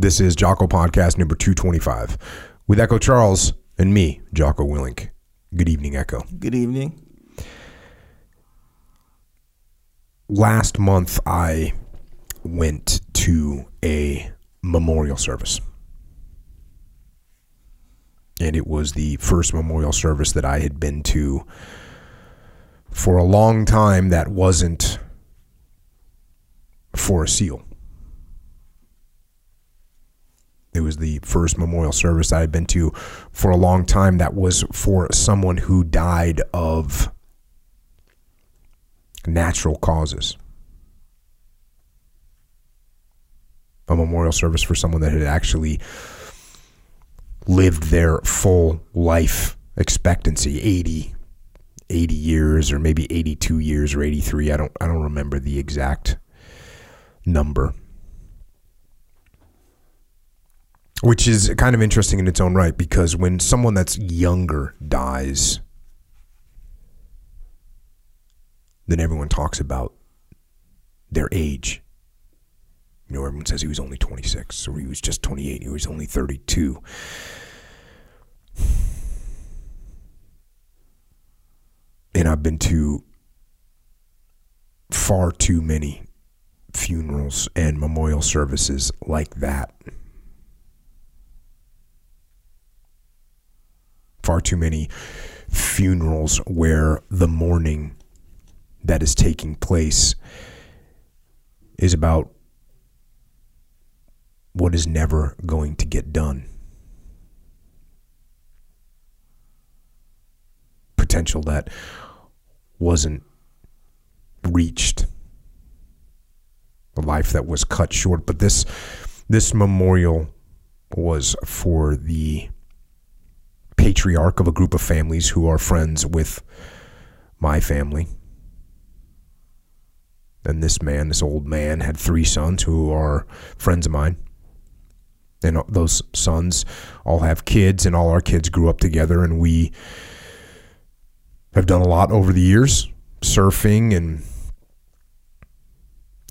This is Jocko Podcast number 225 with Echo Charles and me, Jocko Willink. Good evening, Echo. Good evening. Last month, I went to a memorial service. And it was the first memorial service that I had been to for a long time that wasn't for a SEAL. It was the first memorial service I had been to for a long time that was for someone who died of natural causes. A memorial service for someone that had actually lived their full life expectancy 80 80 years or maybe 82 years or 83 I don't I don't remember the exact number which is kind of interesting in its own right because when someone that's younger dies then everyone talks about their age you know everyone says he was only 26 or he was just 28 he was only 32 and I've been to far too many funerals and memorial services like that. Far too many funerals where the mourning that is taking place is about what is never going to get done. Potential that wasn't reached a life that was cut short but this this memorial was for the patriarch of a group of families who are friends with my family and this man this old man had three sons who are friends of mine and those sons all have kids and all our kids grew up together and we have done a lot over the years surfing and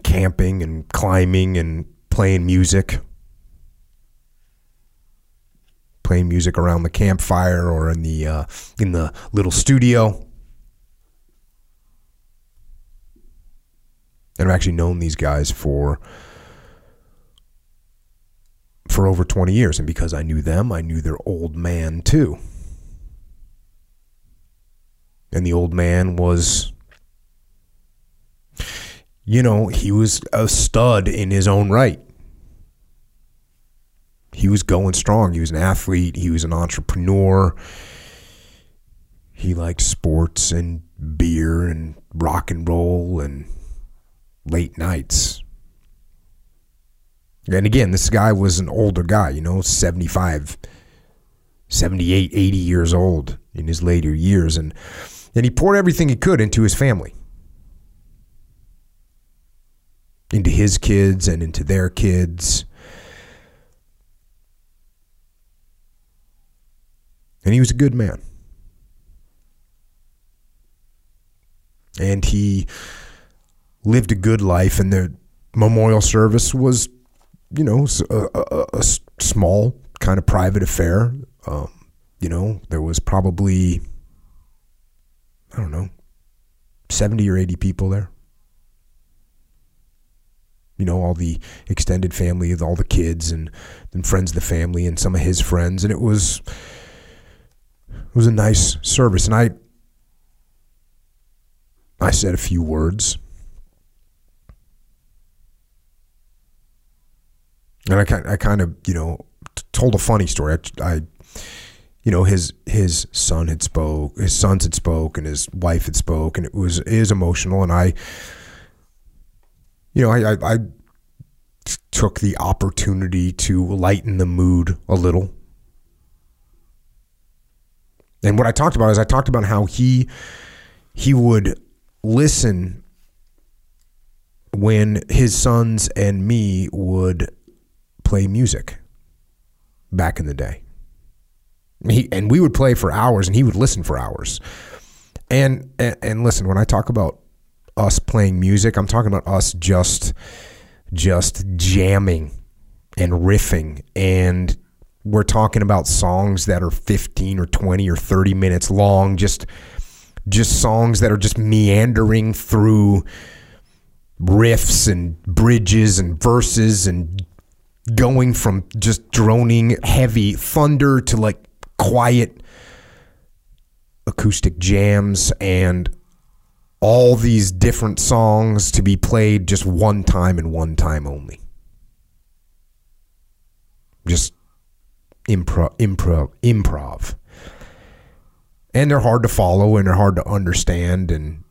camping and climbing and playing music. Playing music around the campfire or in the uh, in the little studio. And I've actually known these guys for for over 20 years and because I knew them, I knew their old man too. And the old man was you know, he was a stud in his own right. He was going strong. He was an athlete. He was an entrepreneur. He liked sports and beer and rock and roll and late nights. And again, this guy was an older guy, you know, 75, 78, 80 years old in his later years. And, and he poured everything he could into his family. into his kids and into their kids. And he was a good man. And he lived a good life, and the memorial service was, you know, a, a, a small kind of private affair. Um, you know, there was probably, I don't know, 70 or 80 people there you know, all the extended family, all the kids and, and friends of the family and some of his friends. And it was it was a nice service. And I I said a few words. And I, I kind of, you know, told a funny story. I, I you know his his son had spoke his sons had spoke and his wife had spoke and it was is emotional and I you know, I, I, I took the opportunity to lighten the mood a little. And what I talked about is I talked about how he he would listen when his sons and me would play music back in the day. He, and we would play for hours and he would listen for hours. And, and and listen, when I talk about us playing music. I'm talking about us just just jamming and riffing and we're talking about songs that are 15 or 20 or 30 minutes long just just songs that are just meandering through riffs and bridges and verses and going from just droning heavy thunder to like quiet acoustic jams and all these different songs to be played just one time and one time only. Just improv, improv, improv. And they're hard to follow and they're hard to understand and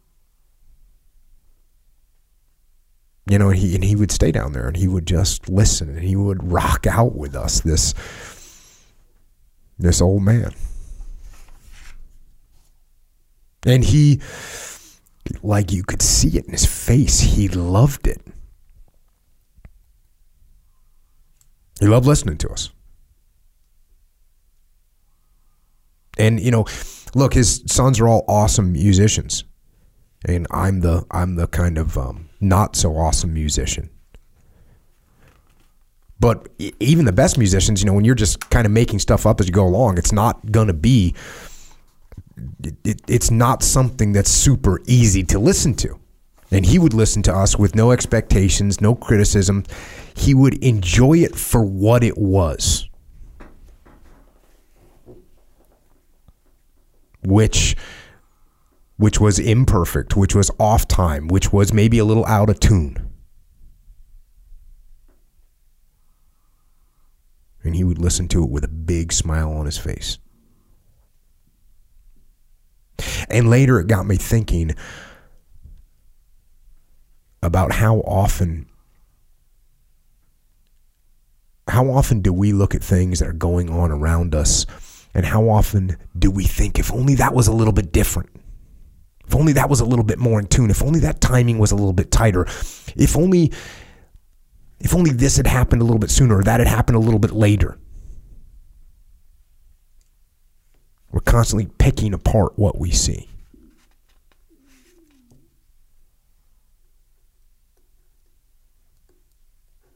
you know, and he and he would stay down there and he would just listen and he would rock out with us this this old man. And he like you could see it in his face. He loved it. He loved listening to us. And you know, look, his sons are all awesome musicians, and I'm the I'm the kind of um, not so awesome musician. But even the best musicians, you know, when you're just kind of making stuff up as you go along, it's not gonna be. It, it, it's not something that's super easy to listen to. And he would listen to us with no expectations, no criticism. He would enjoy it for what it was. Which which was imperfect, which was off time, which was maybe a little out of tune. And he would listen to it with a big smile on his face. And later it got me thinking about how often how often do we look at things that are going on around us and how often do we think, if only that was a little bit different? If only that was a little bit more in tune, if only that timing was a little bit tighter, if only if only this had happened a little bit sooner or that had happened a little bit later. We're constantly picking apart what we see.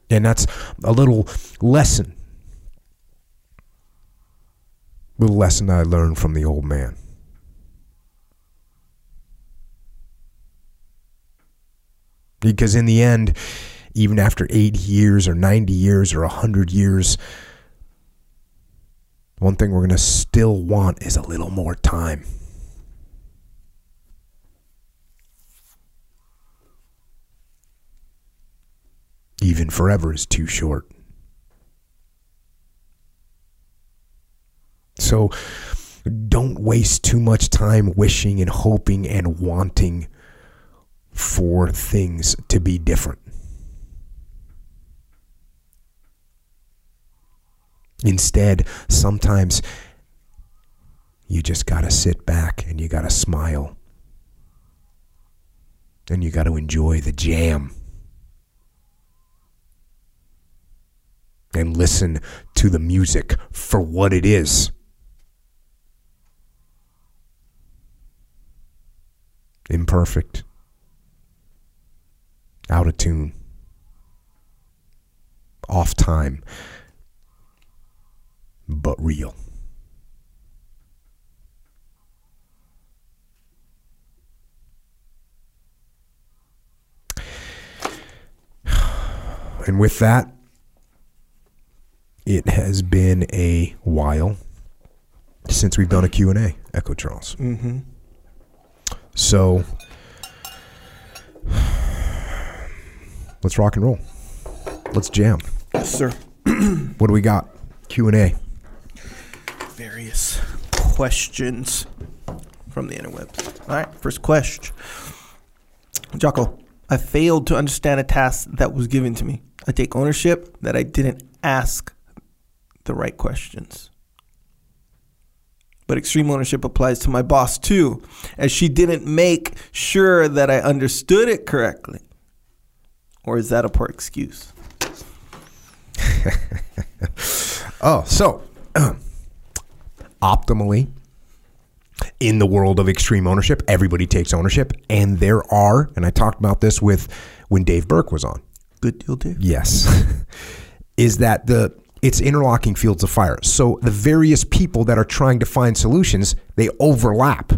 And that's a little lesson little lesson I learned from the old man. Because in the end, even after 80 years or 90 years or 100 years, one thing we're going to still want is a little more time. Even forever is too short. So don't waste too much time wishing and hoping and wanting for things to be different. Instead, sometimes you just got to sit back and you got to smile. And you got to enjoy the jam. And listen to the music for what it is. Imperfect, out of tune, off time, but real. And with that, it has been a while since we've done a Q&A, Echo Charles. Mm-hmm. So let's rock and roll. Let's jam. Yes, sir. What do we got? Q and A. Various questions from the interwebs. All right, first question. Jocko, I failed to understand a task that was given to me. I take ownership that I didn't ask the right questions. But extreme ownership applies to my boss too, as she didn't make sure that I understood it correctly. Or is that a poor excuse? Oh, so optimally, in the world of extreme ownership, everybody takes ownership, and there are, and I talked about this with when Dave Berke was on. Good deal, Dave. Yes. is that the it's interlocking fields of fire. So the various people that are trying to find solutions, they overlap.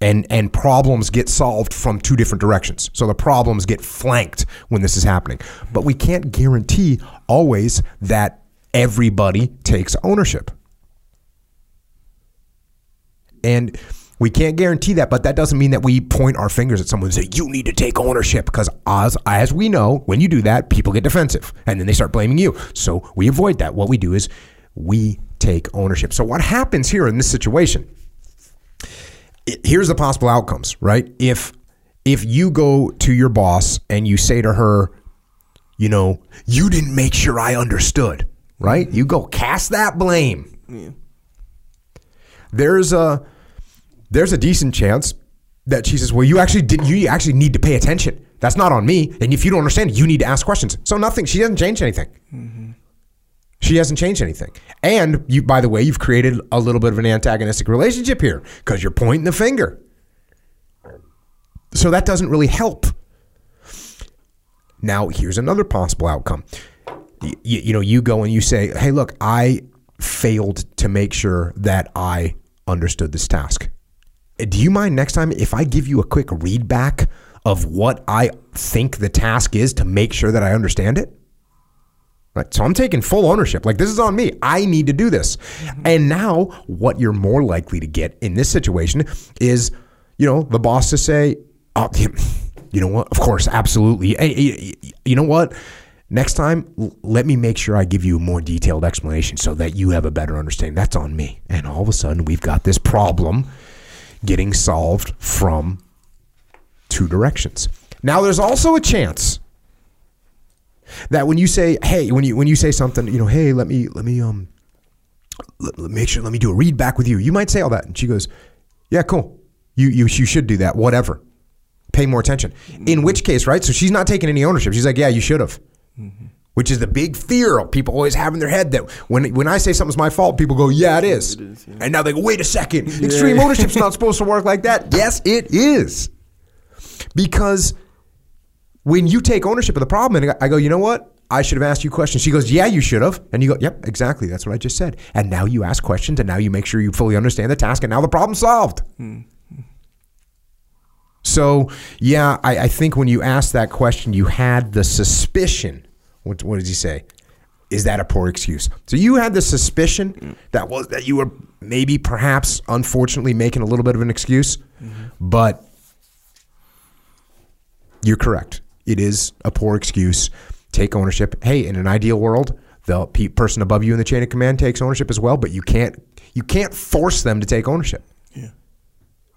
And and problems get solved from two different directions. So the problems get flanked when this is happening. But we can't guarantee always that everybody takes ownership. And we can't guarantee that, but that doesn't mean that we point our fingers at someone and say, you need to take ownership. Because as, as we know, when you do that, people get defensive and then they start blaming you. So we avoid that. What we do is we take ownership. So what happens here in this situation? it- Here's the possible outcomes, right? If if you go to your boss and you say to her, you know, you didn't make sure I understood, right? You go cast that blame. There's a there's a decent chance that she says, "Well, you actually did. You actually need to pay attention. That's not on me. And if you don't understand, you need to ask questions." So nothing. She doesn't change anything. Mm-hmm. She hasn't changed anything. And you, by the way, you've created a little bit of an antagonistic relationship here because you're pointing the finger. So that doesn't really help. Now, here's another possible outcome. You, you know, you go and you say, "Hey, look, I failed to make sure that I understood this task. Do you mind next time if I give you a quick read back of what I think the task is to make sure that I understand it?" Right. So I'm taking full ownership. Like this is on me. I need to do this. And now what you're more likely to get in this situation is, you know, the boss to say, oh, you know what? Of course, absolutely. Hey, you know what? Next time, let me make sure I give you a more detailed explanation so that you have a better understanding. That's on me. And all of a sudden, we've got this problem getting solved from two directions. Now, there's also a chance that when you say hey when you when you say something you know hey let me let me um let, let- make sure let me do a read back with you. You might say all that and she goes yeah cool. You you you should do that whatever. Pay more attention. In which case right so she's not taking any ownership. She's like yeah you should have which is the big fear people always have in their head that when when I say something's my fault, people go, "Yeah, it is,", and now they go, "Wait a second, extreme ownership's not supposed to work like that." Yes, it is, because when you take ownership of the problem, and I go, you know what? I should have asked you questions. She goes, yeah, you should have. And you go, yep, exactly. That's what I just said. And now you ask questions, and now you make sure you fully understand the task, and now the problem's solved. Hmm. So, yeah, I, I think when you asked that question, you had the suspicion. What, what did he say? Is that a poor excuse? So you had the suspicion that was that you were maybe, perhaps, unfortunately, making a little bit of an excuse, but you're correct. It is a poor excuse. Take ownership. Hey, in an ideal world, the pe- person above you in the chain of command takes ownership as well, but you can't you can't force them to take ownership. Yeah.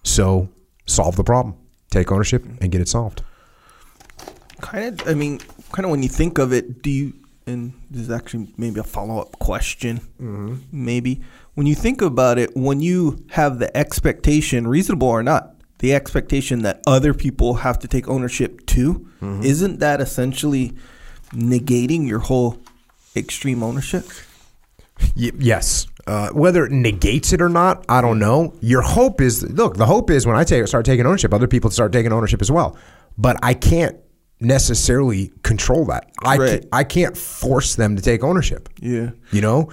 So solve the problem. Take ownership and get it solved. Kind of, I mean, kind of when you think of it, do you, and this is actually maybe a follow up question, mm-hmm. maybe. When you think about it, when you have the expectation, reasonable or not, the expectation that other people have to take ownership too, mm-hmm. isn't that essentially negating your whole extreme ownership? Y- yes. Uh, whether it negates it or not, I don't mm. know. Your hope is look. The hope is when I take start taking ownership, other people start taking ownership as well. But I can't necessarily control that. I Right. can, I can't force them to take ownership. Yeah. You know,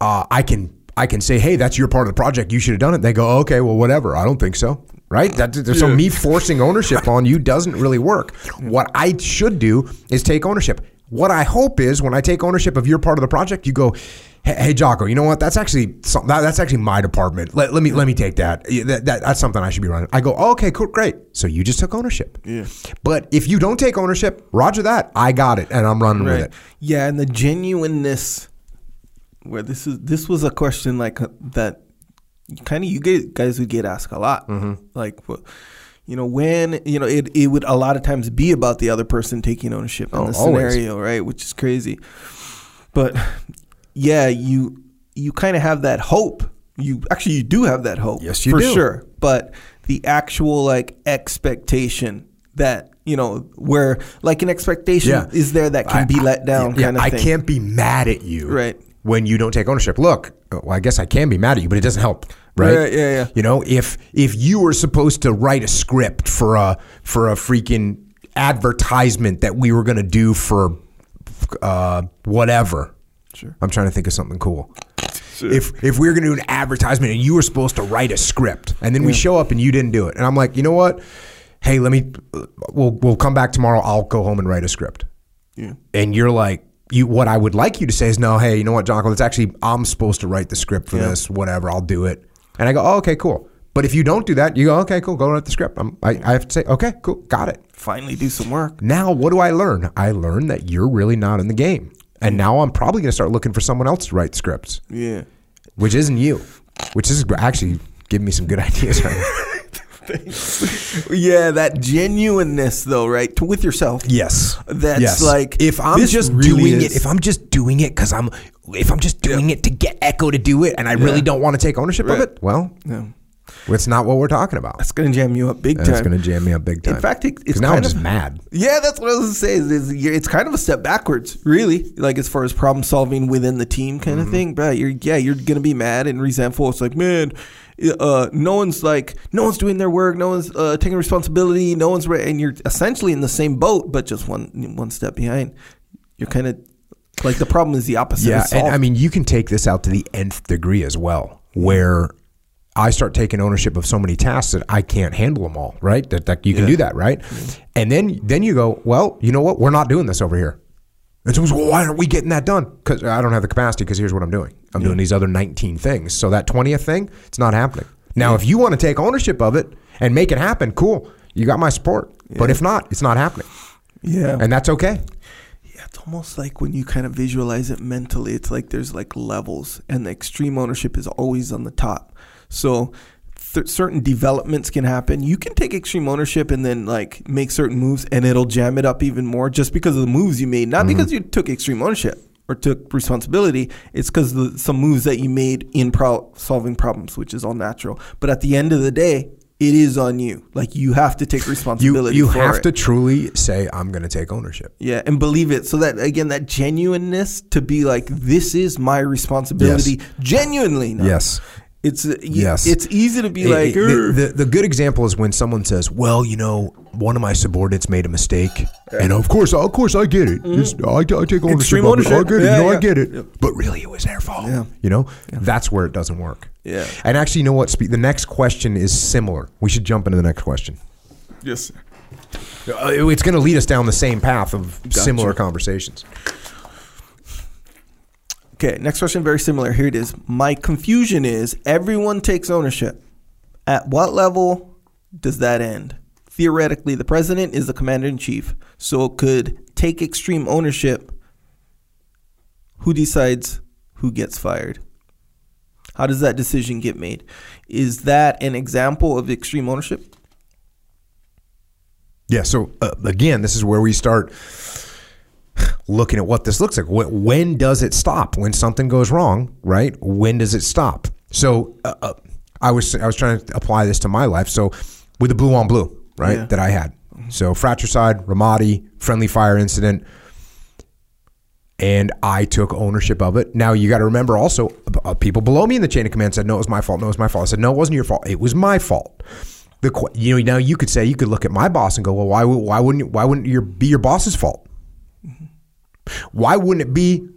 uh, I can I can say, hey, that's your part of the project. You should have done it. They go, okay, well, whatever. I don't think so. Right? That, So me forcing ownership on you doesn't really work. What I should do is take ownership. What I hope is when I take ownership of your part of the project, you go, hey, hey Jocko, you know what? That's actually some, that, that's actually my department. Let, let me let me take that. That, that. That's something I should be running. I go, oh, okay, cool, great. So you just took ownership. Yeah. But if you don't take ownership, Roger that. I got it, and I'm running with it. Yeah, and the genuineness where this is this was a question like uh, that kind of you guys would get asked a lot. Mm-hmm. Like wh- you know when you know it it would a lot of times be about the other person taking ownership in Oh, the always. scenario, right? Which is crazy. But yeah, you you kind of have that hope. You actually you do have that hope. Yes, you for do. sure. But the actual like expectation that you know where like an expectation Yeah. is there that can I- be let down Yeah, kind of I thing. can't be mad at you Right. when you don't take ownership. Look, well, I guess I can be mad at you, but it doesn't help. Right? Right, yeah, yeah. You know, if if you were supposed to write a script for a for a freaking advertisement that we were going to do for uh, whatever. Sure. I'm trying to think of something cool. If if we are going to do an advertisement and you were supposed to write a script, and then we show up and you didn't do it, and I'm like, you know what? Hey, let me. We'll we'll come back tomorrow. I'll go home and write a script. Yeah. And you're like, you. What I would like you to say is, no. Hey, you know what, Jocko? It's actually I'm supposed to write the script for Yeah. this. Whatever. I'll do it. And I go, oh, okay, cool. But if you don't do that, you go, okay, cool. Go write the script. I'm, I I have to say, okay, cool, got it. Finally do some work. Now, what do I learn? I learn that you're really not in the game. And now I'm probably going to start looking for someone else to write scripts, Yeah. which isn't you, which is actually giving me some good ideas right now. Yeah, that genuineness though, right? To, with yourself. Yes. That's Yes. like if I'm just really doing is- it, if I'm just doing it because I'm, if I'm just doing it to get Echo to do it, and I really don't want to take ownership of it, well, Yeah. It's not what we're talking about. That's gonna jam you up big time. That's going to jam me up big time. In fact, it, it's now kind I'm just of mad. Yeah, that's what I was gonna say. Is, is it's kind of a step backwards, really. Like as far as problem solving within the team, kind Mm-hmm. of thing. But you're yeah, you're gonna be mad and resentful. It's like man, uh, no one's like no one's doing their work, no one's uh, taking responsibility, no one's re- and you're essentially in the same boat, but just one one step behind. You're kind of like the problem is the opposite. Yeah, and. I mean, you can take this out to the nth degree as well, where I start taking ownership of so many tasks that I can't handle them all. Right? That, that you can Yeah. do that, right? And then then you go, well, you know what? We're not doing this over here. And someone's, well, why aren't we getting that done? Because I don't have the capacity. Because here's what I'm doing. I'm doing these other 19 things. So that 20th thing, it's not happening. Now, if you want to take ownership of it and make it happen, cool. You got my support. But if not, it's not happening, yeah, and that's okay. Yeah, it's almost like when you kind of visualize it mentally, it's like there's like levels, and the extreme ownership is always on the top. So th- certain developments can happen. You can take extreme ownership and then like make certain moves, and it'll jam it up even more just because of the moves you made, not mm-hmm. because you took extreme ownership or took responsibility. It's because the some moves that you made in pro- solving problems, which is all natural. But at the end of the day. It is on you. Like you have to take responsibility. you for have it. to truly say, I'm going to take ownership. Yeah, and believe it. So that again, that genuineness to be like, this is my responsibility. Genuinely, no. Yes. It's Yes. It's easy to be It- like, it- the, the, good example is when someone says, "Well, you know, one of my subordinates made a mistake," and of course, of course, I get it. It's- I, I take ownership. Mm-hmm. It. I ownership. get it. Yeah, you know, I get it. But really, it was their fault. Yeah. You know, that's where it doesn't work. Yeah. And actually, you know what? The next question is similar. We should jump into the next question. yes. Uh, It's going to lead us down the same path of similar conversations. Okay, next question, very similar. Here it is. My confusion is everyone takes ownership. At what level does that end? Theoretically, the president is the commander in chief, so could take extreme ownership. Who decides who gets fired? How does that decision get made? Is that an example of extreme ownership? Yeah. So uh, again, this is where we start looking at what this looks like. When, when does it stop? When something goes wrong, right? When does it stop? So uh, uh, I was I was trying to apply this to my life. So with the blue on blue, right, Yeah. that I had. So fratricide, Ramadi, friendly fire incident, and I took ownership of it. Now you got to remember also, uh, people below me in the chain of command said, "No, it was my fault. No, it was my fault." I said, "No, it wasn't your fault. It was my fault." The qu- you know now you could say you could look at my boss and go, "Well, why why wouldn't why wouldn't your be your boss's fault? Why wouldn't it be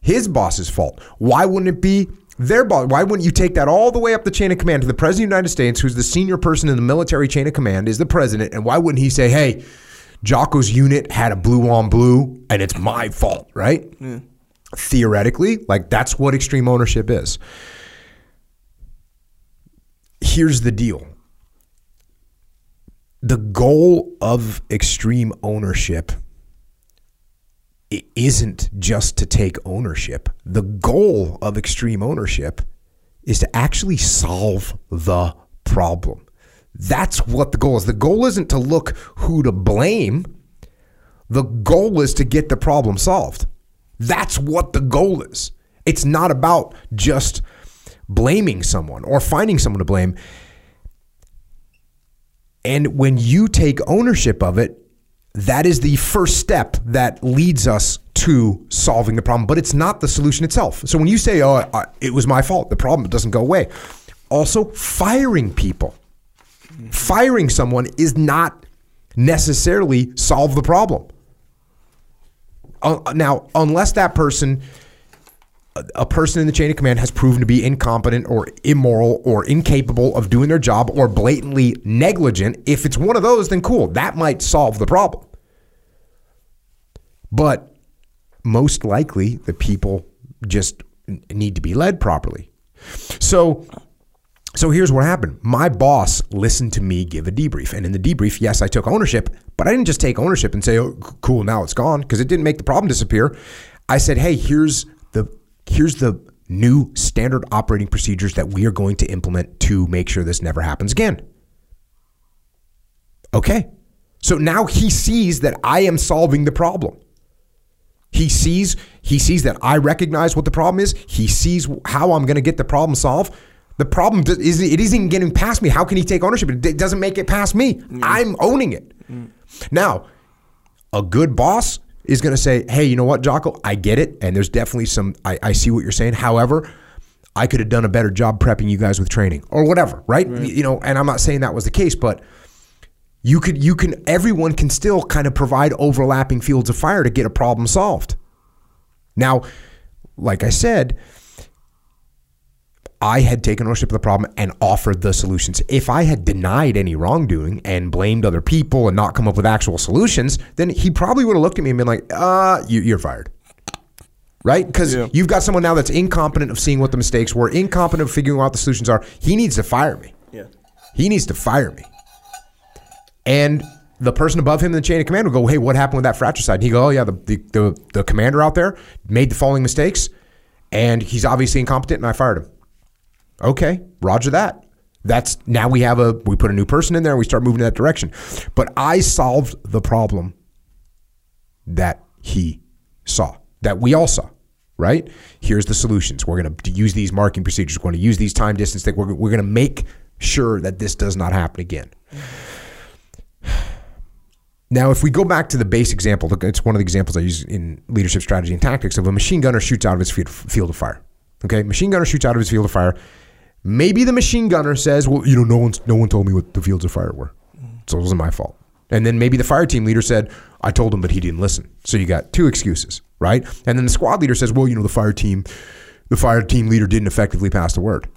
his boss's fault? Why wouldn't it be?" Their boss. Why wouldn't you take that all the way up the chain of command to the president of the United States, who's the senior person in the military chain of command, is the president, and why wouldn't he say, "Hey, Jocko's unit had a blue on blue, and it's my fault," right? Theoretically, like that's what extreme ownership is. Here's the deal the goal of extreme ownership i- isn't just to take ownership. The goal of extreme ownership is to actually solve the problem. That's what the goal is. The goal isn't to look who to blame. The goal is to get the problem solved. That's what the goal is. It's not about just blaming someone or finding someone to blame. And when you take ownership of it, that is the first step that leads us to solving the problem, but it's not the solution itself. So when you say, oh, it was my fault, the problem doesn't go away. Also, firing people. Firing someone is not necessarily solve the problem. uh, now, unless that person, a, person in the chain of command has proven to be incompetent or immoral or incapable of doing their job or blatantly negligent, if it's one of those, then cool. That might solve the problem. But most likely, the people just need to be led properly. So, so here's what happened. My boss listened to me give a debrief, and in the debrief, yes, I took ownership, but I didn't just take ownership and say, "Oh, cool, now it's gone," because it didn't make the problem disappear. I said, "Hey, here's here's the new standard operating procedures that we are going to implement to make sure this never happens again." Okay, so now he sees that I am solving the problem. He sees he sees that I recognize what the problem is. He sees how I'm going to get the problem solved. The problem is it isn't getting past me. How can he take ownership? It doesn't make it past me. I'm owning it. Now, a good boss is going to say, "Hey, you know what, Jocko? I get it, and there's definitely some. I, I see what you're saying. However." I could have done a better job prepping you guys with training or whatever, right? You know, and I'm not saying that was the case, but you could you can everyone can still kind of provide overlapping fields of fire to get a problem solved. Now, like I said, I had taken ownership of the problem and offered the solutions. If I had denied any wrongdoing and blamed other people and not come up with actual solutions, then he probably would have looked at me and been like, "Uh, you, you're fired." Right? Because Yeah. you've got someone now that's incompetent of seeing what the mistakes were, incompetent of figuring out what the solutions are. He needs to fire me. Yeah. He needs to fire me. And the person above him in the chain of command will go, "Hey, what happened with that fratricide?" And he go, "Oh yeah, the, the the the commander out there made the following mistakes, and he's obviously incompetent, and I fired him." Okay, Roger that. That's now we have a we put a new person in there and we start moving in that direction. But I solved the problem that he saw, that we all saw, right? Here's the solutions. We're going to use these marking procedures. We're going to use these time distance things. We're, we're going to make sure that this does not happen again. Now, if we go back to the base example, it's one of the examples I use in leadership strategy and tactics of a machine gunner shoots out of his field, field of fire. Okay, machine gunner shoots out of his field of fire. Maybe the machine gunner says, "Well, you know, no one's no one told me what the fields of fire were, so it wasn't my fault." And then maybe the fire team leader said, "I told him, but he didn't listen." So you got two excuses, right? And then the squad leader says, "Well, you know, the fire team, the fire team leader didn't effectively pass the word."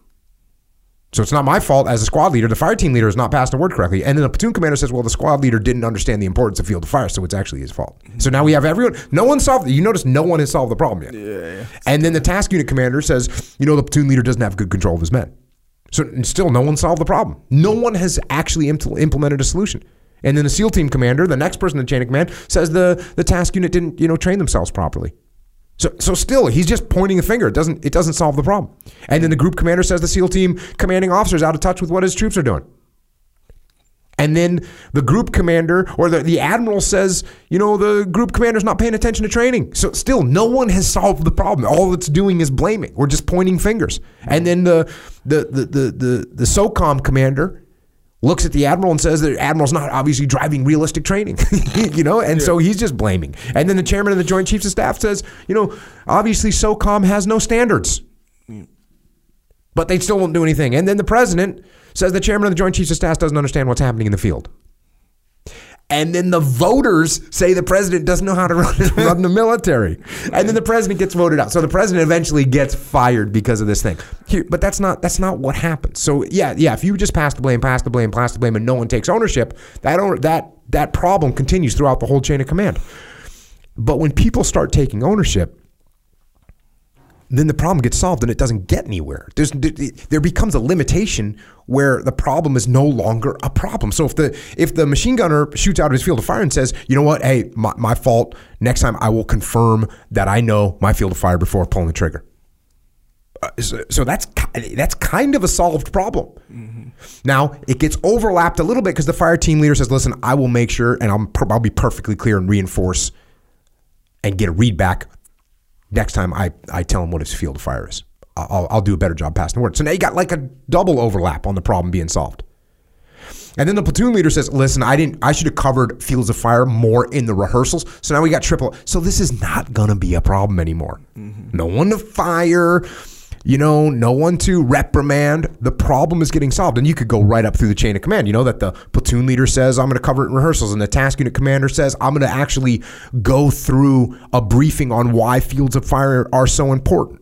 So it's not my fault as a squad leader. The fire team leader has not passed the word correctly. And then the platoon commander says, well, the squad leader didn't understand the importance of field of fire, so it's actually his fault. Mm-hmm. So now we have everyone. No one solved You notice no one has solved the problem yet. Yeah. And then the task unit commander says, you know, the platoon leader doesn't have good control of his men. So still, no one solved the problem. No one has actually impl- implemented a solution. And then the SEAL team commander, the next person in the chain of command, says the, the task unit didn't, you know, train themselves properly. So, so still, he's just pointing a finger. It doesn't, it doesn't solve the problem. And then the group commander says the SEAL team commanding officer is out of touch with what his troops are doing. And then the group commander or the, the admiral says, you know, the group commander's not paying attention to training. So still, no one has solved the problem. All it's doing is blaming. We're just pointing fingers. And then the the the the the, the SOCOM commander looks at the admiral and says the admiral's not obviously driving realistic training, you know, and so he's just blaming. And then the chairman of the Joint Chiefs of Staff says, you know, obviously SOCOM has no standards but they still won't do anything. And then the president says the chairman of the Joint Chiefs of Staff doesn't understand what's happening in the field. And then the voters say the president doesn't know how to run, run the military. And then the president gets voted out. So the president eventually gets fired because of this thing. Here, but that's not that's not what happens. So yeah, yeah, if you just pass the blame, pass the blame, pass the blame, and no one takes ownership, that that that problem continues throughout the whole chain of command. But when people start taking ownership, then the problem gets solved and it doesn't get anywhere. There's, there becomes a limitation where the problem is no longer a problem. So if the if the machine gunner shoots out of his field of fire and says, you know what, hey, my, my fault. Next time I will confirm that I know my field of fire before pulling the trigger. Uh, so, so that's that's kind of a solved problem. Now it gets overlapped a little bit because the fire team leader says, "Listen, I will make sure, and I'm, per- I'll be perfectly clear and reinforce and get a read back next time I, I tell him what his field of fire is. I'll, I'll do a better job passing the word. So now you got like a double overlap on the problem being solved. And then the platoon leader says, "Listen, I didn't. I should have covered fields of fire more in the rehearsals. So now we got triple. So this is not going to be a problem anymore. Mm-hmm. No one to fire. You know, no one to reprimand. The problem is getting solved. And you could go right up through the chain of command. You know, that the platoon leader says, I'm going to cover it in rehearsals. And the task unit commander says, I'm going to actually go through a briefing on why fields of fire are so important.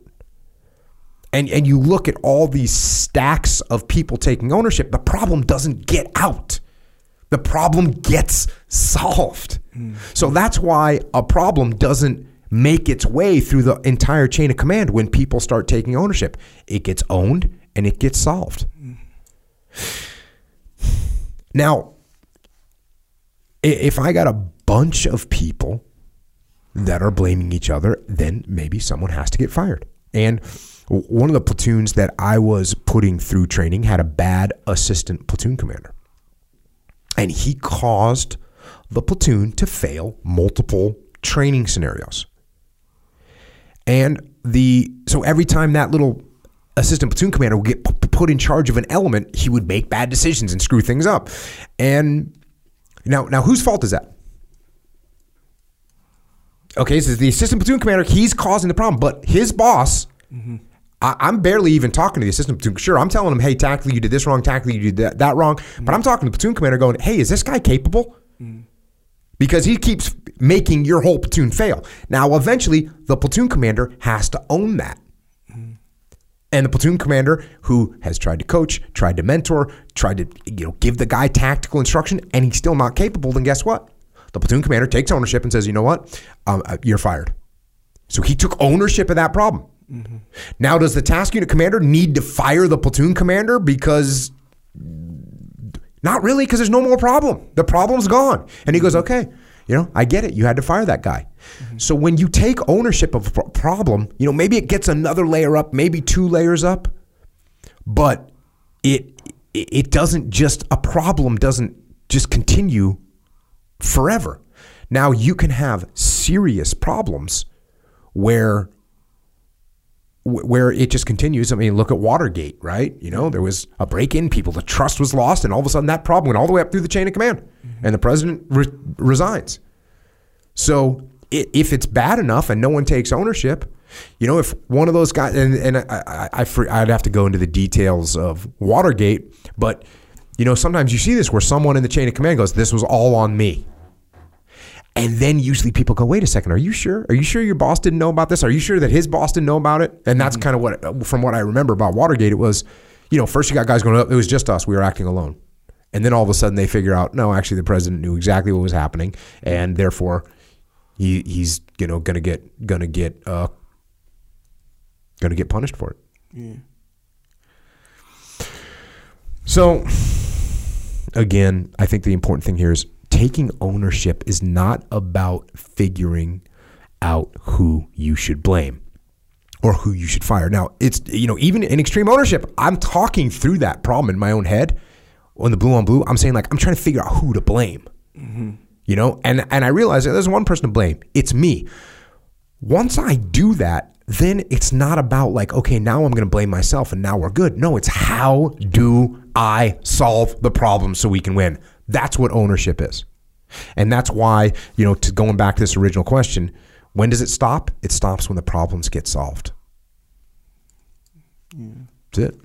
And, and you look at all these stacks of people taking ownership, the problem doesn't get out. The problem gets solved. Mm. So that's why a problem doesn't make its way through the entire chain of command when people start taking ownership. It gets owned and it gets solved. Now, if I got a bunch of people that are blaming each other, then maybe someone has to get fired. And one of the platoons that I was putting through training had a bad assistant platoon commander. And he caused the platoon to fail multiple training scenarios. And the so every time that little assistant platoon commander would get p- put in charge of an element, he would make bad decisions and screw things up. And now, now whose fault is that? Okay, so the assistant platoon commander, he's causing the problem, but his boss, mm-hmm. I, am barely even talking to the assistant platoon. Sure, I'm telling him, hey, tactically you did this wrong, tactically you did that, that wrong, mm-hmm. but I'm talking to the platoon commander, going, hey, is this guy capable? Mm-hmm because he keeps making your whole platoon fail. Now, eventually, the platoon commander has to own that. And the platoon commander who has tried to coach, tried to mentor, tried to you know give the guy tactical instruction, and he's still not capable, then guess what? The platoon commander takes ownership and says, "You know what? Um, uh, you're fired." So he took ownership of that problem. Mm-hmm. Now, does the task unit commander need to fire the platoon commander because not really, because there's no more problem. The problem's gone. And he goes, okay, you know, I get it. You had to fire that guy. Mm-hmm. So when you take ownership of a problem, you know, maybe it gets another layer up, maybe two layers up, but it it doesn't just a problem doesn't just continue forever. Now you can have serious problems where where it just continues. I mean, look at Watergate, right? You know, there was a break in, people, the trust was lost, and all of a sudden that problem went all the way up through the chain of command, mm-hmm. and the president re- resigns. So if it's bad enough and no one takes ownership, you know, if one of those guys, and, and I, I, I, I'd have to go into the details of Watergate, but, you know, sometimes you see this where someone in the chain of command goes, This was all on me. And then usually people go, wait a second, are you sure? Are you sure your boss didn't know about this? Are you sure that his boss didn't know about it? And that's mm-hmm. kind of what, from what I remember about Watergate, it was, you know, first you got guys going, up. it was just us. We were acting alone. And then all of a sudden they figure out, no, actually the president knew exactly what was happening. And therefore he, he's, you know, going to get, going to get, uh, going to get punished for it. Yeah. So again, I think the important thing here is taking ownership is not about figuring out who you should blame or who you should fire. Now, it's, you know, even in extreme ownership, I'm talking through that problem in my own head. On the blue on blue, I'm saying like, I'm trying to figure out who to blame. Mm-hmm. You know, and and I realize that there's one person to blame. It's me. Once I do that, then it's not about like, okay, now I'm going to blame myself and now we're good. No, it's how do I solve the problem so we can win? That's what ownership is. And that's why, you know, to going back to this original question, when does it stop? It stops when the problems get solved. Yeah. That's it.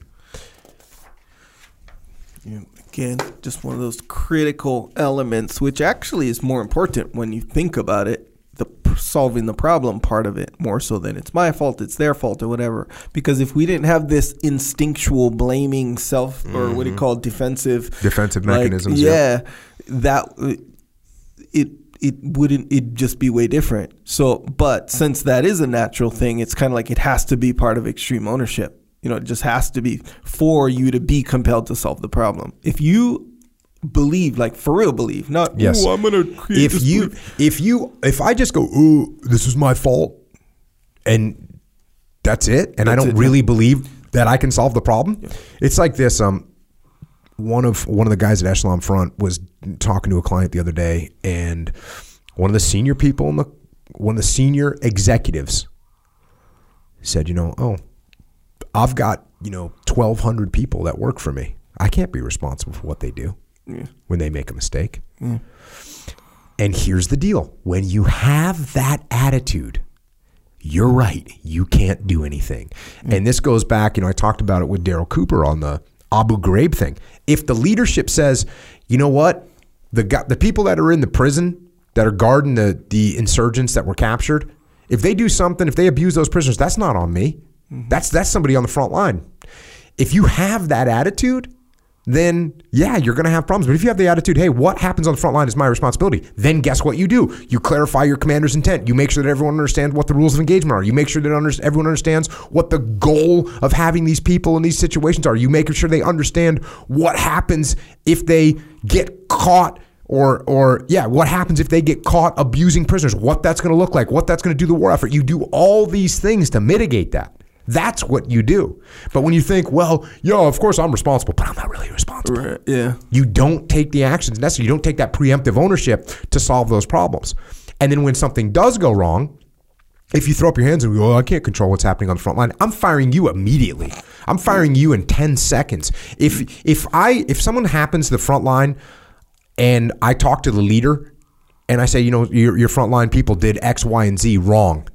Yeah. Again, just one of those critical elements, which actually is more important when you think about it the solving the problem part of it more so than it's my fault, it's their fault, or whatever. Because if we didn't have this instinctual blaming self or mm-hmm. what do you mm-hmm. call it, defensive defensive like, mechanisms, yeah, yeah, that it it wouldn't it just be way different. So, but since that is a natural thing, it's kind of like it has to be part of extreme ownership. You know, it just has to be for you to be compelled to solve the problem. If you believe, like for real believe, not yes. I'm gonna create. If you, belief. if you, if I just go, ooh, this is my fault, and that's it, and that's I don't it, really yeah. believe that I can solve the problem. Yeah. It's like this. Um, one of one of the guys at Echelon Front was talking to a client the other day, and one of the senior people in the one of the senior executives said, you know, oh, I've got you know 1,200 people that work for me. I can't be responsible for what they do yeah. when they make a mistake. Yeah. And here's the deal when you have that attitude, you're right. You can't do anything. And this goes back, you know, I talked about it with Darryl Cooper on the Abu Ghraib thing. If the leadership says, you know what, the the people that are in the prison that are guarding the the insurgents that were captured, if they do something, if they abuse those prisoners, that's not on me. Mm-hmm. That's that's somebody on the front line. If you have that attitude, then yeah, you're going to have problems. But if you have the attitude, hey, what happens on the front line is my responsibility, then guess what you do? You clarify your commander's intent. You make sure that everyone understands what the rules of engagement are. You make sure that everyone understands what the goal of having these people in these situations are. You make sure they understand what happens if they get caught or or yeah, what happens if they get caught abusing prisoners? What that's going to look like? What that's going to do the war effort? You do all these things to mitigate that. That's what you do. But when you think, well, yo, of course I'm responsible, but I'm not really responsible. Right. Yeah. You don't take the actions necessary. You don't take that preemptive ownership to solve those problems. And then when something does go wrong, if you throw up your hands and go, oh, I can't control what's happening on the front line, I'm firing you immediately. I'm firing you in 10 seconds. If if I if someone happens to the front line and I talk to the leader and I say, you know, your, your frontline people did X, Y, and Z wrong.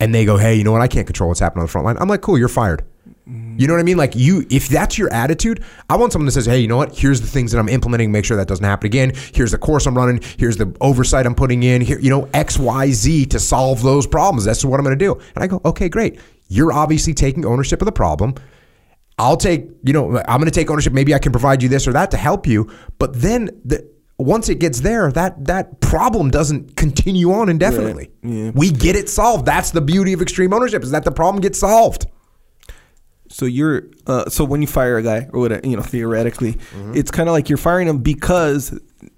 And they go, hey, you know what? I can't control what's happening on the front line. I'm like, cool, you're fired. You know what I mean? Like you, if that's your attitude, I want someone that says, "Hey, you know what? Here's the things that I'm implementing. Make sure that doesn't happen again. Here's the course I'm running. Here's the oversight I'm putting in. Here, you know, X, Y, Z to solve those problems. That's what I'm going to do." And I go, "Okay, great. You're obviously taking ownership of the problem. I'll take, you know, I'm going to take ownership. Maybe I can provide you this or that to help you. But then the once it gets there, that that problem doesn't continue on indefinitely. Yeah. We get it solved. That's the beauty of extreme ownership is that the problem gets solved. So you're uh, so when you fire a guy or whatever, you know, theoretically, Mm-hmm. it's kind of like you're firing him because,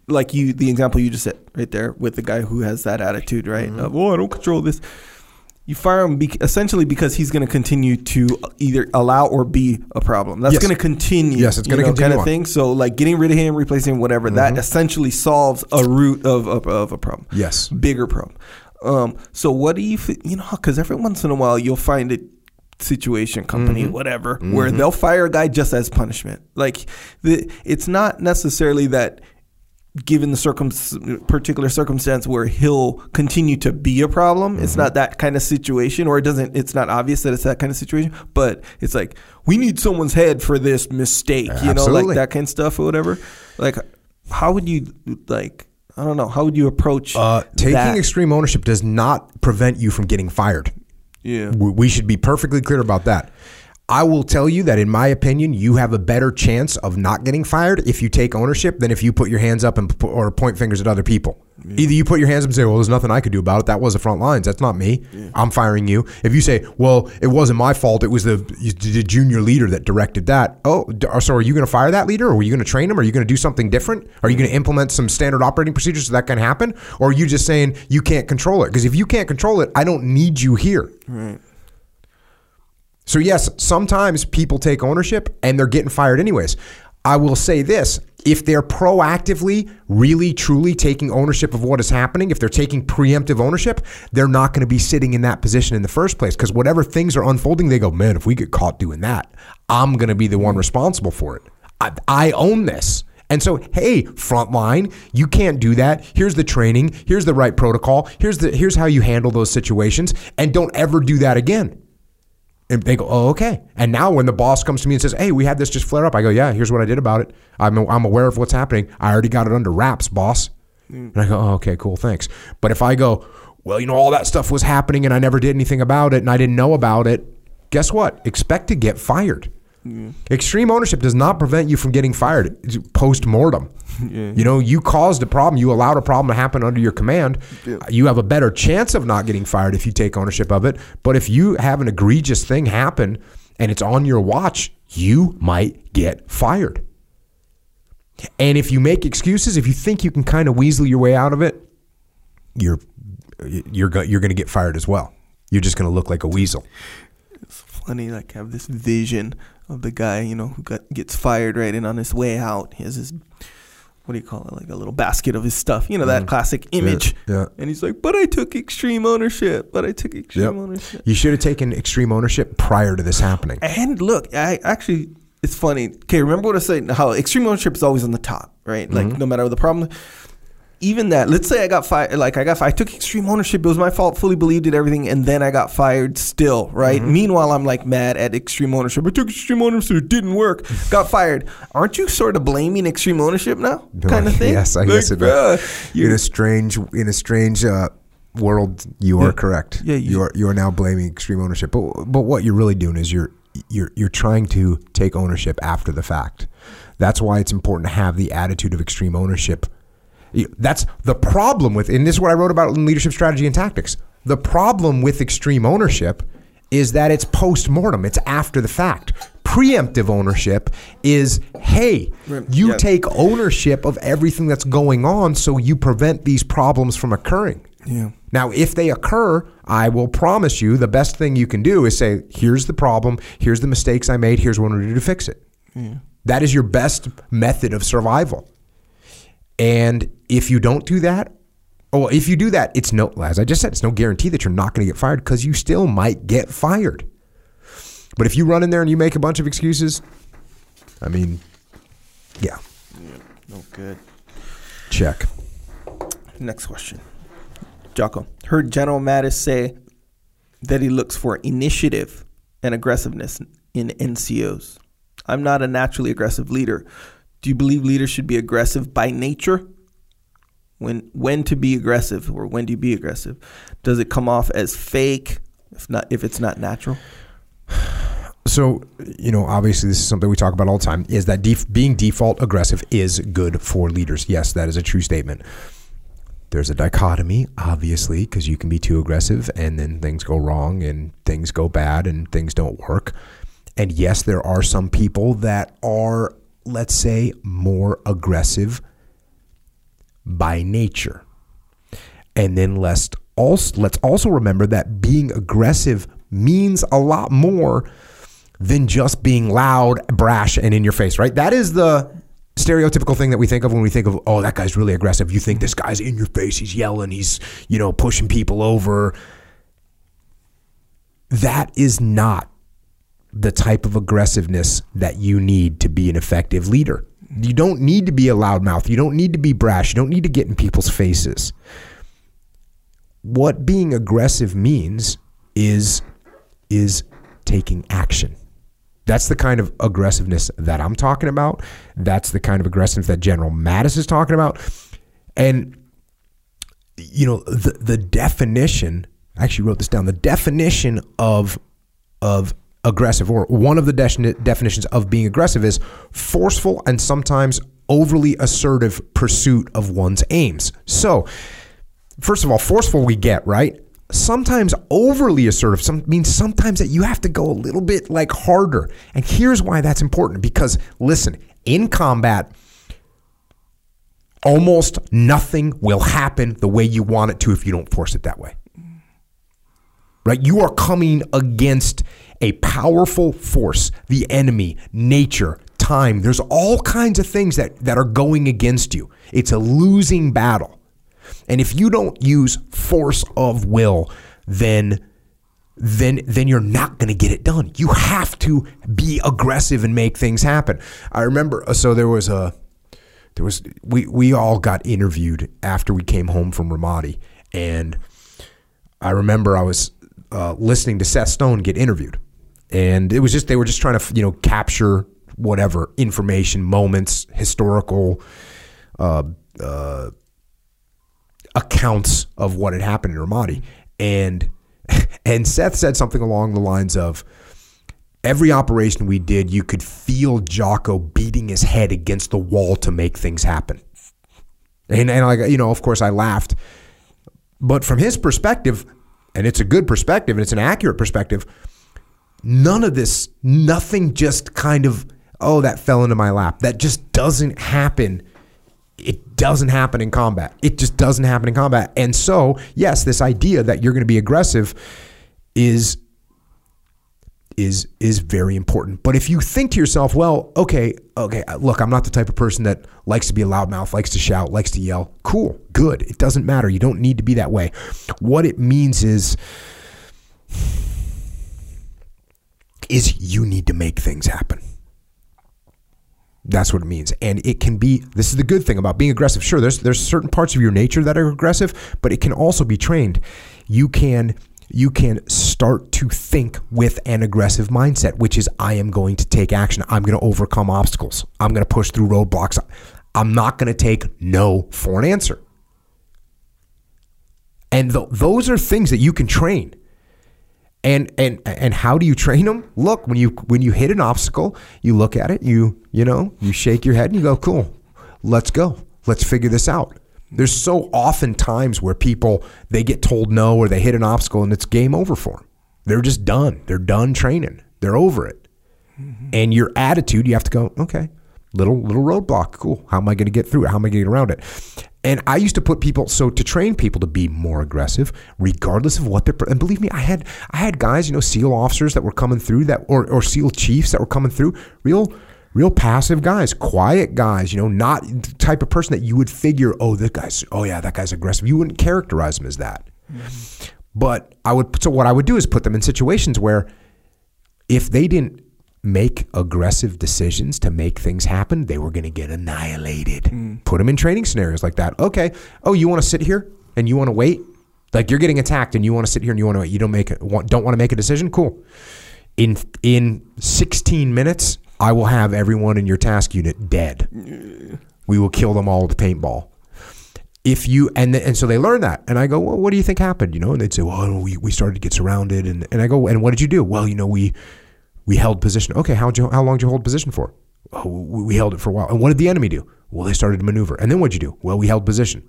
like you, the example you just said right there with the guy who has that attitude, right? Mm-hmm. Of, oh, I don't control this. You fire him be- essentially because he's going to continue to either allow or be a problem. That's Yes. going to continue. Yes, it's gonna continue kind of thing. So like getting rid of him, replacing him, whatever, that essentially solves a root of, of, of a problem Yes. bigger problem. Um, so what do you, f- you know, because every once in a while you'll find a situation, company, Mm-hmm. whatever, where they'll fire a guy just as punishment. Like the, it's not necessarily that given the circum particular circumstance where he'll continue to be a problem. It's Mm-hmm. not that kind of situation, or it doesn't. It's not obvious that it's that kind of situation. But it's like we need someone's head for this mistake. You know, like that kind of stuff or whatever. Like, how would you like? I don't know. How would you approach Uh, taking that? extreme ownership does not prevent you from getting fired. yeah. We we should be perfectly clear about that. I will tell you that, in my opinion, you have a better chance of not getting fired if you take ownership than if you put your hands up and p- or point fingers at other people. Either you put your hands up and say, "Well, there's nothing I could do about it. That was the front lines. That's not me. I'm firing you." If you say, "Well, it wasn't my fault. It was the the junior leader that directed that." Oh, d- uh, so are you going to fire that leader, or are you going to train him? Are you going to do something different? Are you going to implement some standard operating procedures so that can happen? Or are you just saying you can't control it? Because if you can't control it, I don't need you here. Right. So yes, sometimes people take ownership and they're getting fired anyways. I will say this, if they're proactively really truly taking ownership of what is happening, if they're taking preemptive ownership, they're not going to be sitting in that position in the first place because whatever things are unfolding, they go, "Man, if we get caught doing that, I'm going to be the one responsible for it. I, I own this." And so, hey, frontline, you can't do that. Here's the training. Here's the right protocol. Here's the here's how you handle those situations, and don't ever do that again. And they go, oh, okay. And now when the boss comes to me and says, hey, we had this just flare up, I go, yeah, here's what I did about it. I'm, I'm aware of what's happening. I already got it under wraps, boss. And I go, oh, okay, cool, thanks. But if I go, well, you know, all that stuff was happening and I never did anything about it and I didn't know about it, guess what? Expect to get fired. Extreme ownership does not prevent you from getting fired post mortem. You know, you caused a problem, you allowed a problem to happen under your command. You have a better chance of not getting fired if you take ownership of it. But if you have an egregious thing happen and it's on your watch, you might get fired. And if you make excuses, if you think you can kind of weasel your way out of it, you're you're you're going to get fired as well. You're just going to look like a weasel. It's funny, like I have this vision of the guy, you know, who got gets fired right, and on his way out, he has his what do you call it, like a little basket of his stuff, you know, that classic image. Mm-hmm. yeah. And he's like, "But I took extreme ownership. But I took extreme Yep. ownership." You should have taken extreme ownership prior to this happening. And look, I actually, it's funny. Okay, remember what I said? How extreme ownership is always on the top, right? Mm-hmm. Like no matter what the problem. Even that. Let's say I got fired. Like I got, fired. I took extreme ownership. It was my fault. Fully believed it, everything, and then I got fired. Still, right? Mm-hmm. Meanwhile, I'm like mad at extreme ownership. I took extreme ownership. It didn't work. Got fired. Aren't you sort of blaming extreme ownership now? Kind of thing. Yes, I Like, guess it in you- a strange in a strange uh, world. You are Yeah. correct. Yeah, you- you are you are now blaming extreme ownership. But but what you're really doing is you're you're you're trying to take ownership after the fact. That's why it's important to have the attitude of extreme ownership. That's the problem with, and this is what I wrote about in leadership strategy and tactics. The problem with extreme ownership is that it's post mortem. It's after the fact. Preemptive ownership is, hey, you Yeah. take ownership of everything that's going on, so you prevent these problems from occurring. Yeah. Now, if they occur, I will promise you the best thing you can do is say, here's the problem, here's the mistakes I made, here's what I'm going to do to fix it. That is your best method of survival. And if you don't do that, oh, if you do that, it's no, as I just said, it's no guarantee that you're not going to get fired because you still might get fired. But if you run in there and you make a bunch of excuses, I mean, yeah, No good. check. Next question. Jocko. Heard General Mattis say that he looks for initiative and aggressiveness in NCOs. I'm not a naturally aggressive leader. Do you believe leaders should be aggressive by nature? When when to be aggressive or when do you be aggressive? Does it come off as fake if not if it's not natural? So, you know, obviously, this is something we talk about all the time is that def- being default aggressive is good for leaders. Yes, that is a true statement. There's a dichotomy, obviously, because you can be too aggressive and then things go wrong and things go bad and things don't work. And yes, there are some people that are, let's say, more aggressive by nature. And then let's also let's also remember that being aggressive means a lot more than just being loud, brash, and in your face, right? That is the stereotypical thing that we think of when we think of, oh, that guy's really aggressive. You think this guy's in your face, he's yelling, he's, you know, pushing people over. That is not the type of aggressiveness that you need to be an effective leader. You don't need to be a loudmouth. You don't need to be brash. You don't need to get in people's faces. What being aggressive means is is taking action. That's the kind of aggressiveness that I'm talking about. That's the kind of aggressiveness that General Mattis is talking about. And you know, the the definition, I actually wrote this down. The definition of of aggressive or one of the de- definitions of being aggressive is forceful and sometimes overly assertive pursuit of one's aims. So, first of all, forceful we get, right? Sometimes overly assertive some, means sometimes that you have to go a little bit like harder. And here's why that's important because listen, in combat, almost nothing will happen the way you want it to if you don't force it that way. Right? You are coming against a powerful force, the enemy, nature, time. There's all kinds of things that, that are going against you. It's a losing battle. And if you don't use force of will, then then then you're not going to get it done. You have to be aggressive and make things happen. I remember uh, so there was a there was we we all got interviewed after we came home from Ramadi and I remember I was uh, listening to Seth Stone get interviewed and it was just they were just trying to you know capture whatever information moments historical uh, uh, accounts of what had happened in Ramadi and and Seth said something along the lines of every operation we did, you could feel Jocko beating his head against the wall to make things happen. And, and like, you know, of course I laughed. But from his perspective, and it's a good perspective and it's an accurate perspective, none of this, nothing just kind of, oh, that fell into my lap. That just doesn't happen. It doesn't happen in combat. It just doesn't happen in combat. And so, yes, this idea that you're going to be aggressive is is is very important. But if you think to yourself, well, okay, okay, uh, look, I'm not the type of person that likes to be a loudmouth, likes to shout, likes to yell. Cool, good. It doesn't matter. You don't need to be that way. What it means is is you need to make things happen. That's what it means. And it can be this is the good thing about being aggressive. Sure, there's there's certain parts of your nature that are aggressive, but it can also be trained. You can you can start to think with an aggressive mindset, which is I am going to take action. I'm going to overcome obstacles. I'm going to push through roadblocks. I'm not going to take no for an answer. And th- those are things that you can train. And and and how do you train them? Look, when you when you hit an obstacle, you look at it, you you know, you shake your head and you go, "Cool. Let's go. Let's figure this out." There's so often times where people they get told no or they hit an obstacle and it's game over for them. They're just done. They're done training. They're over it. Mm-hmm. And your attitude, you have to go, okay, little little roadblock, cool. How am I going to get through it? How am I going to get around it? And I used to put people so to train people to be more aggressive, regardless of what they're. And believe me, I had I had guys, you know, SEAL officers that were coming through that, or or SEAL chiefs that were coming through, real real passive guys, quiet guys, you know, not the type of person that you would figure, oh, that guy's, oh yeah, that guy's aggressive. You wouldn't characterize him as that. Mm-hmm. But I would, so what I would do is put them in situations where if they didn't make aggressive decisions to make things happen, they were going to get annihilated. Mm. Put them in training scenarios like that. Okay. Oh, you want to sit here and you want to wait? Like you're getting attacked and you want to sit here and you want to wait. You don't make want- don't want to make a decision? Cool. In in 16 minutes, I will have everyone in your task unit dead. We will kill them all with paintball if you and and so they learn that and i go well what do you think happened you know and they'd say well we, we started to get surrounded and, and i go and what did you do well you know we we held position. Okay how you how long did you hold position for? Oh, we held it for a while. And what did the enemy do? Well they started to maneuver. And then what'd you do? Well we held position.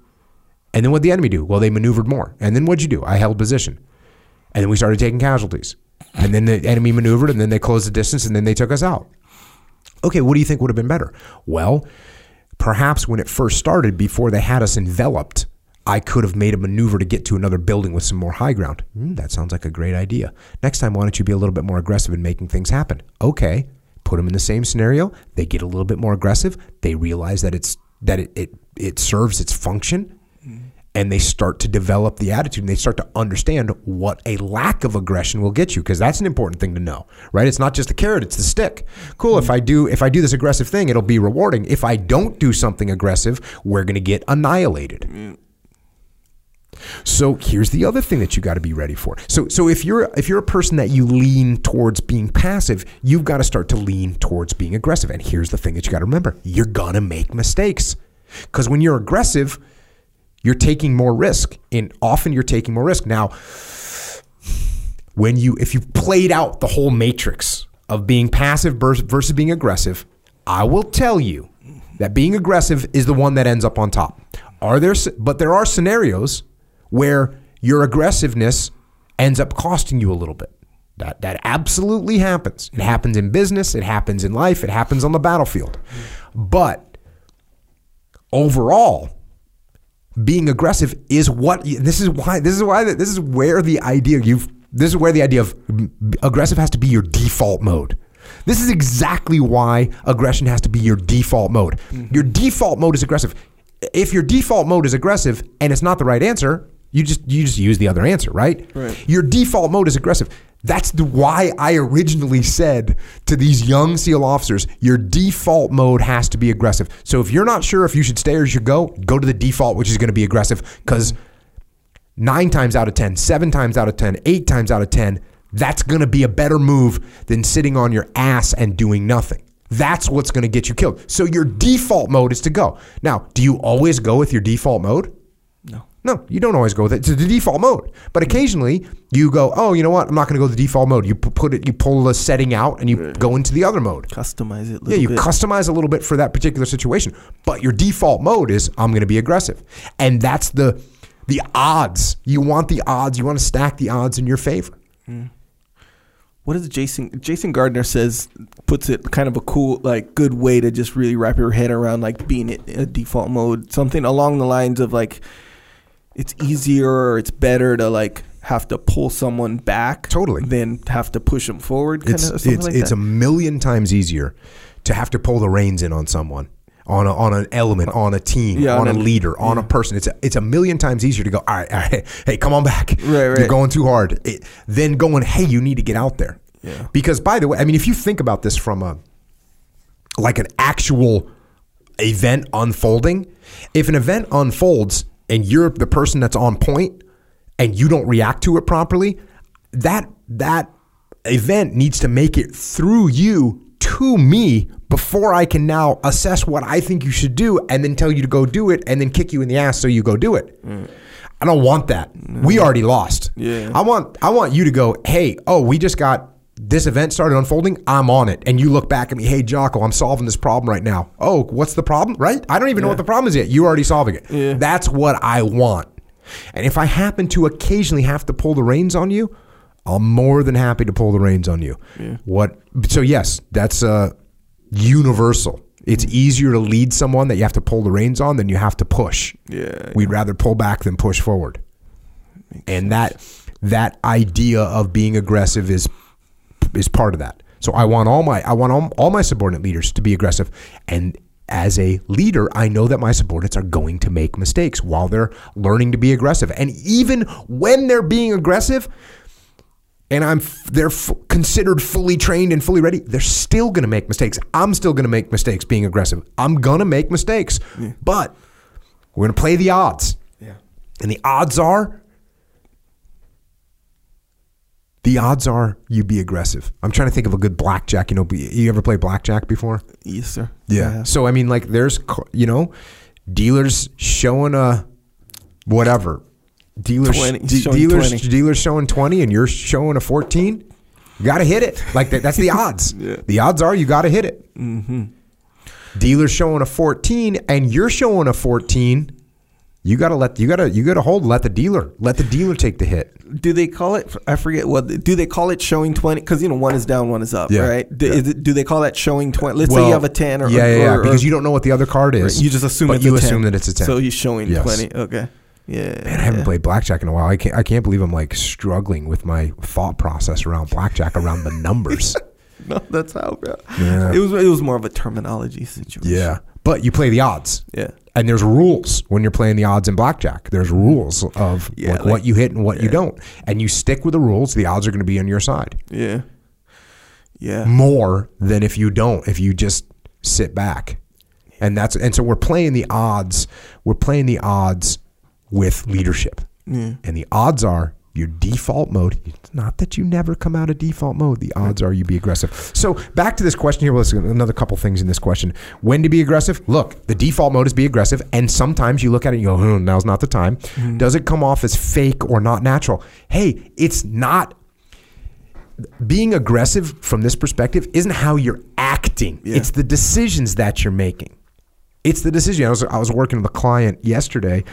And then what did the enemy do? Well they maneuvered more. And then what'd you do? I held position. And then we started taking casualties. And then the enemy maneuvered and then they closed the distance and then they took us out. Okay, what do you think would have been better? Well, perhaps when it first started, before they had us enveloped, I could have made a maneuver to get to another building with some more high ground. Hmm, that sounds like a great idea. Next time, why don't you be a little bit more aggressive in making things happen? Okay, put them in the same scenario. They get a little bit more aggressive. They realize that it's that it it, it serves its function. And they start to develop the attitude and they start to understand what a lack of aggression will get you because that's an important thing to know, right? It's not just the carrot, it's the stick. Cool, if I do if I do this aggressive thing, it'll be rewarding. If I don't do something aggressive, we're going to get annihilated. So here's the other thing that you got to be ready for. So so if you're if you're a person that you lean towards being passive, you've got to start to lean towards being aggressive. And here's the thing that you got to remember. You're going to make mistakes. Cuz when you're aggressive, you're taking more risk. And often you're taking more risk. Now, when you if you've played out the whole matrix of being passive versus being aggressive, I will tell you that being aggressive is the one that ends up on top. Are there but there are scenarios where your aggressiveness ends up costing you a little bit. That that absolutely happens. It happens in business, it happens in life, it happens on the battlefield. But overall, being aggressive is what this is why this is why this is where the idea you've this is where the idea of aggressive has to be your default mode. This is exactly why aggression has to be your default mode. Mm-hmm. Your default mode is aggressive. If your default mode is aggressive and it's not the right answer, you just you just use the other answer, right? Right. Your default mode is aggressive. That's the why I originally said to these young SEAL officers, your default mode has to be aggressive. So if you're not sure if you should stay or you should go, go to the default, which is going to be aggressive, because nine times out of ten, seven times out of ten, eight times out of ten, that's going to be a better move than sitting on your ass and doing nothing. That's what's going to get you killed. So your default mode is to go. Now, do you always go with your default mode? No. You don't always go with it. It's the default mode. But mm. occasionally you go, oh, you know what? I'm not going to go to the default mode. You put it, you pull the setting out, and you go into the other mode. Customize it a little Yeah, you bit. customize a little bit for that particular situation. But your default mode is I'm going to be aggressive, and that's the the odds. You want the odds. You want to stack the odds in your favor. Mm. what is Jason Jason Gardner says puts it kind of a cool like good way to just really wrap your head around like being in a default mode something along the lines of like it's easier it's better to like have to pull someone back Totally. than have to push them forward kind It's of something it's like it's a million times easier to have to pull the reins in on someone. On, a, on an element, uh, on a team, Yeah, on a on a- leader, on a person, it's a, it's a million times easier to go. All right, all right, hey, come on back. Right, right. You're going too hard. It, then going, hey, you need to get out there. Yeah. Because by the way, I mean, if you think about this from a like an actual event unfolding. If an event unfolds and you're the person that's on point and you don't react to it properly, that that event needs to make it through you to me before I can now assess what I think you should do and then tell you to go do it and then kick you in the ass so you go do it. I don't want that. We mm. already lost. Yeah. I want I want you to go, "Hey, oh, we just got this event started unfolding. I'm on it." And you look back at me, "Hey, Jocko, I'm solving this problem right now." "Oh, what's the problem?" Right? I don't even know what the problem is yet. You're already solving it. Yeah. That's what I want. And if I happen to occasionally have to pull the reins on you, I'm more than happy to pull the reins on you. What? So yes, that's uh, universal. It's easier to lead someone that you have to pull the reins on than you have to push. Yeah. We'd rather pull back than push forward. and that that idea of being aggressive is is part of that. So I want all my I want all, all my subordinate leaders to be aggressive and as a leader, I know that my subordinates are going to make mistakes while they're learning to be aggressive. And even when they're being aggressive, and I'm they're f- considered fully trained and fully ready, they're still going to make mistakes. I'm still going to make mistakes being aggressive. I'm going to make mistakes. But we're going to play the odds. Yeah. And the odds are the odds are you be aggressive. I'm trying to think of a good blackjack, you know, be- you ever play blackjack before? Yes, sir. Yeah. So I mean, like, there's you know, dealers showing a whatever, dealers 20, de- showing dealers 20. dealers showing twenty, and you're showing a fourteen. You got to hit it. Like that, that's the odds. Yeah. The odds are you got to hit it. Mm-hmm. Dealers showing a fourteen, and you're showing a fourteen. You gotta let you gotta you gotta hold. Let the dealer let the dealer take the hit. Do they call it? I forget what. Do they call it showing twenty? Because you know one is down, one is up, Yeah. right? Do, Yeah. it- do they call that showing twenty? Let's say you have a ten, or yeah, yeah, yeah, or- or- because you don't know what the other card is. you just assume but it's you a 10. assume that it's a ten. So he's showing Yes. twenty. Okay. Yeah. Man, I haven't yeah. played blackjack in a while. I can't. I can't believe I'm like struggling with my thought process around blackjack around the numbers. No, that's how, bro. Yeah. It was. It was more of a terminology situation. yeah, but you play the odds, Yeah. and there's rules when you're playing the odds in blackjack. There's rules of Yeah, like, like- what you hit and what you don't, and you stick with the rules. The odds are going to be on your side Yeah. Yeah. more than if you don't. If you just sit back, and that's and so we're playing the odds. We're playing the odds with leadership. Yeah. And the odds are your default mode. It's not that you never come out of default mode. The odds are you be aggressive. So back to this question here. Well, let's another couple things in this question. When to be aggressive? Look, the default mode is be aggressive, and sometimes you look at it and you go, "Hmm, "Now's not the time." Does it come off as fake or not natural? Hey, it's not. Being aggressive from this perspective isn't how you're acting. Yeah. It's the decisions that you're making. It's the decision. I was I was working with a client yesterday,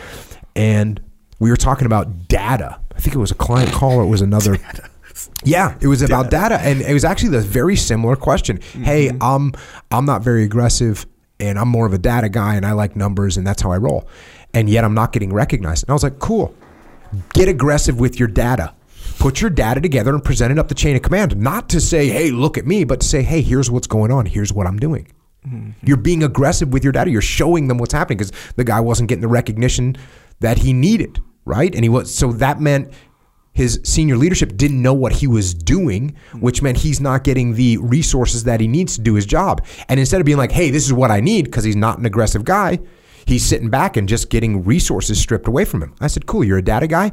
and we were talking about data. I think it was a client call or it was another. Yeah, it was about data, and it was actually the very similar question. Mm-hmm. Hey, I'm I'm not very aggressive, and I'm more of a data guy, and I like numbers, and that's how I roll. And yet, I'm not getting recognized. And I was like, cool. Get aggressive with your data. Put your data together and present it up the chain of command. Not to say, hey, look at me, but to say, hey, here's what's going on. Here's what I'm doing. Mm-hmm. You're being aggressive with your data. You're showing them what's happening because the guy wasn't getting the recognition that he needed, right? And he was so that meant his senior leadership didn't know what he was doing, which meant he's not getting the resources that he needs to do his job. And instead of being like, "Hey, this is what I need," because he's not an aggressive guy, he's sitting back and just getting resources stripped away from him. I said, "Cool, you're a data guy.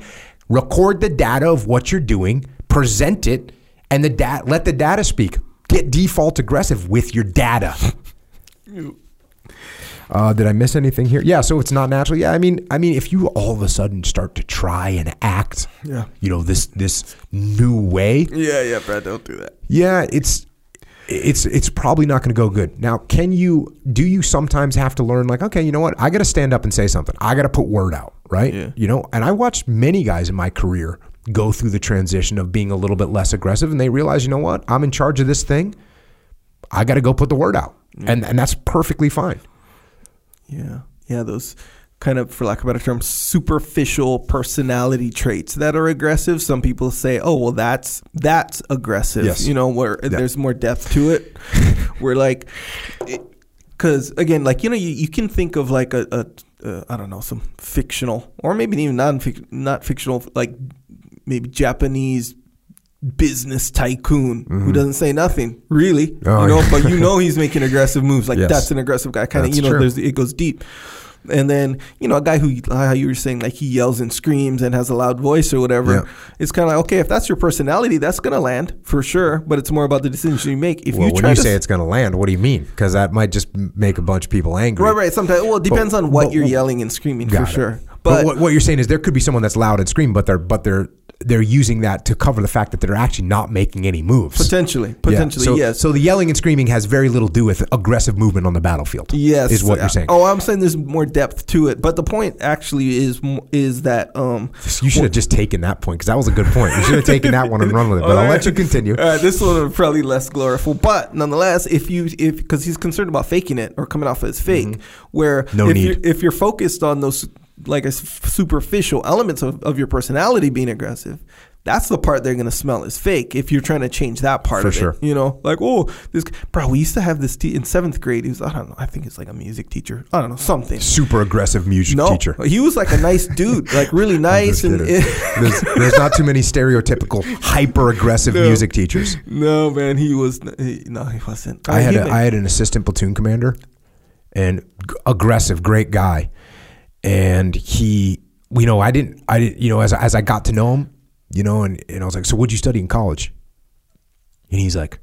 Record the data of what you're doing, present it, and the data let the data speak. Get default aggressive with your data." Uh, did I miss anything here? Yeah, so it's not natural. Yeah, I mean, I mean, if you all of a sudden start to try and act, Yeah. you know, this this new way, Yeah. Yeah, Brad. Don't do that. yeah, it's it's it's probably not going to go good. Now, can you do you sometimes have to learn like, okay, you know what? I got to stand up and say something. I got to put word out, right? Yeah. You know, and I watched many guys in my career go through the transition of being a little bit less aggressive and they realize, you know what? I'm in charge of this thing. I got to go put the word out. And and that's perfectly fine. Yeah. Yeah. Those kind of, for lack of a better term, superficial personality traits that are aggressive. Some people say, "Oh, well, that's that's aggressive." Yes. You know, where there's more depth to it. We're like, because again, like you know, you, you can think of like a, a uh, I don't know, some fictional or maybe even non not fictional, like maybe Japanese business tycoon who doesn't say nothing really, Mm-hmm. Oh, you know, yeah. but you know he's making aggressive moves. Like Yes. that's an aggressive guy. Kind of, you know, true. there's it goes deep. And then you know a guy who, how you were saying, like he yells and screams and has a loud voice or whatever. Yeah. It's kind of like okay, if that's your personality, that's gonna land for sure. But it's more about the decisions you make. If well, you when try you to say it's going to land, what do you mean? Because that might just make a bunch of people angry. right, right, sometimes well, it depends on what but- you're yelling and screaming for it. sure. But, But, what, what you're saying is there could be someone that's loud and scream, but they're but they're they're using that to cover the fact that they're actually not making any moves. potentially, Yeah. potentially, So, yes. So the yelling and screaming has very little to do with aggressive movement on the battlefield. Yes, is what you're saying. Oh, I'm saying there's more depth to it, but the point actually is is that um, You should have just taken that point because that was a good point. You should have taken that one and run with it. But I'll let you continue. All right, this one is probably less gloriful, but nonetheless, if you if because he's concerned about faking it or coming off as fake, where Mm-hmm. No if need. you're if you're focused on those like a superficial elements of, of your personality being aggressive. That's the part they're gonna smell is fake. If you're trying to change that part For of sure. it, you know, like oh, this bro, we used to have this te- in seventh grade. He was I don't know, I think it's like a music teacher. I don't know something. Super aggressive music No, teacher. he was like a nice dude, like really nice and. there's, there's not too many stereotypical hyper aggressive No. music teachers. No, man, he was he, no, he wasn't. I had He a, I had an assistant platoon commander, and aggressive, great guy, and he, you know, I didn't, I didn't, you know, as as I got to know him, you know, and, and I was like, so what'd you study in college? And he's like,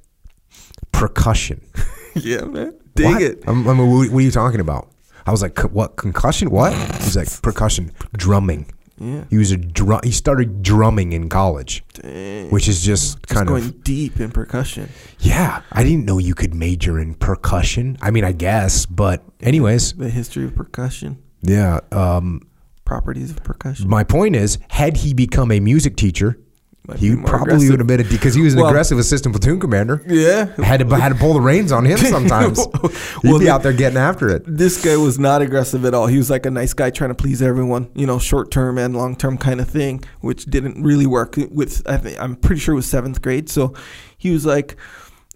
percussion. yeah, man, dig what? it. I'm, I'm, what are you talking about? I was like, what concussion? What? He's like percussion, drumming. Yeah, He was a drum. He started drumming in college, Dang. which is just Just kind going of going deep in percussion. yeah. I didn't know you could major in percussion. I mean, I guess, but anyways, The history of percussion, yeah. Um, properties of percussion. my point is, had he become a music teacher, Might he probably aggressive. would have been a because he was an Well- aggressive assistant platoon commander. Yeah, Had to had to pull the reins on him sometimes. He'd Well, be out there getting after it. this guy was not aggressive at all. He was like a nice guy trying to please everyone, you know, short term and long term kind of thing, which didn't really work with. I think I'm pretty sure it was seventh grade. So he was like,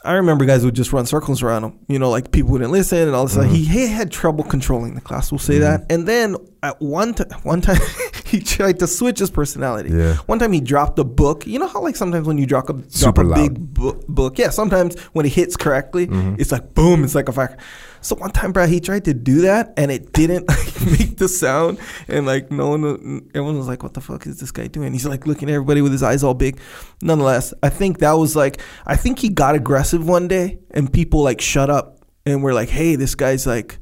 I remember guys would just run circles around him, you know, like people wouldn't listen and all this. Mm-hmm. He, he had trouble controlling the class. We'll say that. And then at one t- one time he tried to switch his personality. Yeah. One time he dropped a book. You know how like sometimes when you drop a drop Super a loud. big book, book. Yeah, sometimes when it hits correctly, Mm-hmm. it's like boom, it's like a fire. So one time, bro, he tried to do that and it didn't like, make the sound, and like no one, everyone was like, "What the fuck is this guy doing?" He's like looking at everybody with his eyes all big. Nonetheless, I think that was like, I think he got aggressive one day, and people like shut up and were like, "Hey, this guy's like."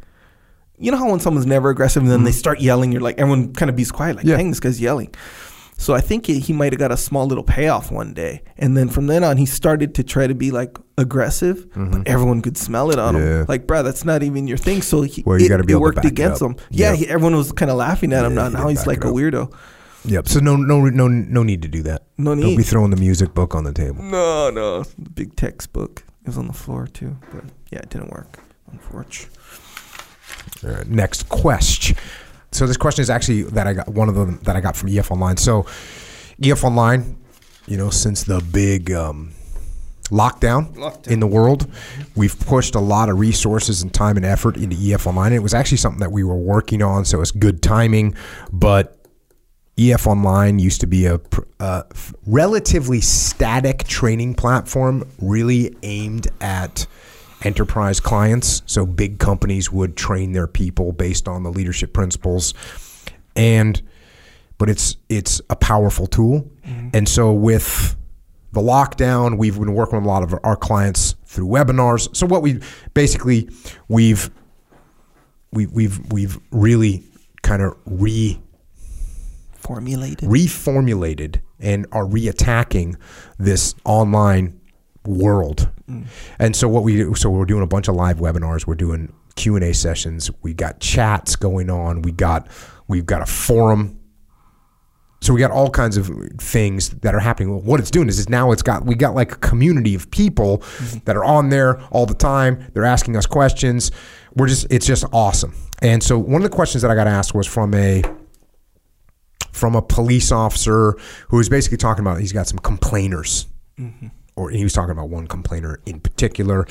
You know how when someone's never aggressive and then they start yelling, you're like, everyone kind of bees quiet, like, Mm-hmm. Yeah. dang, this guy's yelling. So I think he, might have got a small little payoff one day, and then from then on, he started to try to be like aggressive, but everyone could smell it on Mm-hmm. Yeah. him. Like, bro, that's not even your thing. So he, Well, you it, it worked against up. him. Yeah, Yeah. he, everyone was kind of laughing at him. Yeah, now, he's like a weirdo. Yep. So no, no, no, no need to do that. No need. Don't be throwing the music book on the table. No, no, the big textbook it was on the floor too, but yeah, it didn't work. Unfortunately. All right, next question. So this question is actually that I got one of them that I got from EF Online. So EF Online, you know, since the big um, lockdown, Lockdown. in the world, we've pushed a lot of resources and time and effort into EF Online. It was actually something that we were working on, so it's good timing. But EF Online used to be a, a relatively static training platform, really aimed at enterprise clients. So big companies would train their people based on the leadership principles, and but it's it's a powerful tool. Mm-hmm. And so with the lockdown, we've been working with a lot of our clients through webinars. So what we basically we've we, we've we've really kind of re Formulated. reformulated and are reattacking this online world. Mm. And so what we do, so we're doing a bunch of live webinars, we're doing Q&A sessions, we got chats going on, we got we've got a forum. So we got all kinds of things that are happening. Well, What it's doing is, is now it's got we got like a community of people mm-hmm. that are on there all the time. They're asking us questions. We're just it's just awesome. And so one of the questions that I got asked was from a from a police officer who was basically talking about he's got some complainers, mm-hmm. Or he was talking about one complainer in particular,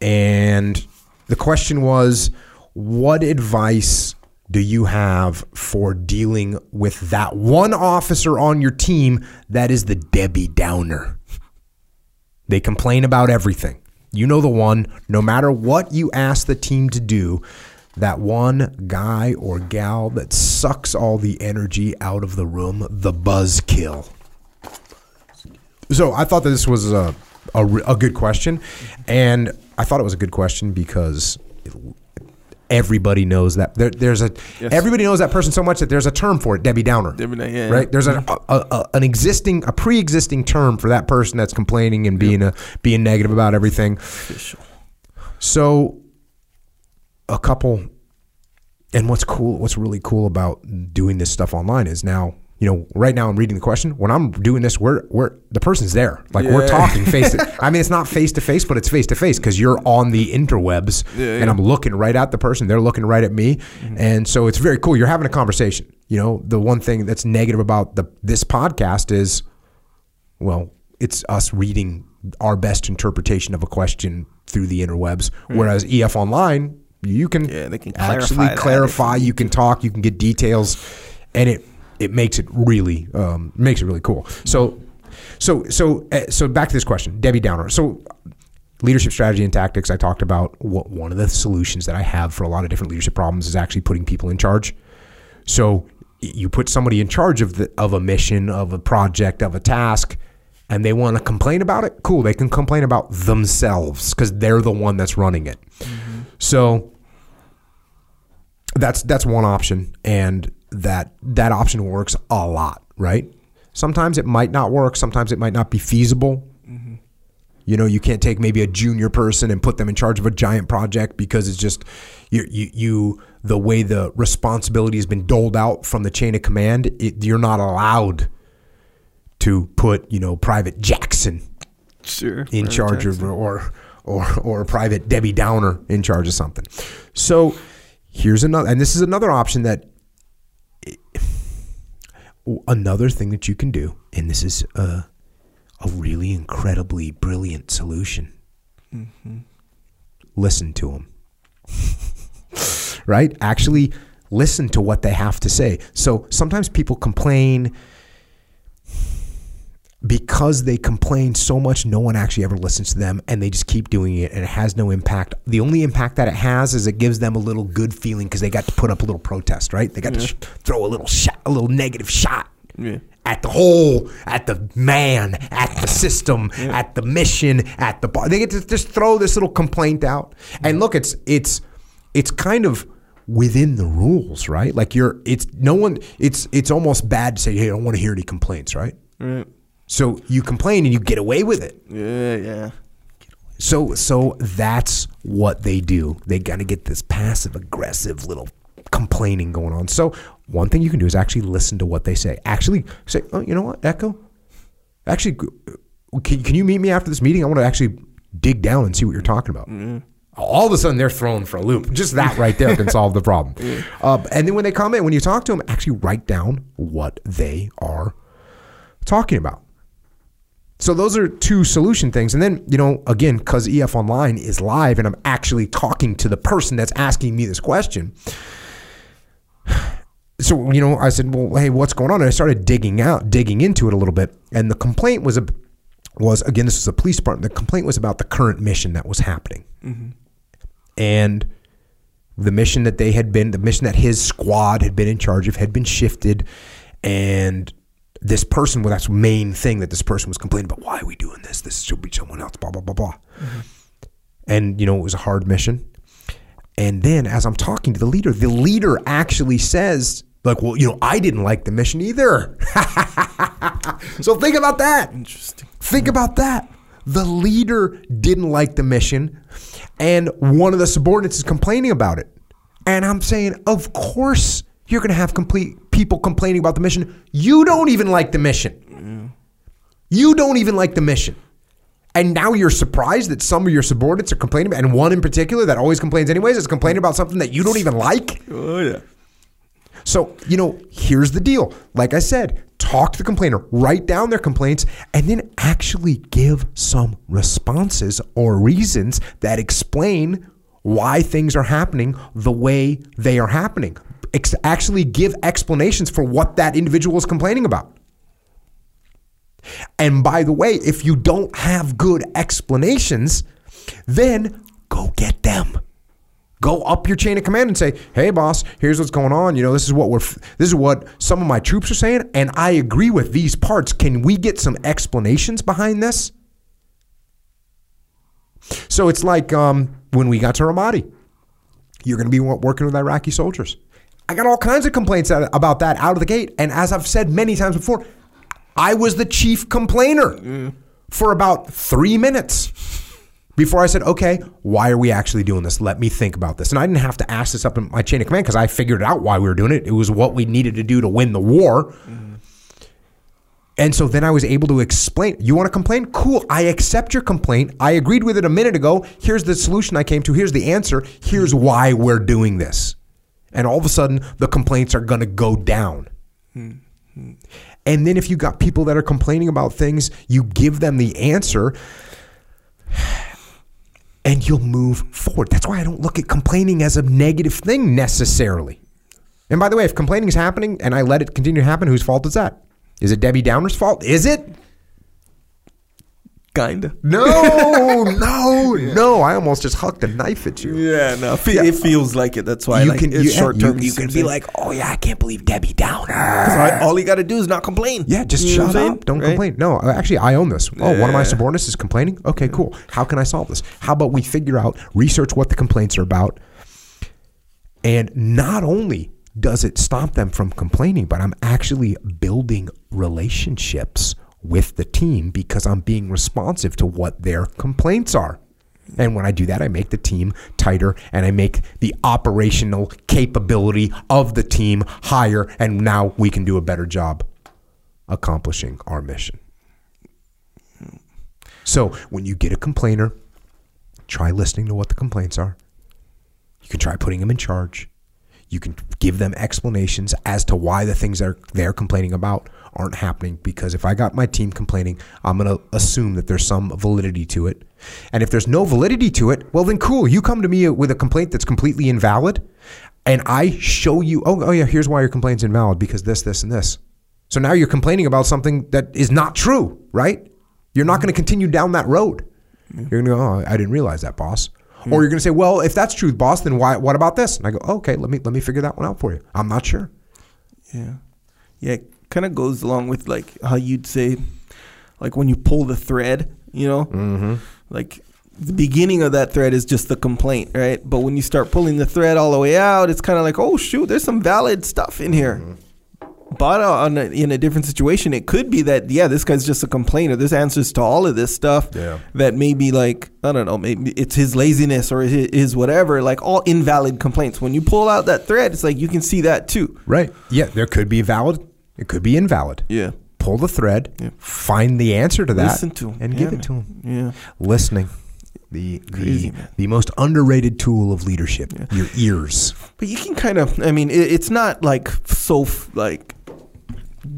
and the question was, what advice do you have for dealing with that one officer on your team that is the Debbie Downer? They complain about everything. You know the one, no matter what you ask the team to do, that one guy or gal that sucks all the energy out of the room, the buzzkill. So I thought that this was a, a, a good question. And I thought it was a good question because everybody knows that there, there's a Yes. everybody knows that person so much that there's a term for it Debbie Downer Debbie Downer, yeah. right there's a, a, a an existing a pre-existing term for that person that's complaining and being a being negative about everything Official. so a couple and what's cool what's really cool about doing this stuff online is now you know right now I'm reading the question when I'm doing this we're we're the person's there like we're talking face to I mean it's not face to face but it's face to face because you're on the interwebs Yeah, and. I'm looking right at the person they're looking right at me mm-hmm. and so it's very cool you're having a conversation you know the one thing that's negative about the this podcast is well, it's us reading our best interpretation of a question through the interwebs. Mm. Whereas EF Online, you can, Yeah, they can actually clarify that clarify. You can talk. You can get details, and it it makes it really um, makes it really cool. So, so so uh, so back to this question, Debbie Downer. So. Leadership strategy and tactics. I talked about what one of the solutions that I have for a lot of different leadership problems is actually putting people in charge. So you put somebody in charge of the of a mission, of a project, of a task, and they want to complain about it. Cool, they can complain about themselves because they're the one that's running it. So that's that's one option, and that that option works a lot, right? Sometimes it might not work. Sometimes it might not be feasible. You know, you can't take maybe a junior person and put them in charge of a giant project because it's just you you, you the way the responsibility has been doled out from the chain of command. It, you're not allowed to put you know Private Jackson Sure. in Private charge Jackson. of or or or Private Debbie Downer in charge of something. So here's another, and this is another option that another thing that you can do, and this is a, a really incredibly brilliant solution. Mm-hmm. Listen to them, right? Actually, listen to what they have to say. So sometimes people complain because they complain so much, no one actually ever listens to them and they just keep doing it and it has no impact. The only impact that it has is it gives them a little good feeling because they got to put up a little protest, right? They got to sh- throw a little shot, a little negative shot Yeah. at the whole, at the man, at the system, at the mission, at the bar. They get to just throw this little complaint out. And look, it's it's it's kind of within the rules, right? Like you're it's no one it's it's almost bad to say, hey, I don't want to hear any complaints, right? Right. So you complain and you get away with it. Yeah, yeah. So so that's what they do. They gotta get this passive aggressive little complaining going on. So one thing you can do is actually listen to what they say. Actually say, oh, you know what, Echo? Actually, can, can you meet me after this meeting? I want to actually dig down and see what you're talking about. All of a sudden, they're thrown for a loop. Just that right there can solve the problem. Uh, and then when they come in, when you talk to them, actually write down what they are talking about. So those are two solution things. And then, you know, again, because EF Online is live and I'm actually talking to the person that's asking me this question. So, you know, I said, well, hey, what's going on? And I started digging out, digging into it a little bit. And the complaint was, a, was again, this was a police department. The complaint was about the current mission that was happening. Mm-hmm. And the mission that they had been, the mission that his squad had been in charge of had been shifted. And this person, well, that's the main thing that this person was complaining about. Why are we doing this? This should be someone else, blah, blah, blah, blah. Mm-hmm. And, you know, it was a hard mission. And then as I'm talking to the leader, the leader actually says, like, well, you know, I didn't like the mission either. so think about that. Interesting. Think about that. The leader didn't like the mission, and one of the subordinates is complaining about it. And I'm saying, of course, you're going to have complete people complaining about the mission. You don't even like the mission. You don't even like the mission. And now you're surprised that some of your subordinates are complaining about, and one in particular that always complains anyways is complaining about something that you don't even like. Oh yeah. So, you know, here's the deal. Like I said, talk to the complainer, write down their complaints, and then actually give some responses or reasons that explain why things are happening the way they are happening. Ex- actually give explanations for what that individual is complaining about. And by the way, if you don't have good explanations, then go get them. Go up your chain of command and say, "Hey, boss, here's what's going on. You know, this is what we're, this is what some of my troops are saying, and I agree with these parts. Can we get some explanations behind this?" So it's like um, when we got to Ramadi. You're going to be working with Iraqi soldiers. I got all kinds of complaints about that out of the gate, and as I've said many times before, I was the chief complainer for about three minutes before I said, okay, why are we actually doing this? Let me think about this. And I didn't have to ask this up in my chain of command because I figured out why we were doing it. It was what we needed to do to win the war. And so then I was able to explain. You want to complain? Cool. I accept your complaint. I agreed with it a minute ago. Here's the solution I came to. Here's the answer. Here's why we're doing this. And all of a sudden, the complaints are going to go down. And then if you got people that are complaining about things, you give them the answer and you'll move forward. That's why I don't look at complaining as a negative thing necessarily. And by the way, if complaining is happening and I let it continue to happen, whose fault is that? Is it Debbie Downer's fault? Is it? Kinda. No, no, no. I almost just hucked a knife at you. Yeah, no. Fe- Yeah. It feels like it. That's why I you like can, it's you, short term. you can be like, oh yeah, I can't believe Debbie Downer. all you got to do is not complain. Yeah, just You shut up. Don't Right? complain. No, uh, actually, I own this. Oh, one of my Yeah. subordinates is complaining. Okay, cool. How can I solve this? How about we figure out, research what the complaints are about, and not only does it stop them from complaining, but I'm actually building relationships with the team because I'm being responsive to what their complaints are. And when I do that, I make the team tighter and I make the operational capability of the team higher. And now we can do a better job accomplishing our mission. So when you get a complainer, try listening to what the complaints are. You can try putting them in charge. You can give them explanations as to why the things they're they're complaining about aren't happening. Because if I got my team complaining, I'm going to assume that there's some validity to it. And if there's no validity to it, well then cool. You come to me with a complaint that's completely invalid, and I show you, oh, oh yeah, here's why your complaint's invalid because this, this, and this. So now you're complaining about something that is not true, right? You're not going to continue down that road. You're going to go, oh, I didn't realize that, boss. Hmm. Or you're going to say, well, if that's true, boss, then why? What about this? And I go, oh, okay, let me let me figure that one out for you. I'm not sure. Yeah. Yeah, kind of goes along with like how you'd say, like when you pull the thread, you know, mm-hmm. like the beginning of that thread is just the complaint, right? But when you start pulling the thread all the way out, it's kind of like, oh shoot, there's some valid stuff in here. But uh, on a, in a different situation, it could be that yeah, this guy's just a complainer. This answers to all of this stuff. Yeah. That maybe like I don't know, maybe it's his laziness or his, his whatever. Like all invalid complaints. When you pull out that thread, it's like you can see that too. Right. Yeah, there could be valid. It could be invalid. Yeah. Pull the thread, Yeah. find the answer to that, Listen to 'em. and Yeah, give man. it to him. Yeah. Listening. The Crazy, the, man. the most underrated tool of leadership, your ears. But you can kind of, I mean, it, it's not like so like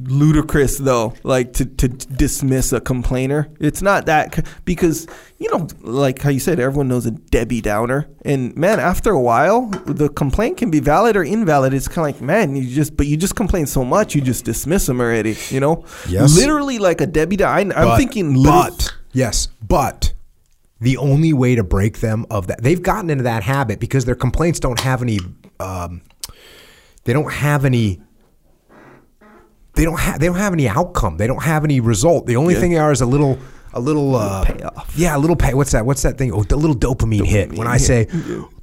ludicrous though, like to, to dismiss a complainer. It's not that because you know, like how you said, everyone knows a Debbie Downer, and man, after a while, the complaint can be valid or invalid. It's kind of like, man, you just, but you just complain so much, you just dismiss them already. You know, Yes. literally like a Debbie Downer. I'm But- thinking, but yes, but the only way to break them of that they've gotten into that habit because their complaints don't have any um, they don't have any they don't have they don't have any outcome they don't have any result the only Yeah. thing they are is a little a little uh, payoff. yeah a little pay what's that what's that thing oh the little dopamine, hit when I hit. say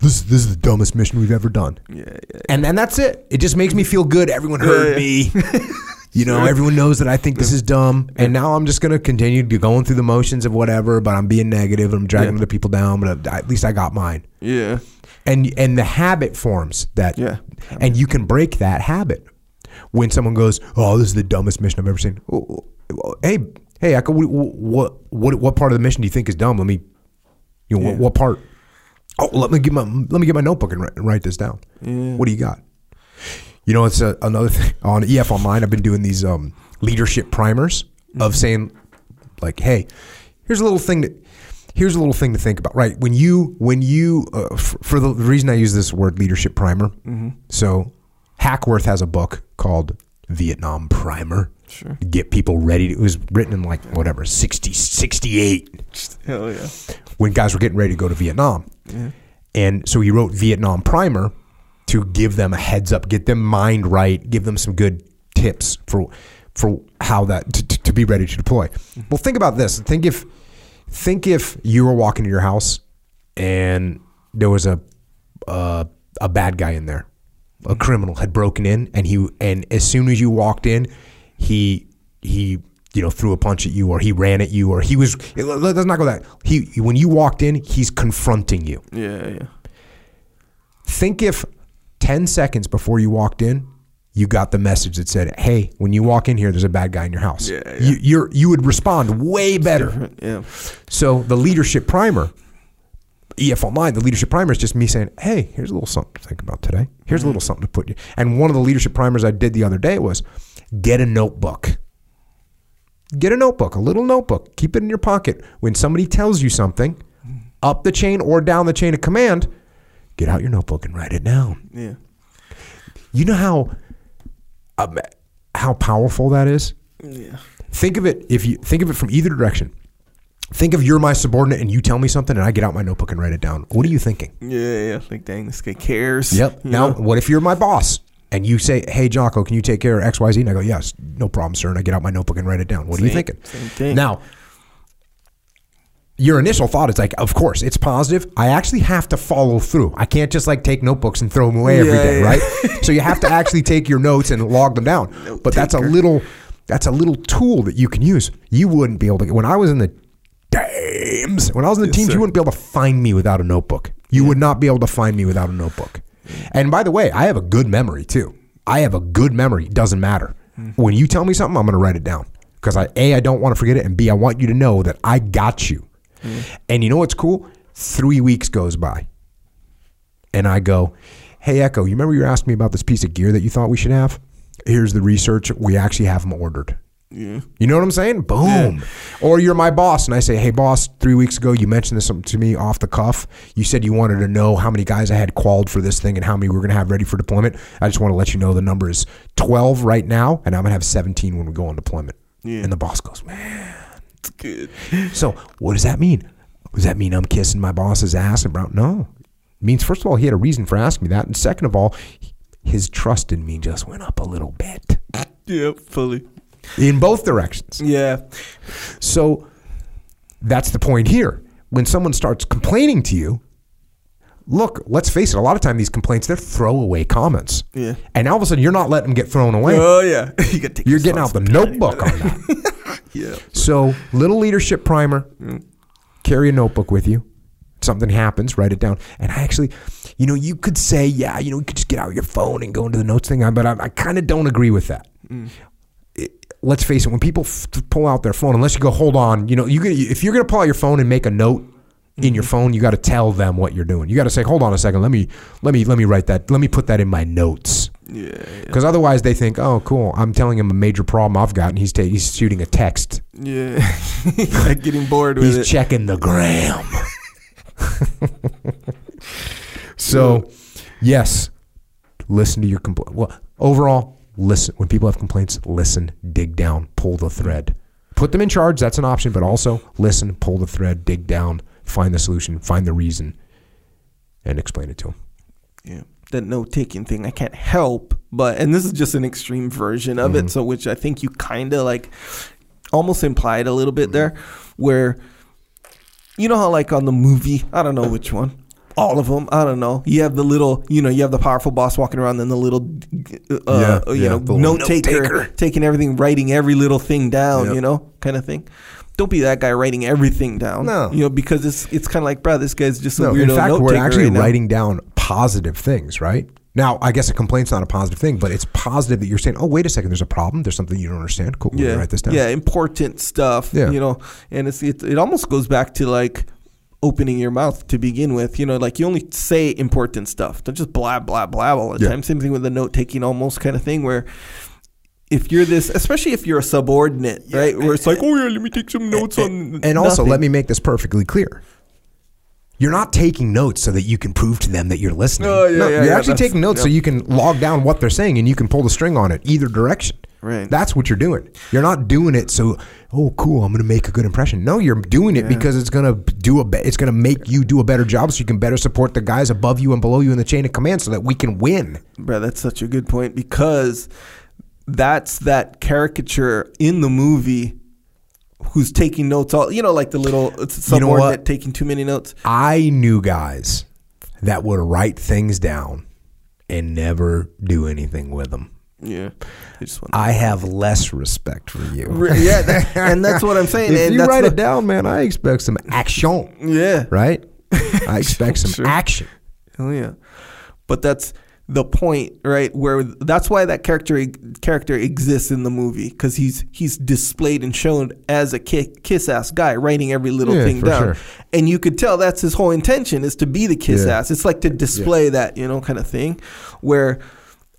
this this is the dumbest mission we've ever done yeah, yeah, and and that's it. It just makes me feel good. Everyone heard Yeah, me. you know, everyone knows that I think this is dumb, and now I'm just gonna continue to going through the motions of whatever. But I'm being negative. I'm dragging Yeah. other people down. But at least I got mine. yeah, And and the habit forms that. Yeah. And you can break that habit when someone goes, "Oh, this is the dumbest mission I've ever seen." Hey, hey, Echo, what what what what part of the mission do you think is dumb? Let me, you know, what, Yeah. what part? Oh, let me get my let me get my notebook and write, write this down. Yeah. What do you got? You know, it's a, another thing on EF Online. I've been doing these um, leadership primers of saying, like, hey, here's a little thing that here's a little thing to think about. Right when you when you uh, f- for the reason I use this word leadership primer. So Hackworth has a book called Vietnam primer. Sure. Get people ready. To, it was written in like whatever 60, 68 Hell yeah. when guys were getting ready to go to Vietnam. Yeah. And so he wrote Vietnam Primer to give them a heads up, get them mind right, give them some good tips for for how that to, to, to be ready to deploy. Well, think about this. Think if think if you were walking to your house and there was a uh, a bad guy in there, a criminal had broken in, and he and as soon as you walked in, he he you know threw a punch at you or he ran at you or he was let's not go that he when you walked in he's confronting you Yeah, yeah. think if 10 seconds before you walked in you got the message that said hey when you walk in here there's a bad guy in your house Yeah, yeah. You, you're you would respond way better Yeah. so the leadership primer EF Online, the leadership primer is just me saying, "Hey, here's a little something to think about today. Here's a little something to put you." And one of the leadership primers I did the other day was get a notebook. Get a notebook, a little notebook. Keep it in your pocket. When somebody tells you something, up the chain or down the chain of command, get out your notebook and write it down. Yeah. You know how um, how powerful that is. Yeah. Think of it if you think of it from either direction. Think of you're my subordinate and you tell me something and I get out my notebook and write it down. What are you thinking? Yeah, yeah. Like, dang, this guy cares. Yep. You Now, know? what if you're my boss and you say, "Hey, Jocko, can you take care of X, Y, Z?" And I go, "Yes, no problem, sir." And I get out my notebook and write it down. What are you thinking? same thing. Now, your initial thought is like, "Of course, it's positive." I actually have to follow through. I can't just like take notebooks and throw them away every Yeah, day, yeah. right? so you have to actually take your notes and log them down. but that's a little that's a little tool that you can use. You wouldn't be able to when I was in the games, when I was in the teams, sir. you wouldn't be able to find me without a notebook. You would not be able to find me without a notebook. And by the way, I have a good memory too. I have a good memory. It Doesn't matter. Mm-hmm. When you tell me something, I'm going to write it down because I a I don't want to forget it, and b I want you to know that I got you. Mm-hmm. And you know what's cool? Three weeks goes by, and I go, "Hey Echo, you remember you were asking me about this piece of gear that you thought we should have? Here's the research. We actually have them ordered." Yeah. You know what I'm saying? Boom. Or you're my boss, and I say, "Hey, boss, three weeks ago you mentioned this to me off the cuff. You said you wanted to know how many guys I had qualled for this thing and how many we are going to have ready for deployment. I just want to let you know the number is 12 right now, and I'm going to have 17 when we go on deployment." Yeah. And the boss goes, "Man." It's good. So what does that mean? Does that mean I'm kissing my boss's ass? And brown? No. It means first of all he had a reason for asking me that, and second of all, his trust in me just went up a little bit Yeah, fully. In both directions. Yeah. So that's the point here. When someone starts complaining to you, look, let's face it, a lot of time these complaints, they're throwaway comments. Yeah. And all of a sudden you're not letting them get thrown away. Oh yeah. You you're getting out the notebook on that. Yeah. so little leadership primer, carry a notebook with you. Something happens, write it down. And I actually, you know, you could say, yeah, you know, you could just get out your phone and go into the notes thing, but I, I kind of don't agree with that. It- let's face it, when people f- pull out their phone, unless you go, hold on, you know, you if you're going to pull out your phone and make a note in your mm-hmm. phone, you got to tell them what you're doing. You got to say, hold on a second, let me, let me, let me write that, let me put that in my notes. Yeah. Yeah. Because otherwise, they think, "Oh, cool! I'm telling him a major problem I've got, and he's ta- he's shooting a text. yeah. like getting bored with He's it. checking the gram." so, yes, listen to your complaint. Well, overall, listen. When people have complaints, listen, dig down, pull the thread. Put them in charge. That's an option, but also listen, pull the thread, dig down, find the solution, find the reason, and explain it to them. Yeah. That note taking thing, I can't help but, and this is just an extreme version of Mm-hmm. it. So, which I think you kind of like almost implied a little bit there, where you know how, like on the movie, I don't know which one, all of them, I don't know. You have the little, you know, you have the powerful boss walking around, then the little, uh, Yeah, you yeah, know, note taker, taking everything, writing every little thing down, Yep. you know, kind of thing. Don't be that guy writing everything down. No. You know, because it's it's kind of like, bro, this guy's just a No, weirdo in fact, we're actually right writing down positive things, right? Now, I guess a complaint's not a positive thing, but it's positive that you're saying, "Oh, wait a second, there's a problem. There's something you don't understand." Cool, yeah, yeah, write this down. Yeah, important stuff. Yeah. you know, and it's it, it almost goes back to like opening your mouth to begin with. You know, like you only say important stuff. Don't just blab blab blab all the Yeah. time. Same thing with the note taking, almost kind of thing where. If you're this, especially if you're a subordinate, right? Where it's like, oh yeah, let me take some notes on. And also, let me make this perfectly clear. You're not taking notes so that you can prove to them that you're listening. Oh, yeah, no, yeah, you're yeah, actually taking notes so you can log down what they're saying and you can pull the string on it either direction. Right. That's what you're doing. You're not doing it so oh cool, I'm going to make a good impression. No, you're doing it because it's going to do a be- it's going to make you do a better job so you can better support the guys above you and below you in the chain of command so that we can win. Bro, that's such a good point because that's that caricature in the movie who's taking notes all you know like the little it's You know what? subordinate taking too many notes. I knew guys that would write things down and never do anything with them. Yeah. I just want I have less respect for you. Yeah, that- and that's what I'm saying. if and you that's write the- it down, man, I expect some action, Yeah. right? I expect some Sure. action. Hell yeah. But that's the point, right? Where that's why that character character exists in the movie because he's he's displayed and shown as a kiss ass guy, writing every little Yeah, thing down, sure. and you could tell that's his whole intention is to be the kiss Yeah. ass. It's like to display that, you know, kind of thing, where.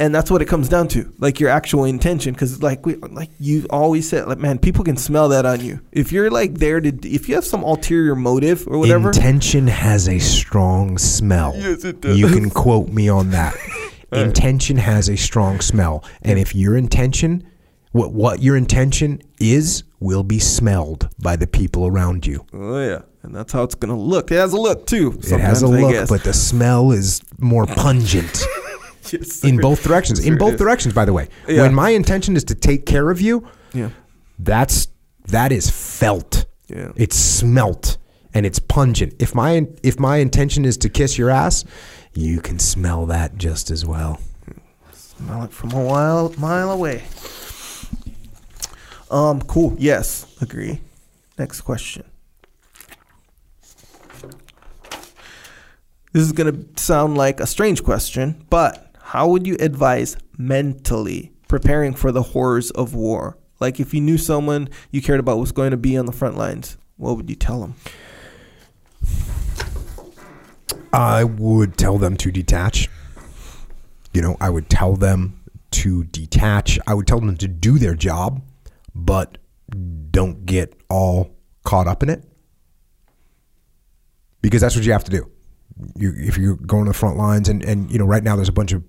And that's what it comes down to, like your actual intention, because like we, like you always said, like man, people can smell that on you. If you're like there to, if you have some ulterior motive or whatever, Intention has a strong smell. Yes, it does. You can quote me on that. Intention has a strong smell, and if your intention, what what your intention is, will be smelled by the people around you. Oh yeah, and that's how it's gonna look. It has a look too. It has a look, but the smell is more pungent Yes, in both directions. In both directions, by the way. Yeah. When my intention is to take care of you, Yeah, that's that is felt. Yeah. It's smelt and it's pungent. If my if my intention is to kiss your ass, you can smell that just as well. smell it from a while mile away. Um, cool. Yes, agree. Next question. This is gonna sound like a strange question, but how would you advise mentally preparing for the horrors of war? Like if you knew someone you cared about was going to be on the front lines, what would you tell them? I would tell them to detach. You know, I would tell them to detach. I would tell them to do their job, but don't get all caught up in it. Because that's what you have to do. You, if you're going to the front lines, and, and you know, right now there's a bunch of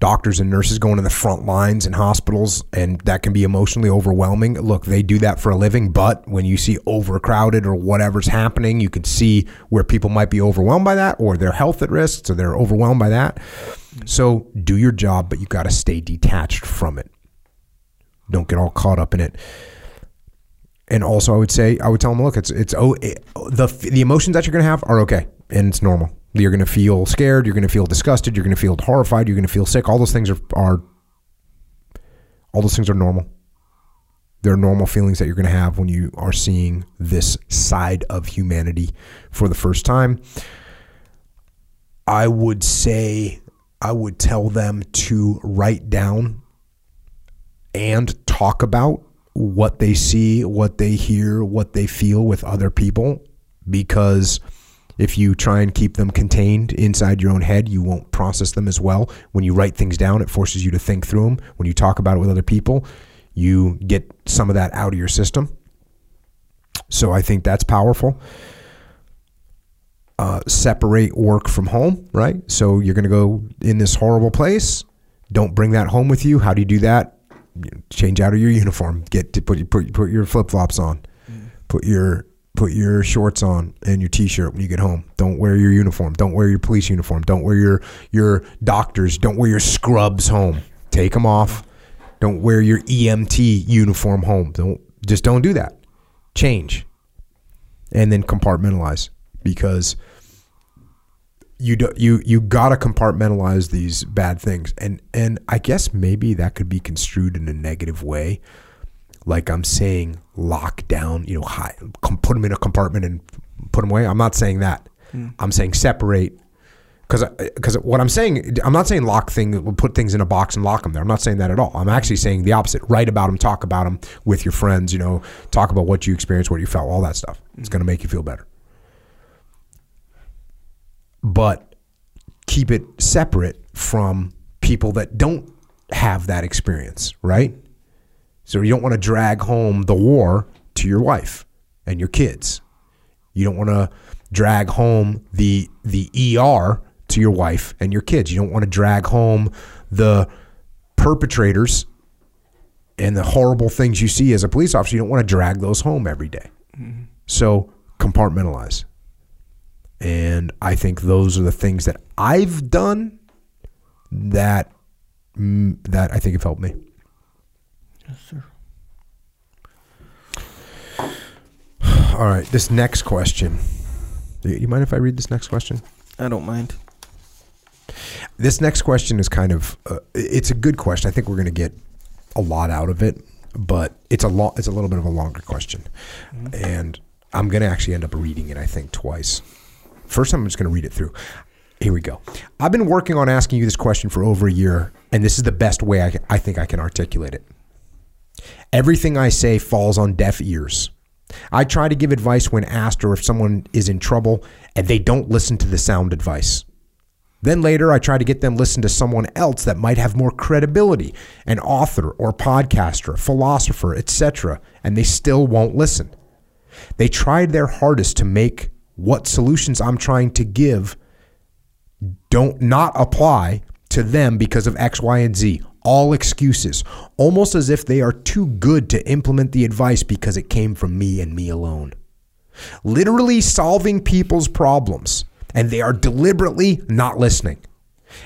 doctors and nurses going to the front lines in hospitals, and that can be emotionally overwhelming. Look, they do that for a living, but when you see overcrowded or whatever's happening, you can see where people might be overwhelmed by that, or their health at risk, so they're overwhelmed by that. So do your job, but you got to stay detached from it. Don't get all caught up in it. And also, I would say, I would tell them, look, it's it's oh, it, the the emotions that you're going to have are okay, and it's normal. You're going to feel scared. You're going to feel disgusted. You're going to feel horrified. You're going to feel sick. All those things are are all those things are normal. They're normal feelings that you're going to have when you are seeing this side of humanity for the first time. I would say I would tell them to write down and talk about what they see, what they hear, what they feel with other people because if you try and keep them contained inside your own head, you won't process them as well. When you write things down, it forces you to think through them. When you talk about it with other people, you get some of that out of your system. So I think that's powerful. Uh, separate work from home, right? So you're going to go in this horrible place. Don't bring that home with you. How do you do that? You know, Change out of your uniform. Get to put put put your flip flops on. Put your put your shorts on and your t-shirt when you get home. Don't wear your uniform. Don't wear your police uniform. Don't wear your your doctors. Don't wear your scrubs home. Take them off. Don't wear your EMT uniform home. Don't just don't do that. Change. And then compartmentalize because you do, you you got to compartmentalize these bad things. And and I guess maybe that could be construed in a negative way like I'm saying lock down, you know, high, put them in a compartment and put them away. I'm not saying that. Mm. I'm saying separate. Because because what I'm saying, I'm not saying lock thing, put things in a box and lock them there. I'm not saying that at all. I'm actually saying the opposite. Write about them, talk about them with your friends. You know, talk about what you experienced, what you felt, all that stuff. It's mm. going to make you feel better. But keep it separate from people that don't have that experience, right? So you don't want to drag home the war to your wife and your kids. You don't want to drag home the the ER to your wife and your kids. You don't want to drag home the perpetrators and the horrible things you see as a police officer. You don't want to drag those home every day. So compartmentalize. And I think those are the things that I've done that that I think have helped me. Yes, sir. All right, this next question. You you mind if I read this next question? I don't mind. This next question is kind of uh, it's a good question. I think we're going to get a lot out of it, but it's a lot it's a little bit of a longer question. And I'm going to actually end up reading it I think twice. First time I'm just going to read it through. Here we go. I've been working on asking you this question for over a year, and this is the best way I, can, I think I can articulate it. Everything I say falls on deaf ears. I try to give advice when asked or if someone is in trouble, and they don't listen to the sound advice. Then later, I try to get them listen to someone else that might have more credibility, an author or podcaster, philosopher, etc., and they still won't listen. They tried their hardest to make what solutions I'm trying to give don't not apply to them because of X, Y, and Z. All excuses, almost as if they are too good to implement the advice because it came from me and me alone. Literally solving people's problems, and they are deliberately not listening.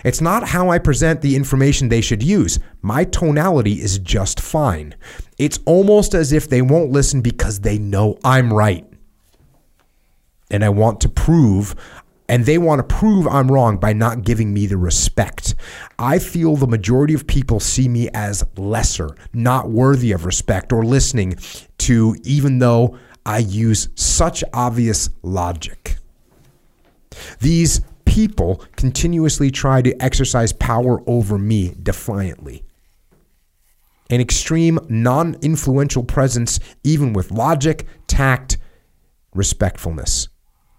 It's not how I present the information they should use. My tonality is just fine. It's almost as if they won't listen because they know I'm right and I want to prove and they want to prove I'm wrong by not giving me the respect. I feel the majority of people see me as lesser, not worthy of respect or listening to, even though I use such obvious logic. These people continuously try to exercise power over me defiantly. An extreme, non influential presence, even with logic, tact, respectfulness.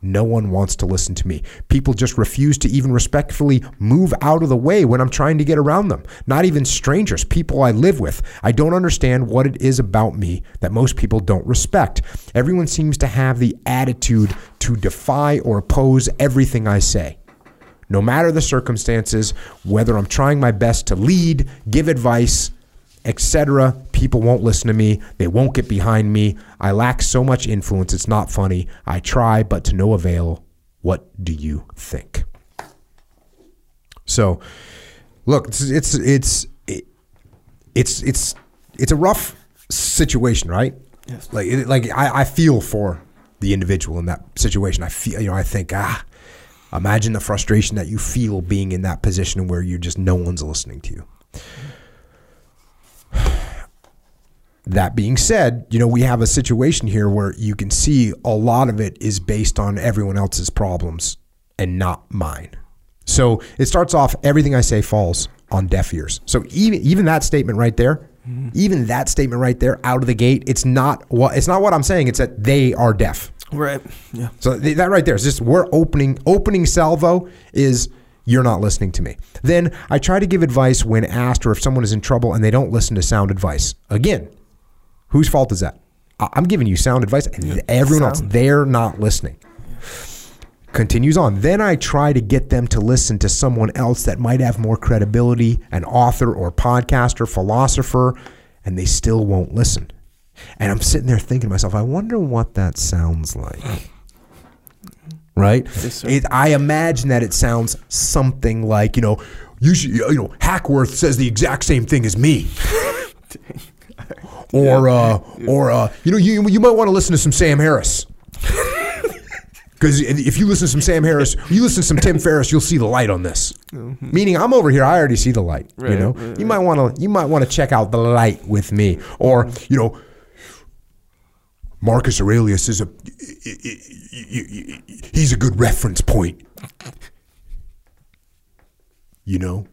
No one wants to listen to me. People just refuse to even respectfully move out of the way when I'm trying to get around them. Not even strangers, people I live with. I don't understand what it is about me that most people don't respect. Everyone seems to have the attitude to defy or oppose everything I say. No matter the circumstances, whether I'm trying my best to lead, give advice, etc. People won't listen to me. They won't get behind me. I lack so much influence. It's not funny. I try, but to no avail. What do you think? So, look, it's it's it's it's it's it's a rough situation, right? Yes. Like it, like I, I feel for the individual in that situation. I feel you know I think ah, imagine the frustration that you feel being in that position where you're just no one's listening to you. That being said, you know, we have a situation here where you can see a lot of it is based on everyone else's problems and not mine. So it starts off everything I say falls on deaf ears. So even even that statement right there, mm-hmm. even that statement right there out of the gate, it's not what it's not what I'm saying, it's that they are deaf. Right. Yeah. So th- that right there is just we're opening opening salvo is you're not listening to me. Then I try to give advice when asked or if someone is in trouble and they don't listen to sound advice. Again, whose fault is that? I'm giving you sound advice and everyone else, they're not listening. Continues on. Then I try to get them to listen to someone else that might have more credibility, an author or podcaster, philosopher, and they still won't listen. And I'm sitting there thinking to myself, I wonder what that sounds like. Right? Yes. It, I imagine that it sounds something like, you know, you should, you know, Hackworth says the exact same thing as me. or uh, or uh, you know, you you might want to listen to some Sam Harris. Because if you listen to some Sam Harris, you listen to some Tim Ferriss, you'll see the light on this. Meaning, I'm over here. I already see the light. you know, right, you might want to you might want to check out the light with me, or you know, Marcus Aurelius is a he's a good reference point. You know,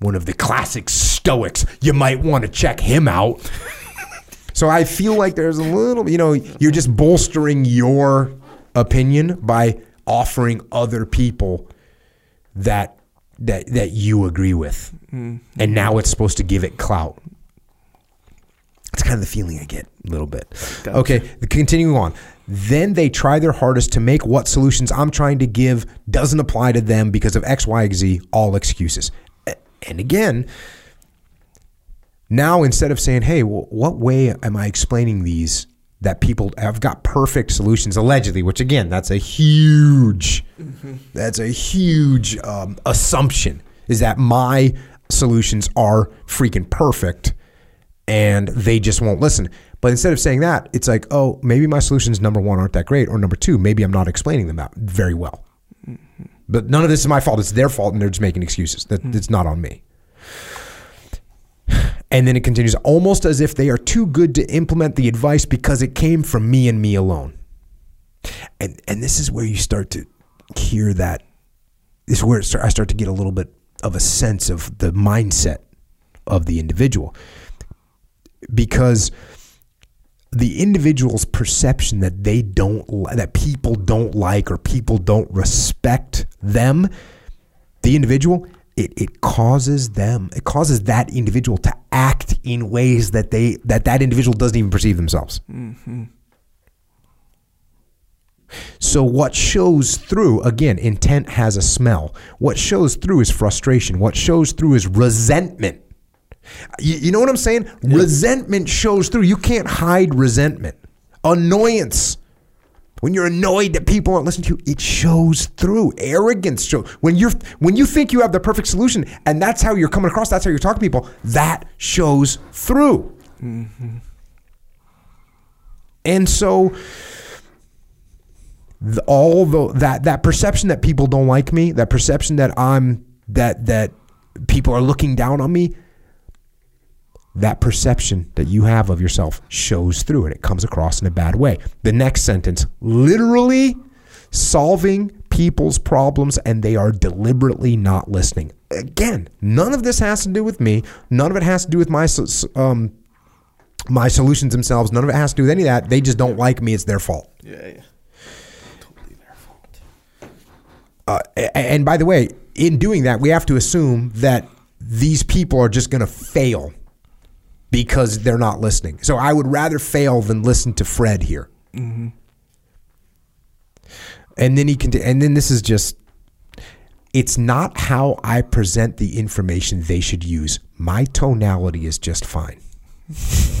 one of the classic Stoics. You might want to check him out. so I feel like there's a little, you know, you're just bolstering your opinion by offering other people that that that you agree with, mm-hmm. and now it's supposed to give it clout. Kind of the feeling I get a little bit. Gotcha. Okay, continuing on. Then they try their hardest to make what solutions I'm trying to give doesn't apply to them because of X, Y, Z, all excuses. And again, now instead of saying, hey, well, what way am I explaining these that people have got perfect solutions allegedly, which again, that's a huge, that's a huge um, assumption is that my solutions are freaking perfect and they just won't listen. But instead of saying that, it's like, oh, maybe my solutions number one aren't that great, or number two, maybe I'm not explaining them out very well. But none of this is my fault. It's their fault, and they're just making excuses. That hmm. it's not on me. And then it continues almost as if they are too good to implement the advice because it came from me and me alone. And and this is where you start to hear that. This is where start, I start to get a little bit of a sense of the mindset of the individual because the individual's perception that they don't that people don't like or people don't respect them the individual it, it causes them it causes that individual to act in ways that they that that individual doesn't even perceive themselves. Mm-hmm. So what shows through again intent has a smell. What shows through is frustration. What shows through is resentment you, you know what I'm saying? Resentment shows through. You can't hide resentment. Annoyance. When you're annoyed that people aren't listening to you, it shows through. Arrogance shows when you're when you think you have the perfect solution, and that's how you're coming across. That's how you're talking to people. That shows through. Mm-hmm. And so, the, all the that that perception that people don't like me, that perception that I'm that that people are looking down on me, that perception that you have of yourself shows through and It comes across in a bad way. The next sentence literally solving people's problems and they are deliberately not listening. Again, none of this has to do with me. None of it has to do with my um, my solutions themselves. None of it has to do with any of that. They just don't like me. It's their fault. Yeah, yeah. Totally their fault. Uh, and by the way, in doing that, we have to assume that these people are just going to fail because they're not listening. So I would rather fail than listen to Fred here. Mm-hmm. And then he can, and then this is just, it's not how I present the information they should use. My tonality is just fine,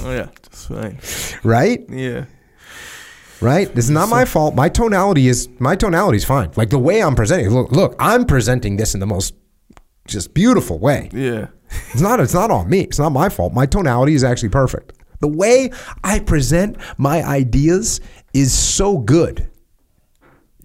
Oh yeah, that's fine. right? Yeah. right? This is not my fault. My tonality is my tonality is fine. Like the way I'm presenting. Look, look, I'm presenting this in the most just beautiful way. Yeah. It's not. It's not on me. It's not my fault. My tonality is actually perfect. The way I present my ideas is so good.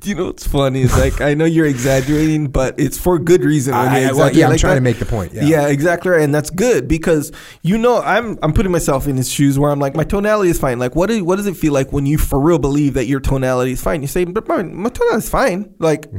You know what's funny? Is like I know you're exaggerating, but it's for good reason. I- I- well, yeah, I'm like trying that. to make the point, yeah. yeah, exactly, right. and that's good because you know I'm I'm putting myself in his shoes where I'm like my tonality is fine. Like what do, what does it feel like when you for real believe that your tonality is fine? You say, but my, my tonality is fine. Like,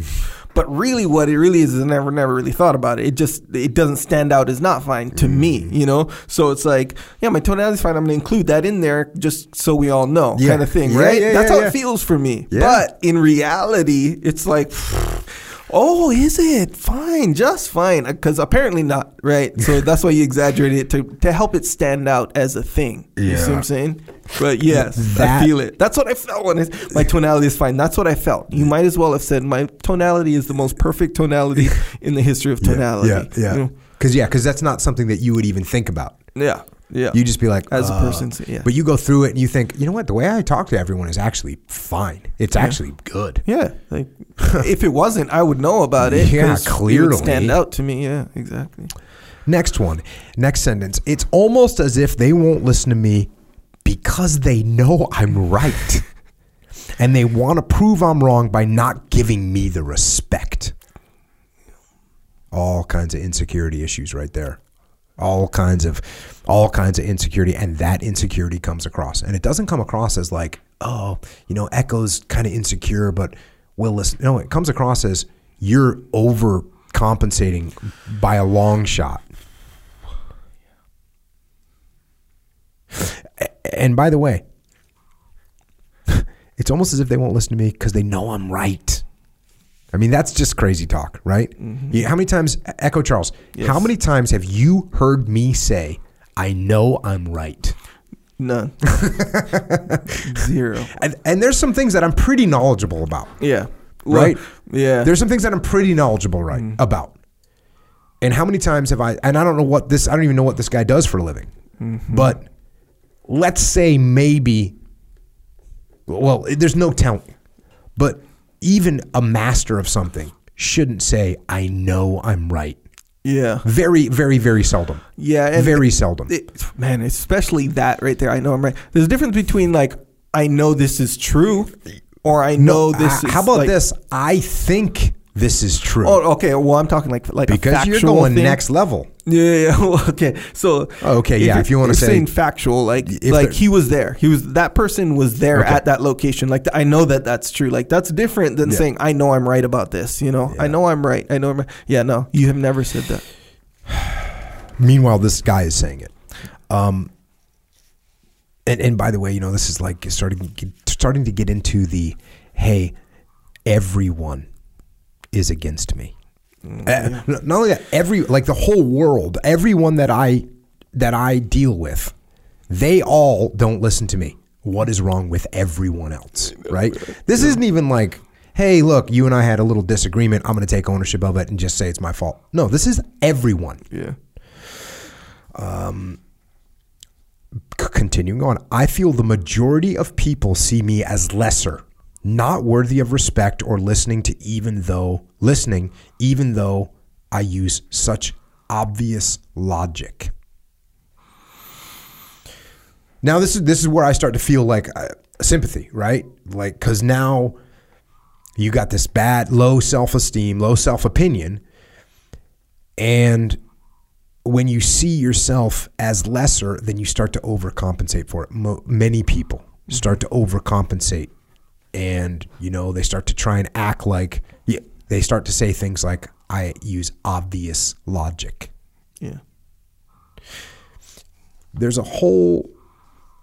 but really, what it really is is I never never really thought about it. It just it doesn't stand out as not fine to me. Mm. You know, so it's like yeah, my tonality is fine. I'm gonna include that in there just so we all know, Yeah. kind of thing, Yeah, right? yeah, that's how it feels for me. But in reality, it's like, oh, is it fine? Just fine? Uh, because apparently not, right? So that's why you exaggerate it to, to help it stand out as a thing. You see what Yeah. I'm saying? But yes, That- I feel it. That's what I felt when it, my tonality is fine. That's what I felt. You might as well have said my tonality is the most perfect tonality in the history of tonality. Yeah, yeah. You know? Because yeah, because that's not something that you would even think about. yeah, yeah. You just be like, As a uh, person, so- yeah. But you go through it and you think, you know what? The way I talk to everyone is actually fine. It's actually good. yeah, like if it wasn't, I would know about it. Yeah, 'cause It clearly. would stand out to me. Yeah, exactly. Next one, next sentence. It's almost as if they won't listen to me because they know I'm right. and they want to prove I'm wrong by not giving me the respect. All kinds of insecurity issues right there. All kinds of all kinds of insecurity and that insecurity comes across. And it doesn't come across as like, oh, you know, Echo's kind of insecure but will listen. No, it comes across as you're overcompensating by a long shot. And by the way, it's almost as if they won't listen to me because they know I'm right. I mean, that's just crazy talk, right? You- how many times, Echo Charles, Yes. how many times have you heard me say, I know I'm right? None. Zero. And and there's some things that I'm pretty knowledgeable about. Yeah. Well, Right. Yeah. There's some things that I'm pretty knowledgeable right Mm-hmm. about. And how many times have I and I don't know what this I don't even know what this guy does for a living. Mm-hmm. But let's say maybe well, there's no telling. But even a master of something shouldn't say I know I'm right. yeah. Very very very seldom. Yeah. Very seldom. it, man, especially that right there. I know I'm right. There's a difference between like I know this is true, or I know this. Uh, is how about like- this? I think this is true. Oh, okay. Well, I'm talking like like because you're factual going thing. next level. Yeah, yeah. yeah. Well, okay. So Okay, yeah, if you wanna say- saying factual, like like he was there. He was that person was there Okay. at that location. Like I know that that's true. Like that's different than Yeah. saying I know I'm right about this. You know, I know I'm right. I know I'm right. Yeah, no, you have never said that. Meanwhile, this guy is saying it. Um, and and by the way, you know this is like starting starting to get into the hey, everyone is against me. Mm, Uh, not only that, every like the whole world, everyone that I that I deal with, they all don't listen to me. What is wrong with everyone else? Right? This isn't even like, hey, look, you and I had a little disagreement. I'm going to take ownership of it and just say it's my fault. No, this is everyone. Yeah. C- continuing on, I feel the majority of people see me as lesser, not worthy of respect or listening to even though listening, even though I use such obvious logic. Now this is this is where I start to feel like uh, sympathy, right? Like cuz now you got this bad low self-esteem, low self-opinion and when you see yourself as lesser, then you start to overcompensate for it. Mo- many people start to overcompensate, and you know they start to try and act like they start to say things like, "I use obvious logic." Yeah. There's a whole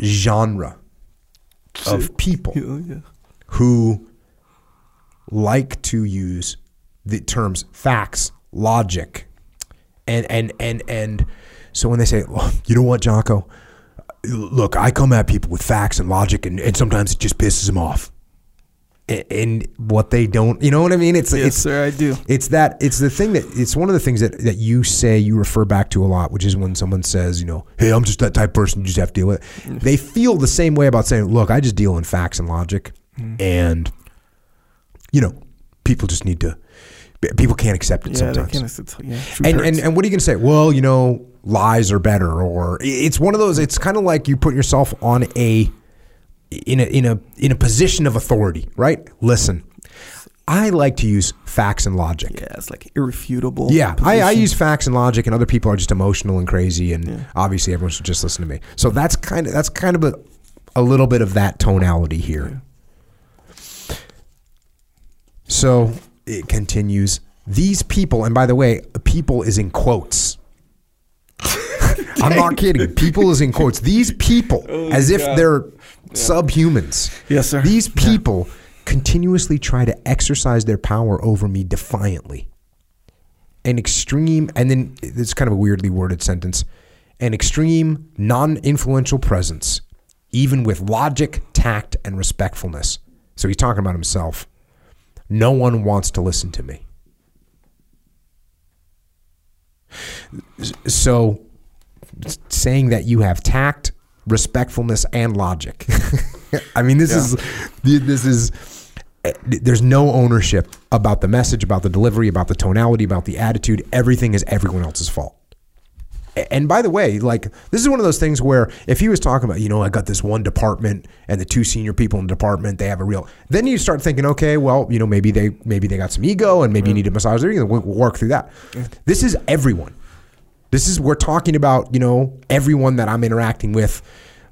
genre of people Yeah. yeah. who like to use the terms facts, logic, and and and and so when they say, well, you know what, Jocko, look, I come at people with facts and logic, and, and sometimes it just pisses them off. And, what they don't, you know what I mean? It's Yes, it's sir. I do. it's that it's the thing that it's one of the things that, that you say you refer back to a lot, which is when someone says, you know, hey, I'm just that type of person you just have to deal with. it." Mm. They feel the same way about saying, look, I just deal in facts and logic, mm. and you know, people just need to. People can't accept it Yeah. They sometimes. can, yeah. And, hurts. and and what are you gonna say? Well, you know, lies are better, or it's one of those. It's kind of like you put yourself on a in a in a in a position of authority, right? Listen, I like to use facts and logic. yeah, it's like irrefutable. Yeah, I, I use facts and logic, and other people are just emotional and crazy, and obviously everyone should just listen to me. So that's kind of that's kind of a, a little bit of that tonality here. So it continues. These people, and by the way, people is in quotes. I'm not kidding. People is in quotes. These people, oh as if God. they're subhumans. Yes, sir. These people continuously try to exercise their power over me defiantly. An extreme, and then it's kind of a weirdly worded sentence an extreme, non influential presence, even with logic, tact, and respectfulness. So he's talking about himself. No one wants to listen to me. So saying that you have tact, respectfulness, and logic. I mean, this is this is eh, there's no ownership about the message, about the delivery, about the tonality, about the attitude. Everything is everyone else's fault. And by the way, like this is one of those things where if he was talking about, you know, I got this one department and the two senior people in the department, they have a real. Then you start thinking, okay, well, you know, maybe they maybe they got some ego and maybe you need to massage their ego. We'll we'll work through that. This is everyone. This is we're talking about, you know, everyone that I'm interacting with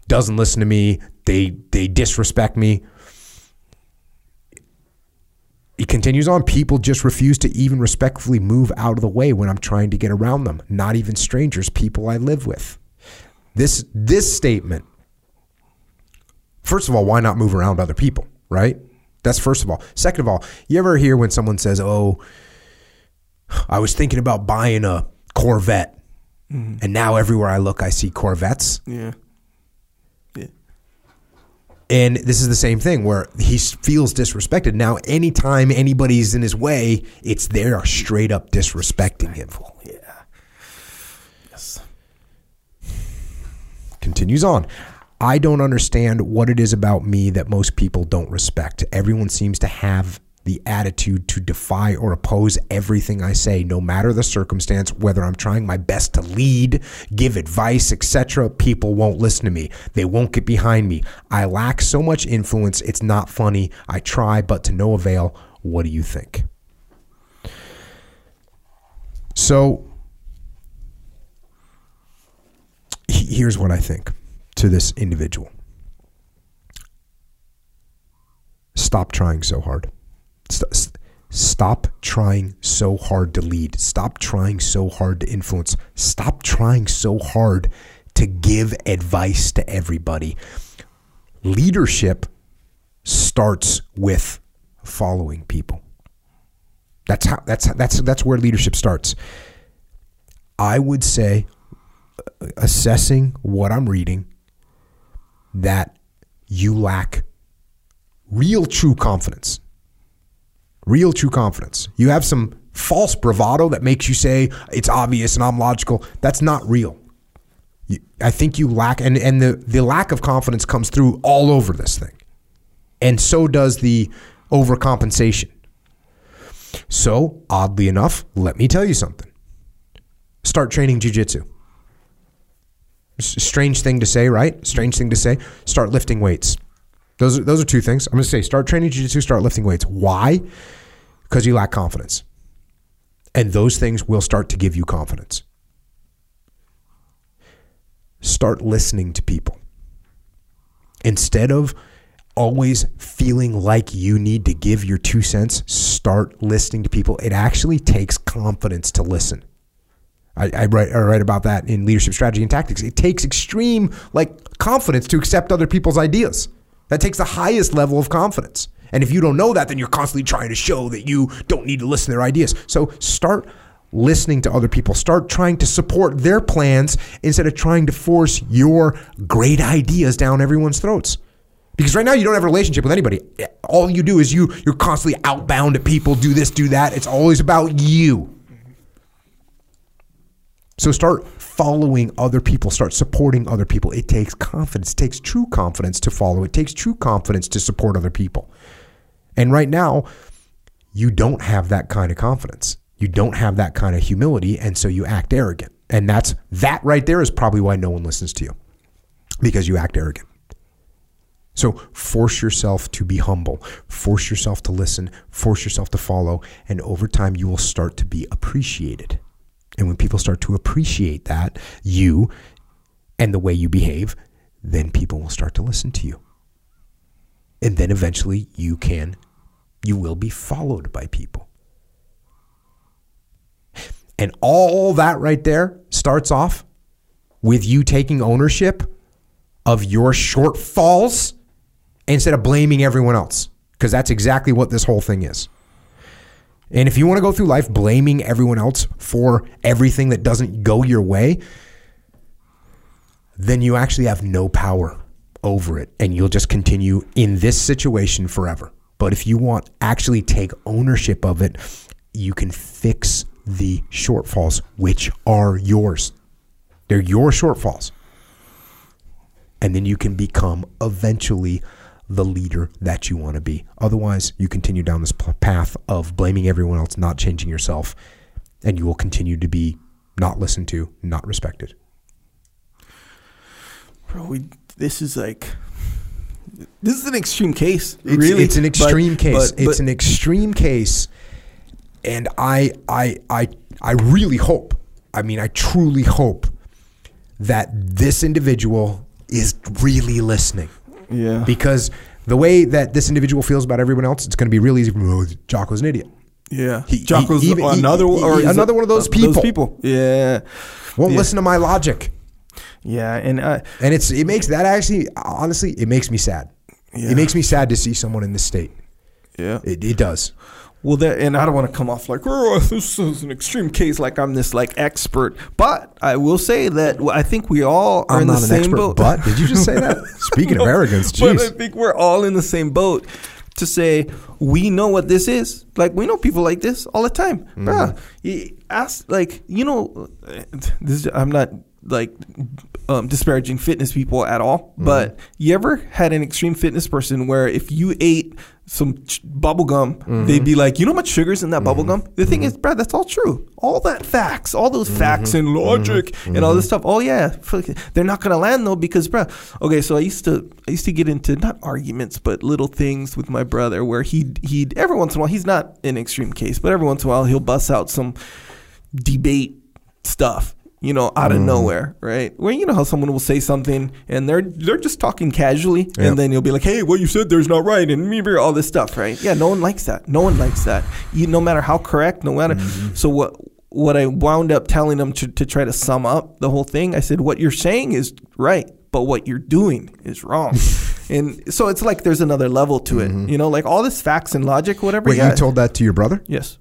doesn't listen to me. They they disrespect me. He continues on. People just refuse to even respectfully move out of the way when I'm trying to get around them. Not even strangers, people I live with. This this statement. First of all, why not move around other people, right? That's first of all. Second of all, you ever hear when someone says, "Oh, I was thinking about buying a Corvette, Mm-hmm. and now everywhere I look, I see Corvettes." Yeah. And this is the same thing where he feels disrespected. Now, anytime anybody's in his way, it's they're straight up disrespecting him. Yeah. Yes. Continues on. I don't understand what it is about me that most people don't respect. Everyone seems to have the attitude to defy or oppose everything I say, no matter the circumstance, whether I'm trying my best to lead, give advice, etc. People won't listen to me. They won't get behind me. I lack so much influence, it's not funny. I try, but to no avail. What do you think? So, here's what I think to this individual stop trying so hard. St- Stop trying so hard to lead. Stop trying so hard to influence. Stop trying so hard to give advice to everybody. Leadership starts with following people. That's how that's that's that's where leadership starts. I would say uh, assessing what I'm reading that you lack real true confidence. Real true confidence. You have some false bravado that makes you say it's obvious and I'm logical. That's not real. I think you lack and and the the lack of confidence comes through all over this thing. And so does the overcompensation. So, oddly enough, let me tell you something. Start training jujitsu. Strange thing to say, right? Strange thing to say. Start lifting weights. Those are, those are two things. I'm going to say start training jiu-jitsu, start lifting weights. Why? Because you lack confidence. And those things will start to give you confidence. Start listening to people. Instead of always feeling like you need to give your two cents, start listening to people. It actually takes confidence to listen. I, I write I write about that in leadership strategy and tactics. It takes extreme like confidence to accept other people's ideas. That takes the highest level of confidence. And if you don't know that, then you're constantly trying to show that you don't need to listen to their ideas. So start listening to other people. Start trying to support their plans instead of trying to force your great ideas down everyone's throats. Because right now you don't have a relationship with anybody. All you do is you you're constantly outbound at people, do this, do that. It's always about you. So start following other people, start supporting other people. It takes confidence, it takes true confidence to follow. It takes true confidence to support other people. And right now, you don't have that kind of confidence. You don't have that kind of humility, and so you act arrogant. And that's that right there is probably why no one listens to you. Because you act arrogant. So force yourself to be humble, force yourself to listen, force yourself to follow, and over time you will start to be appreciated. And when people start to appreciate that, you and the way you behave, then people will start to listen to you. And then eventually you can, you will be followed by people. And all that right there starts off with you taking ownership of your shortfalls instead of blaming everyone else. Because that's exactly what this whole thing is. And if you want to go through life blaming everyone else for everything that doesn't go your way, then you actually have no power over it and you'll just continue in this situation forever. But if you want actually take ownership of it, you can fix the shortfalls which are yours. They're your shortfalls. And then you can become eventually the leader that you want to be. Otherwise, you continue down this path of blaming everyone else, not changing yourself, and you will continue to be not listened to, not respected. Bro, we, this is like this is an extreme case. It's, really, it's an But- extreme case. but- it's an extreme case, and I, I, I, I really hope. I mean, I truly hope that this individual is really listening yeah. because the way that this individual feels about everyone else, it's going to be really easy. Oh, Jocko's an idiot. Yeah, He- Jocko's he- another he- or another one of those people. Those people. Yeah, Won't Yeah. listen to my logic, yeah, and uh, and it's it makes that actually honestly it makes me sad. Yeah. It makes me sad to see someone in this state. yeah. It, it does. Well, that, and I don't want to come off like, oh, this is an extreme case, like I'm this like expert. But I will say that I think we all are I'm in the same boat. but did you just say that? Speaking of No, arrogance, But I think we're all in the same boat to say we know what this is. Like we know people like this all the time, Mm-hmm. bruh. Ask like you know, this is, I'm not like um, disparaging fitness people at all, Mm-hmm. but you ever had an extreme fitness person where if you ate some ch- bubble gum, Mm-hmm. they'd be like, you know how much sugar's in that bubble gum? The thing is, Brad, that's all true. All that facts, all those facts Mm-hmm. and logic and all this stuff. Oh yeah, they're not gonna land though because, bruh. Okay, so I used to I used to get into not arguments but little things with my brother where he he'd every once in a while he's not an extreme case, but every once in a while he'll bust out some debate stuff you know out of mm. nowhere right? Where you know how someone will say something and they're they're just talking casually Yep. and then you'll be like hey what you said there's not right and me all this stuff right? Yeah no one likes that. No one likes that. You no matter how correct no matter mm-hmm. so what what I wound up telling them to, to try to sum up the whole thing I said what you're saying is right but what you're doing is wrong. And so it's like there's another level to it mm-hmm. you know? Like all this facts and logic whatever Wait, yeah. you told that to your brother? yes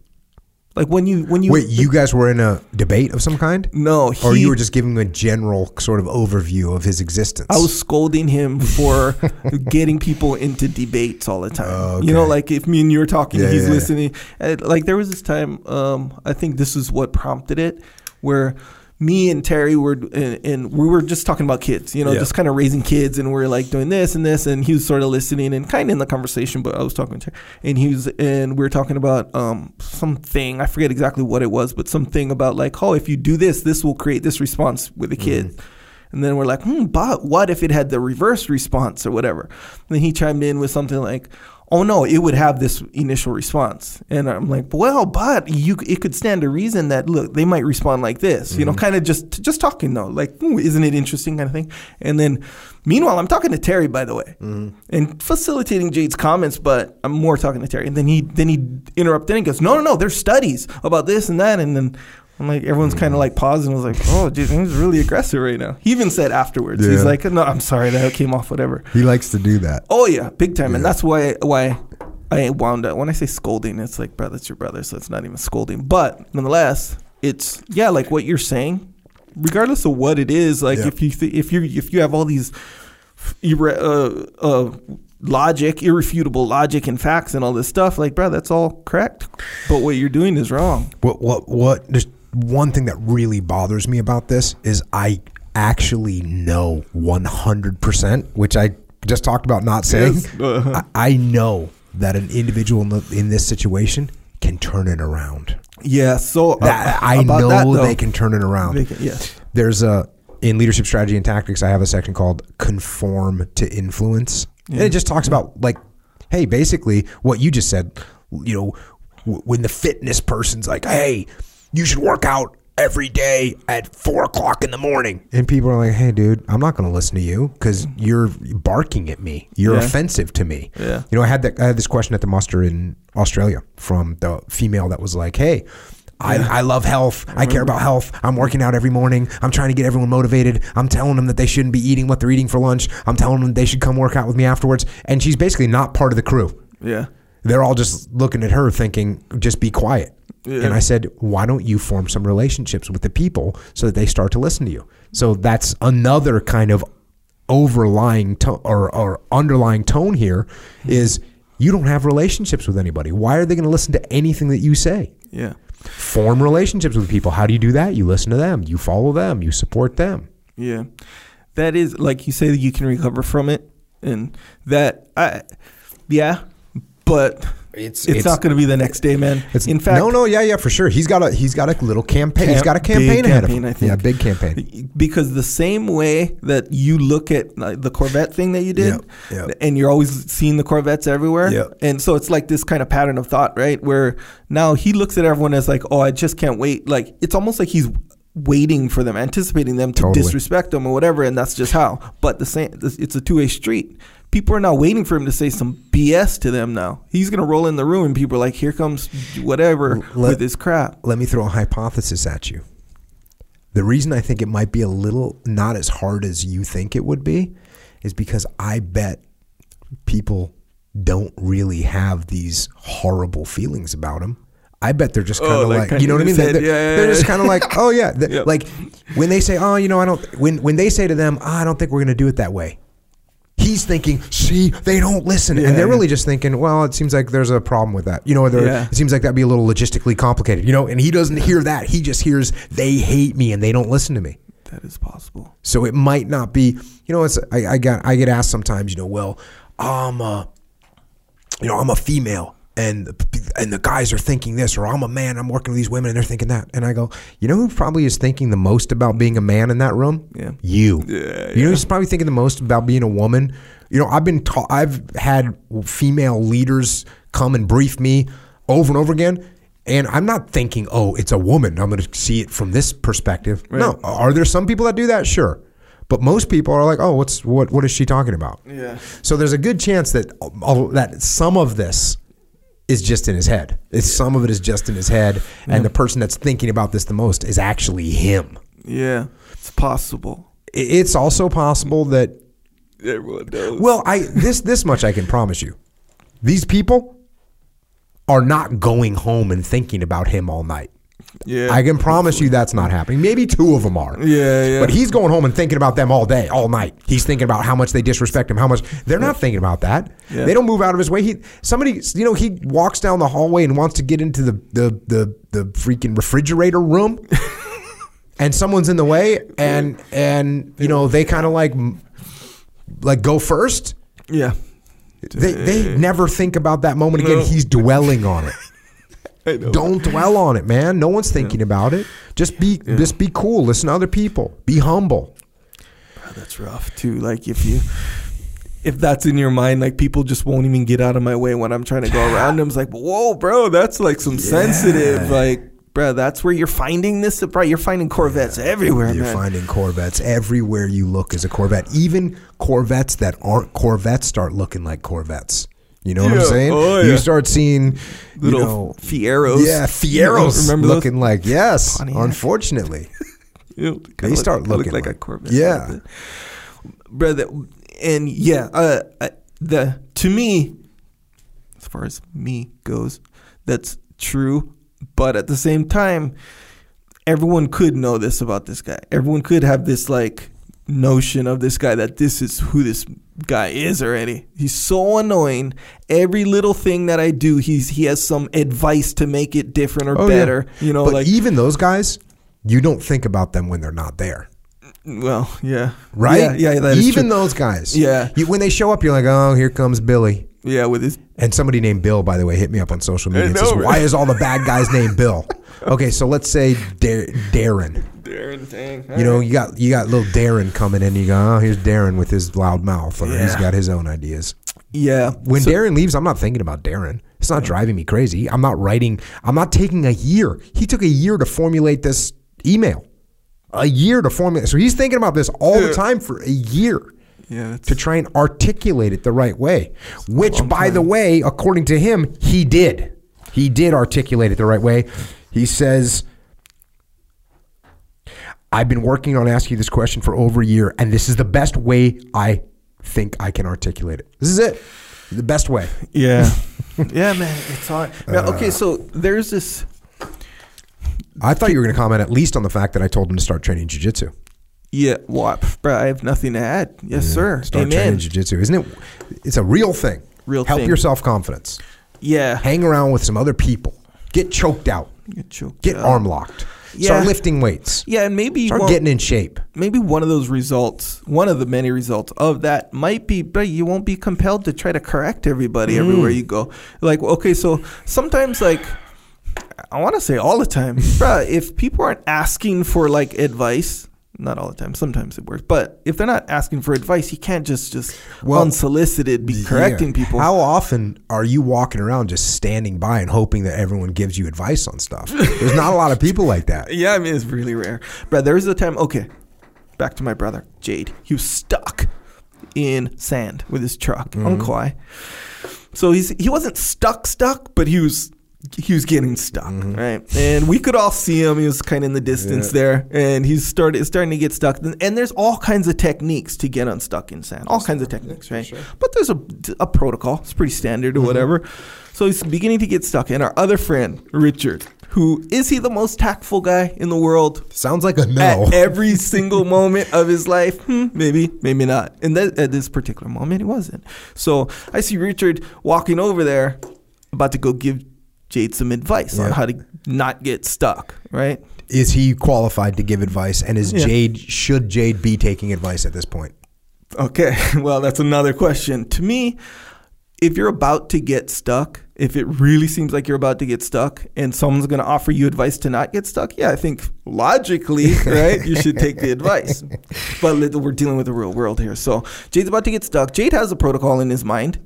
like when you when you Wait, you guys were in a debate of some kind? no Or you were just giving him a general sort of overview of his existence? I was scolding him for getting people into debates all the time. Oh, You know, like if me and you were talking, Yeah, he's yeah, yeah. listening. Uh, like there was this time, um, I think this is what prompted it, where me and Terry were and, and we were just talking about kids, you know, Yeah. just kind of raising kids, and we are like doing this and this, and he was sort of listening and kind of in the conversation, but I was talking to Terry, and he was, and we were talking about um something I forget exactly what it was, but something about like, oh, if you do this, this will create this response with a kid. Mm-hmm. And then we're like, hmm, but what if it had the reverse response or whatever? And then he chimed in with something like, oh no, it would have this initial response. And I'm like, well, but you, it could stand to reason that look, they might respond like this, you know, Mm-hmm. kind of just just talking though, like, "Ooh, isn't it interesting, kind of thing. And then, meanwhile, I'm talking to Terry, by the way, Mm-hmm. and facilitating Jade's comments, but I'm more talking to Terry. And then he then he interrupted and goes, no, no, no, there's studies about this and that, and then. I'm like, everyone's kind of like pausing. I was like, oh, dude, he's really aggressive right now. He even said afterwards, he's like, no, I'm sorry that came off, whatever. he likes to do that. Oh yeah, big time, and that's why why I wound up when I say scolding, it's like brother, that's your brother, so it's not even scolding. But nonetheless, it's yeah, like what you're saying, regardless of what it is. Like Yeah. if you th- if you if you have all these irre- uh, uh, logic, irrefutable logic and facts and all this stuff, like bro, that's all correct. But what you're doing is wrong. What what what? Just one thing that really bothers me about this is I actually know 100 percent, which I just talked about not saying. Yes. Uh-huh. I, I know that an individual in, the, in this situation can turn it around. Yeah. So uh, That, I know that, though, they can turn it around. can- yes. There's a in leadership strategy and tactics. I have a section called conform to influence, and it just talks about like, hey, basically what you just said. You know, w- when the fitness person's like, hey, you should work out every day at four o'clock in the morning, and people are like, hey, dude, I'm not going to listen to you because you're barking at me. You're Yeah. offensive to me. Yeah. You know, I had that. I had this question at the muster in Australia from the female that was like, "Hey, I, I love health. I care about health. I'm working out every morning. I'm trying to get everyone motivated. I'm telling them that they shouldn't be eating what they're eating for lunch. I'm telling them they should come work out with me afterwards." And she's basically not part of the crew. Yeah. They're all just looking at her, thinking, "Just be quiet." Yeah. And I said, "Why don't you form some relationships with the people so that they start to listen to you?" So that's another kind of overlying to- or, or underlying tone here is you don't have relationships with anybody. Why are they going to listen to anything that you say? Yeah. Form relationships with people. How do you do that? You listen to them. You follow them. You support them. Yeah. That is like you say that you can recover from it and that I yeah, but It's it's, not going to be the next day, man. It's, In fact, no, no, yeah, yeah, for sure. He's got a he's got a little campaign. He's got a campaign ahead campaign, of I him. think. Yeah, big campaign. because the same way that you look at like, the Corvette thing that you did, Yep, yep. and you're always seeing the Corvettes everywhere, Yep. and so it's like this kind of pattern of thought, right? Where now he looks at everyone as like, oh, I just can't wait. Like it's almost like he's waiting for them, anticipating them to Totally. disrespect them or whatever, and that's just how. But the same, it's a two way street. People are now waiting for him to say some BS to them. Now he's gonna roll in the room, and people are like, "Here comes whatever Let- with his crap." Let me throw a hypothesis at you. The reason I think it might be a little not as hard as you think it would be is because I bet people don't really have these horrible feelings about him. I bet they're just kind Oh, of like like, kinda you know what I mean? said, They're, yeah, yeah, they're yeah. just kind of like, oh yeah, Yep. like when they say, oh, you know, I don't. When when they say to them, oh, I don't think we're going to do it that way. He's thinking, see, they don't listen, Yeah, and they're yeah. really just thinking, well, it seems like there's a problem with that. You know, there- Yeah. it seems like that'd be a little logistically complicated. You know, and he doesn't hear that. He just hears they hate me and they don't listen to me. That is possible. So it might not be, you know, it's I, I got I get asked sometimes, you know, well, I'm a, you know, I'm a female and the- and the guys are thinking this, or I'm a man, I'm working with these women and they're thinking that, and I go, you know, who probably is thinking the most about being a man in that room? Yeah. you. Yeah, You know, who's probably thinking the most about being a woman. You know, I've been ta- I've had female leaders come and brief me over and over again. And I'm not thinking, oh, it's a woman. I'm going to see it from this perspective. No, are there some people that do that? Sure, but most people are like, oh, what's what? What is she talking about? Yeah. So there's a good chance that uh, that some of this is just in his head. It's some of it is just in his head, and the person that's thinking about this the most is actually him. Yeah. It's possible. It's also possible that Everyone knows. well, I this this much I can promise you. These people are not going home and thinking about him all night. Yeah. I can promise you that's not happening. Maybe two of them are. Yeah, yeah. But he's going home and thinking about them all day, all night. He's thinking about how much they disrespect him, how much they're not thinking about that. Yeah. They don't move out of his way. He somebody, you know, he walks down the hallway and wants to get into the the the, the freaking refrigerator room. and someone's in the way and and you know, they kind of like like go first. yeah. They they never think about that moment again. No. He's dwelling on it. Don't dwell on it, man. No one's thinking about it. Just be just be cool. Listen to other people. Be humble. Ah, that's rough too. Like if you if that's in your mind, like people just won't even get out of my way when I'm trying to go around them. It's like, whoa, bro, that's like some sensitive, like, bro, that's where you're finding this. Bro, you're finding Corvettes everywhere, You're man. finding Corvettes everywhere you look is a Corvette. Even Corvettes that aren't Corvettes start looking like Corvettes. You know what I'm Yeah. saying? Oh, You start seeing Little you know, Fieros. yeah, Fieros Remember those? looking like yes. Pontiac. unfortunately, You know, they kinda start look, looking look like, like- a Corvette. yeah. brother. And yeah, uh, uh, the to me, as far as me goes, that's true. But at the same time, everyone could know this about this guy. Everyone could have this like notion of this guy that this is who this guy is already. He's so annoying. Every little thing that I do, he's he has some advice to make it different or Oh, yeah. better. You know, but like even those guys, you don't think about them when they're not there. well, yeah, Right? Yeah, yeah, Even those guys. Yeah. You, when they show up, you're like, oh, here comes Billy. yeah, with his And somebody named Bill, by the way, hit me up on social media and know, says, right? why is all the bad guys named Bill? Okay, so let's say Dar- Darren. Darren thing. You know, you got you got little Darren coming in. You go, oh, here's Darren with his loud mouth, or he's Yeah. got his own ideas. yeah. When So- Darren leaves, I'm not thinking about Darren. It's not driving me crazy. I'm not writing. I'm not taking a year. He took a year to formulate this email. A year to formulate. So he's thinking about this all the Yeah. time for a year yeah, that's, to try and articulate it the right way. Which, by the way, according to him, he did. He did articulate it the right way. He says, I've been working on asking you this question for over a year, and this is the best way I think I can articulate it. This is it. The best way. yeah, yeah, man. It's hard. Now, Uh, okay, so there's this. I thought you were going to comment at least on the fact that I told him to start training jujitsu. Yeah, well, bro, I have nothing to add. Yes, sir. Start Amen. training jujitsu. Isn't it? It's a real thing. Real Help thing. your self confidence. Yeah, Hang around with some other people. Get choked out. Get choked Get arm locked. Yeah. Start lifting weights. Yeah, and maybe Start well, getting in shape. maybe one of those results, one of the many results of that might be, but you won't be compelled to try to correct everybody Mm. everywhere you go. Like, okay, so sometimes, like, I want to say all the time, bruh, if people aren't asking for like advice, not all the time, sometimes it works, but if they're not asking for advice, you can't just just Well, unsolicited be correcting Yeah. people. How often are you walking around just standing by and hoping that everyone gives you advice on stuff? There's not a lot of people like that. Yeah, I mean it's really rare. But there was a time. Okay, back to my brother Jade. He was stuck in sand with his truck mm-hmm. on Kauai. So he's he wasn't stuck stuck, but he was he was getting stuck, Mm-hmm. right? And we could all see him. He was kind of in the distance there, and he's started starting to get stuck. And there's all kinds of techniques to get unstuck in sand. All kinds of techniques, right? But there's a, a protocol. It's pretty standard Mm-hmm. or whatever. So he's beginning to get stuck. And our other friend, Richard, who is he the most tactful guy in the world? Sounds like a no. At every single moment of his life, hmm, maybe, maybe not. And that, at this particular moment, he wasn't. So I see Richard walking over there, about to go give Jade some advice on how to not get stuck, right? is he qualified to give advice? And is Yeah. Jade should Jade be taking advice at this point? Okay, well, that's another question. To me, if you're about to get stuck, if it really seems like you're about to get stuck and someone's going to offer you advice to not get stuck, yeah, I think logically, right, you should take the advice. But we're dealing with the real world here. So Jade's about to get stuck. Jade has a protocol in his mind.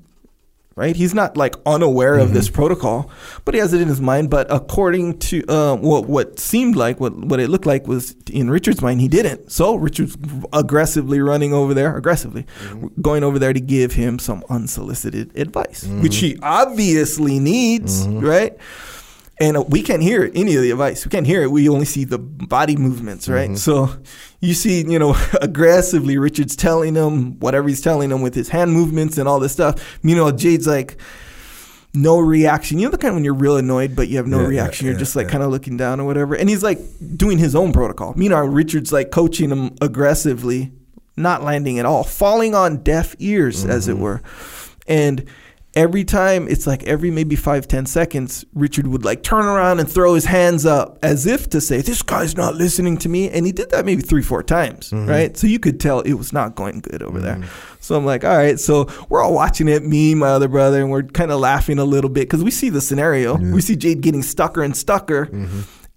Right, he's not like unaware of this mm-hmm. protocol, but he has it in his mind. But according to uh, what what seemed like, what what it looked like was in Richard's mind, he didn't. So Richard's aggressively running over there, aggressively mm-hmm. going over there to give him some unsolicited advice, which mm-hmm. he obviously needs, right? And we can't hear any of the advice. We can't hear it. We only see the body movements, right? So you see, you know, aggressively Richard's telling him whatever he's telling him with his hand movements and all this stuff. Meanwhile, Jade's like, no reaction. You know the kind when you're real annoyed, but you have no Yeah, yeah, reaction. You're just like yeah. kind of looking down or whatever. And he's like doing his own protocol. Meanwhile, Richard's like coaching him aggressively, not landing at all, falling on deaf ears, as Mm-hmm. it were. And every time, it's like every maybe five, ten seconds, Richard would like turn around and throw his hands up as if to say, This guy's not listening to me. And he did that maybe three, four times, Mm-hmm. right? So you could tell it was not going good over there. So I'm like, all right. So we're all watching it, me, my other brother, and we're kind of laughing a little bit because we see the scenario. We see Jade getting stucker and stucker.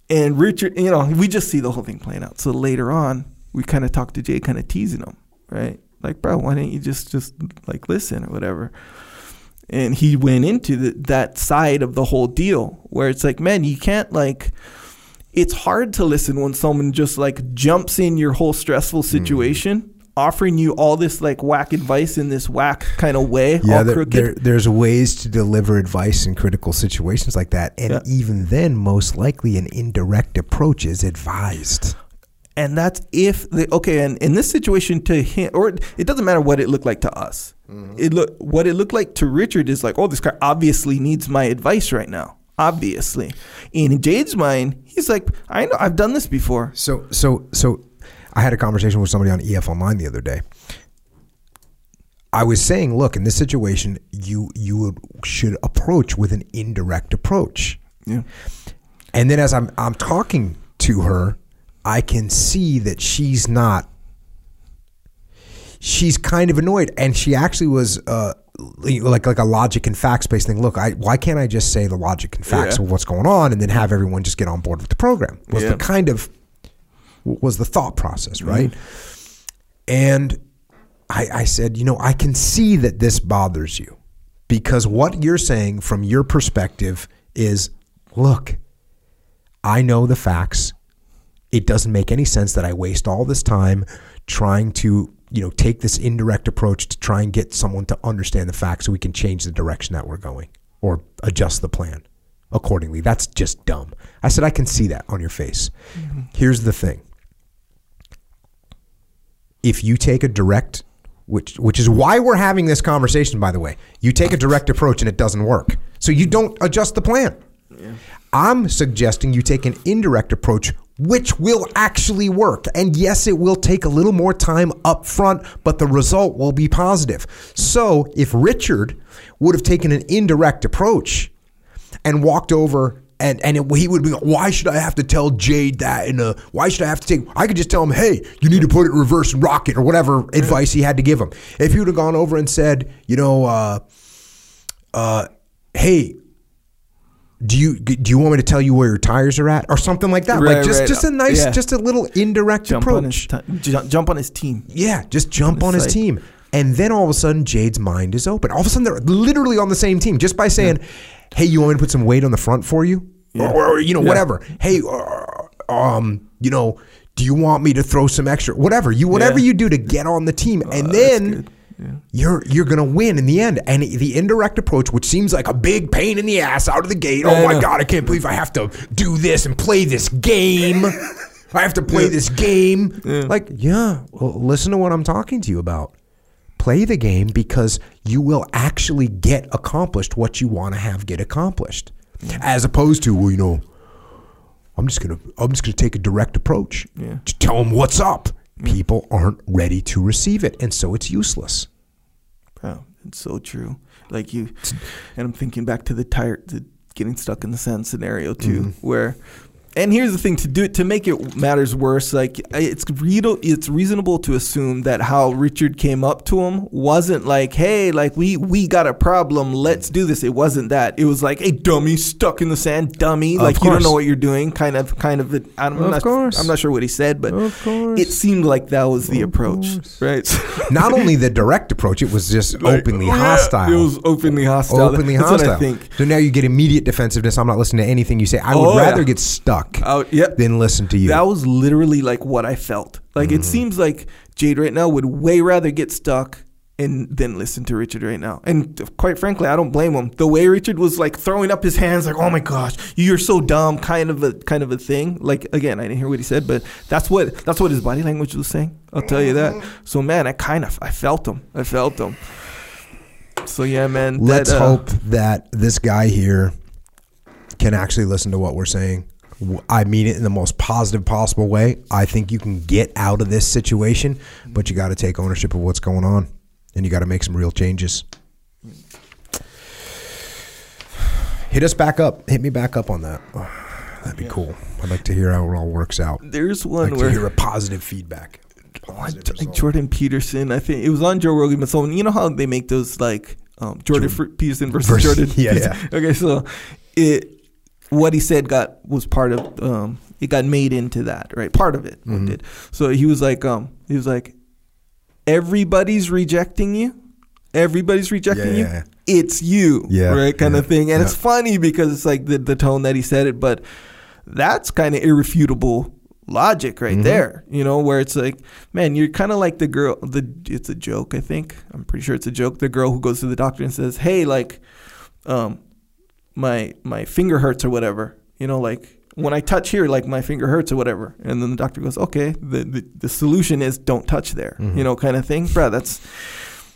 And Richard, you know, we just see the whole thing playing out. So later on, we kind of talk to Jade, kind of teasing him, right? Like, bro, why don't you just just like listen or whatever? And he went into the, that side of the whole deal where it's like, man, you can't like. It's hard to listen when someone just like jumps in your whole stressful Mm-hmm. situation, offering you all this like whack advice in this whack kind of way, Yeah, all there, crooked. there, there's ways to deliver advice in critical situations like that, and Yeah. even then, most likely, an indirect approach is advised. and that's if the okay and in this situation to him or it doesn't matter what it looked like to us Mm-hmm. it look what it looked like to richard is like oh this guy obviously needs my advice right now obviously in jade's mind he's like i know i've done this before So, so, so, I had a conversation with somebody on EF Online the other day. I was saying, look, in this situation, you you would, should approach with an indirect approach. yeah And then as I'm I'm talking to her, I can see that she's not. She's kind of annoyed, and she actually was uh, like like a logic and facts based thing. Look, I why can't I just say the logic and facts Yeah. of what's going on, and then have everyone just get on board with the program? Was Yeah. the kind of was the thought process right? And I, I said, you know, I can see that this bothers you because what you're saying from your perspective is, look, I know the facts. It doesn't make any sense that I waste all this time trying to, you know, take this indirect approach to try and get someone to understand the facts so we can change the direction that we're going or adjust the plan accordingly. That's just dumb. I said, I can see that on your face. Mm-hmm. Here's the thing if you take a direct which which is why we're having this conversation by the way you take a direct approach and it doesn't work so you don't adjust the plan i'm suggesting you take an indirect approach which will actually work. And yes it will take a little more time up front but the result will be positive. So if richard would have taken an indirect approach and walked over and and it, he would be why should I have to tell Jade that and uh, why should I have to take I could just tell him hey you need to put it in reverse and rock it or whatever advice he had to give him. If he would have gone over and said you know uh, uh, hey do you do you want me to tell you where your tires are at or something like that Right, like just right. just a nice Yeah. just a little indirect jump approach on his t- jump, on his team yeah, just jump on his like- team. And then all of a sudden, Jade's mind is open. All of a sudden, they're literally on the same team just by saying, "Hey, you want me to put some weight on the front for you, Yeah. or, or, you know, Yeah. whatever. Hey, uh, um, you know, do you want me to throw some extra, whatever you, whatever Yeah. you do to get on the team, and that's then good. you're you're gonna win in the end. And the indirect approach, which seems like a big pain in the ass out of the gate. Oh I oh my know. god, I can't believe I have to do this and play this game. I have to play this game. Like, yeah, well, listen to what I'm talking to you about. Play the game because you will actually get accomplished what you want to have get accomplished. As opposed to, well, you know, I'm just gonna I'm just gonna take a direct approach. Yeah. Just tell them what's up. People aren't ready to receive it, and so it's useless. Bro, it's so true. Like you, and I'm thinking back to the tire, the getting stuck in the sand scenario too, Mm-hmm. where. And here's the thing to do it to make it matters worse. Like it's it's reasonable to assume that how Richard came up to him wasn't like, "Hey, like we we got a problem, let's do this." It wasn't that. It was like, "Hey, dummy, stuck in the sand, dummy, Of like you don't know what you're doing." Kind of, kind of. it- I'm Of not, course. I'm not sure what he said, but Of course. it seemed like that was the Of approach, course. right? Not only the direct approach, it was just Like, openly yeah, hostile. It was openly hostile. openly That's hostile. what I think. So now you get immediate defensiveness. I'm not listening to anything you say. I would Oh, rather yeah. get stuck Oh, yep. than listen to you. That was literally like what I felt. Like Mm-hmm. it seems like Jade right now would way rather get stuck and then listen to Richard right now. And quite frankly, I don't blame him. The way Richard was like throwing up his hands, like "Oh my gosh, you're so dumb," kind of a kind of a thing. Like again, I didn't hear what he said, but that's what that's what his body language was saying. I'll tell you that. Mm-hmm. So man, I kind of I felt him. I felt him. So yeah, man. Let's that, uh, hope that this guy here can actually listen to what we're saying. I mean it in the most positive possible way. I think you can get out of this situation, but you got to take ownership of what's going on and you got to make some real changes. Hit us back up. Hit me back up on that. That'd be cool. I'd like to hear how it all works out. There's I'd one like to where hear a positive feedback. like Positive like. Jordan Peterson. I think it was on Joe Rogan, but someone you know how they make those like um, Jordan Fr- Peterson versus, versus- Jordan. yeah, Peterson. Okay, so it what he said got was part of um, it got made into that right part of it Mm-hmm. did. So he was like um he was like everybody's rejecting you. Everybody's rejecting Yeah, you. yeah. It's you, Yeah, right? Kind of thing. And it's funny because it's like the, the tone that he said it, but that's kind of irrefutable logic Mm-hmm. right there. You know, where it's like, man, you're kind of like the girl. The it's a joke. I think I'm pretty sure it's a joke. The girl who goes to the doctor and says, "Hey, like, um, my my finger hurts or whatever." You know, like when I touch here, like my finger hurts or whatever. And then the doctor goes, "Okay, the the, the solution is don't touch there." Mm-hmm. You know, kind of thing, bro. That's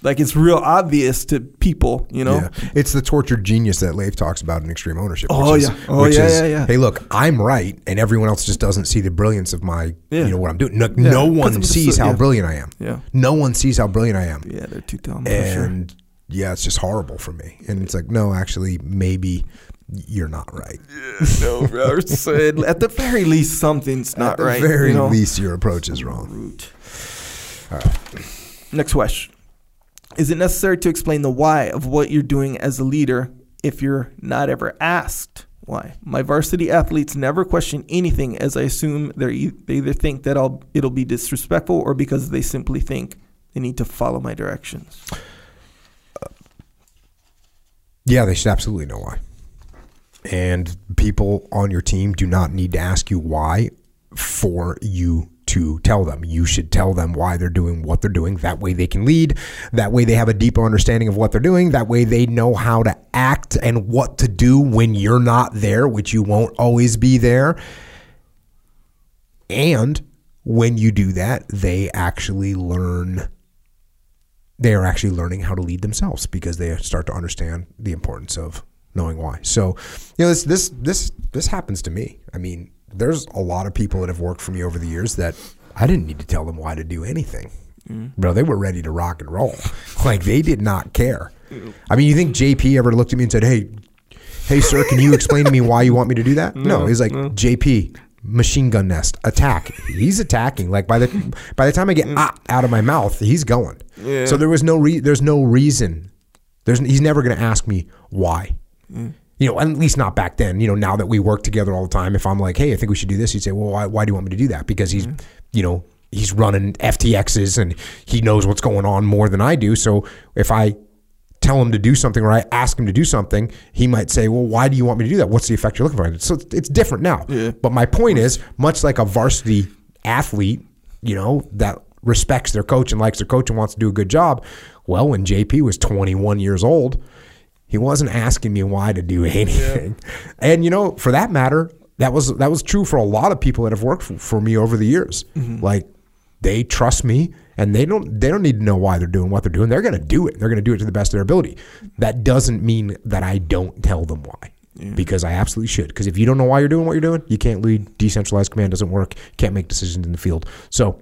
like it's real obvious to people. You know. Yeah. It's the tortured genius that Leif talks about in Extreme Ownership. Oh, is, yeah. Oh, which yeah, is, yeah, yeah. Hey, look, I'm right, and everyone else just doesn't see the brilliance of my, Yeah. you know, what I'm doing. No, no one just sees how yeah. brilliant I am. Yeah. No one sees how brilliant I am. Yeah, they're too dumb. for sure. Yeah, it's just horrible for me. And it's like, no, actually, maybe you're not right. no, bro. So at the very least, something's not right. At the right. very you know? least, your approach is wrong. Root. Next question. Is it necessary to explain the why of what you're doing as a leader if you're not ever asked why? My varsity athletes never question anything as I assume they're e- they either think that I'll it'll be disrespectful or because they simply think they need to follow my directions. Yeah, they should absolutely know why. And people on your team do not need to ask you why for you to tell them. You should tell them why they're doing what they're doing. That way they can lead. That way they have a deeper understanding of what they're doing. That way they know how to act and what to do when you're not there, which you won't always be there. And when you do that, they actually learn they are actually learning how to lead themselves because they start to understand the importance of knowing why. So, you know, this this this this happens to me. I mean, there's a lot of people that have worked for me over the years that I didn't need to tell them why to do anything. Mm. Bro, they were ready to rock and roll. Like they did not care. I mean, you think JP ever looked at me and said, "Hey, hey, sir, can you explain to me why you want me to do that?" No, he's like, "JP, machine gun nest, attack." He's attacking. Like by the by the time I get ah out of my mouth, he's going. Yeah. So there was no re- there's no reason. There's he's never going to ask me why. You know, at least not back then. You know, now that we work together all the time, if I'm like, "Hey, I think we should do this," he'd say, "Well, why, why do you want me to do that?" Because he's, you know, he's running FTXs and he knows what's going on more than I do. So if I tell him to do something or I ask him to do something, he might say, "Well, why do you want me to do that? What's the effect you're looking for?" So it's, it's different now. Yeah. But my point is, much like a varsity athlete, you know, that respects their coach and likes their coach and wants to do a good job, Well, when JP was 21 years old, he wasn't asking me why to do anything. And you know, for that matter, that was that was true for a lot of people that have worked for, for me over the years. Mm-hmm. Like they trust me and they don't they don't need to know why they're doing what they're doing. They're going to do it. They're going to do it to the best of their ability. That doesn't mean that I don't tell them why. Because I absolutely should. Because if you don't know why you're doing what you're doing, you can't lead. Decentralized command doesn't work. Can't make decisions in the field. So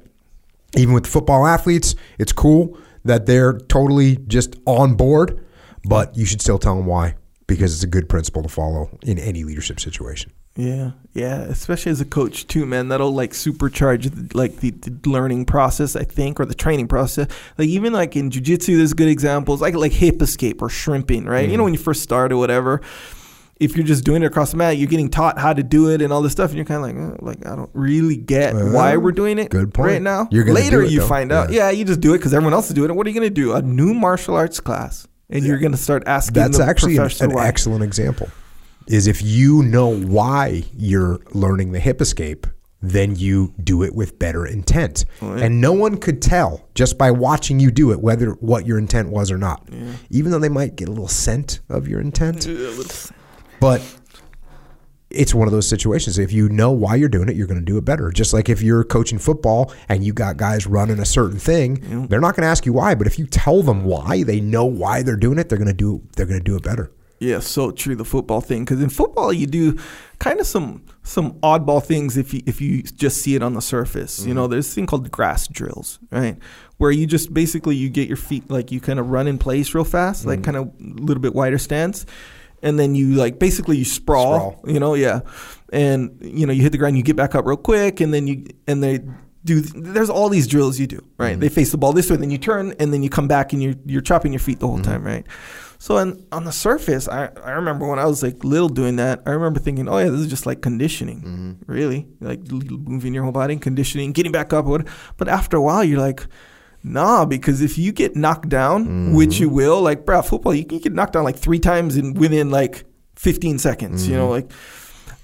even with football athletes, it's cool that they're totally just on board, but you should still tell them why because it's a good principle to follow in any leadership situation. Yeah, yeah, especially as a coach too, man. That'll like supercharge the, like the, the learning process, I think, or the training process. Like even like in jujitsu, there's good examples, like like hip escape or shrimping, right? You know, mm-hmm. when you first start or whatever. If you're just doing it across the mat, you're getting taught how to do it and all this stuff, and you're kind of like, oh, like I don't really get why we're doing it. good point. Right now, You're gonna later do it, you though. find out. Yeah. Yeah, you just do it because everyone else is doing it. What are you gonna do? A new martial arts class, and you're gonna start asking. That's actually an, an excellent example. Is if you know why you're learning the hip escape, then you do it with better intent. And no one could tell just by watching you do it whether what your intent was or not. Even though they might get a little scent of your intent. But it's one of those situations. If you know why you're doing it, you're going to do it better. Just like if you're coaching football and you got guys running a certain thing, they're not going to ask you why. But if you tell them why, they know why they're doing it. They're going to do. They're going to do it better. Yeah, so true. The football thing, because in football you do kind of some some oddball things if you if you just see it on the surface. You know, mm-hmm. there's a thing called grass drills, right? Where you just basically you get your feet like you kind of run in place real fast, like mm-hmm. kind of a little bit wider stance, and then you like basically you sprawl. Sprawl. You know, yeah, and you know you hit the ground, you get back up real quick, and then you and they. Do, there's all these drills you do, right? Mm-hmm. They face the ball this way, then you turn, and then you come back, and you're you're chopping your feet the whole time, right? So on, on the surface, I, I remember when I was like little doing that, I remember thinking, oh yeah, this is just like conditioning, mm-hmm. really, like moving your whole body, and conditioning, getting back up. But after a while, you're like, nah, because if you get knocked down, which mm-hmm. you will, like bro, football, you can get knocked down like three times in within like 15 seconds. You know, mm-hmm. like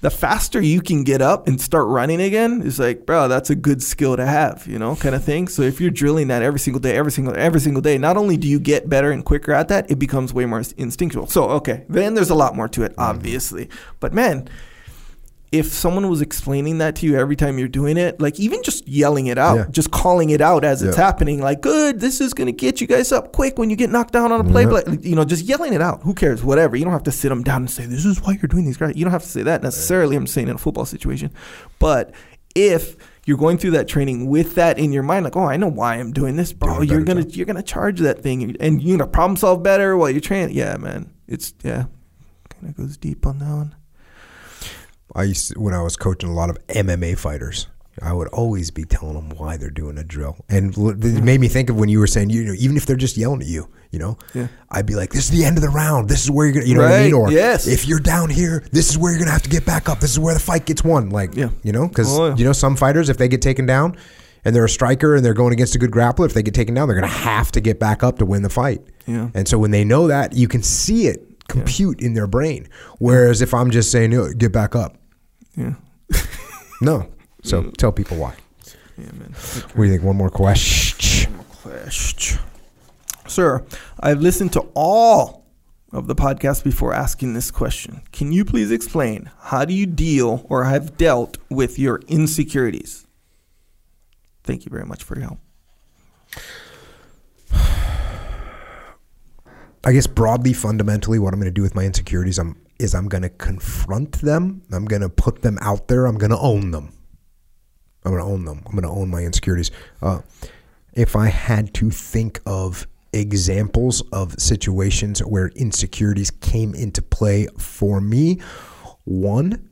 the faster you can get up and start running again is like, bro, that's a good skill to have, you know, kind of thing. So if you're drilling that every single day, every single every single day, not only do you get better and quicker at that, it becomes way more instinctual. So okay, then there's a lot more to it, obviously. But man, if someone was explaining that to you every time you're doing it, like even just yelling it out, Yeah. just calling it out as it's happening, like, good, this is going to get you guys up quick when you get knocked down on a play. Yeah. Like, you know, just yelling it out. Who cares? Whatever. You don't have to sit them down and say, this is why you're doing these guys. You don't have to say that necessarily. I'm saying in a football situation. But if you're going through that training with that in your mind, like, oh, I know why I'm doing this, bro. Doing You're gonna you're gonna charge that thing, and you're gonna problem solve better while you're training. Yeah, man. It's yeah, kind of goes deep on that one. I used to, when I was coaching a lot of MMA fighters. I would always be telling them why they're doing a drill, and it made me think of when you were saying, you know, even if they're just yelling at you, you know, Yeah. I'd be like, "This is the end of the round. This is where you're gonna," you know what I mean? Or yes. if you're down here, this is where you're gonna have to get back up. This is where the fight gets won. Like, Yeah. you know, because Oh, yeah. you know some fighters, if they get taken down, and they're a striker and they're going against a good grappler, if they get taken down, they're gonna have to get back up to win the fight. Yeah. And so when they know that, you can see it compute in their brain. Whereas if I'm just saying, "Yo, "Get back up," Yeah, no. So tell people why. yeah, man. What do you think? One more question. One more Question. Sir, I've listened to all of the podcast before asking this question. Can you please explain how do you deal or have dealt with your insecurities? Thank you very much for your help. I guess broadly, fundamentally, what I'm going to do with my insecurities I'm, is I'm going to confront them. I'm going to put them out there. I'm going to own them. I'm going to own them. I'm going to own my insecurities. Uh, if I had to think of examples of situations where insecurities came into play for me, one,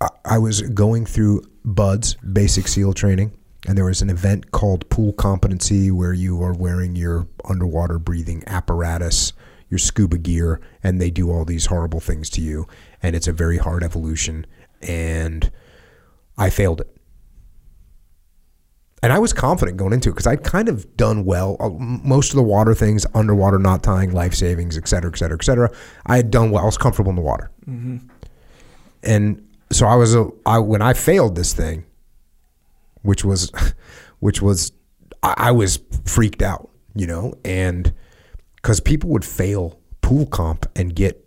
I- I was going through BUD/S basic SEAL training, and there was an event called Pool Competency where you are wearing your underwater breathing apparatus, your scuba gear, and they do all these horrible things to you. And it's a very hard evolution. And I failed it. And I was confident going into it because I'd kind of done well. Uh, Most of the water things, underwater knot tying, life savings, et cetera, et cetera, et cetera. I had done well. I was comfortable in the water and so I was a I when I failed this thing, which was which was I, I was freaked out. you know, and because people would fail pool comp and get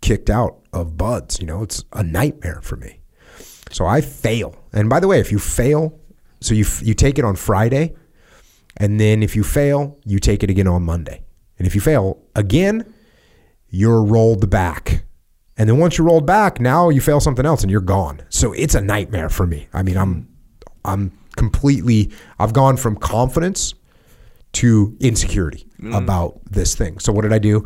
kicked out of BUD/S, you know, it's a nightmare for me. So I fail. And by the way, if you fail, so you you take it on Friday, and then if you fail, you take it again on Monday. And if you fail again, you're rolled back. And then once you're rolled back, now you fail something else and you're gone. So it's a nightmare for me. I mean, I'm I'm completely I've gone from confidence to insecurity about this thing. So what did I do?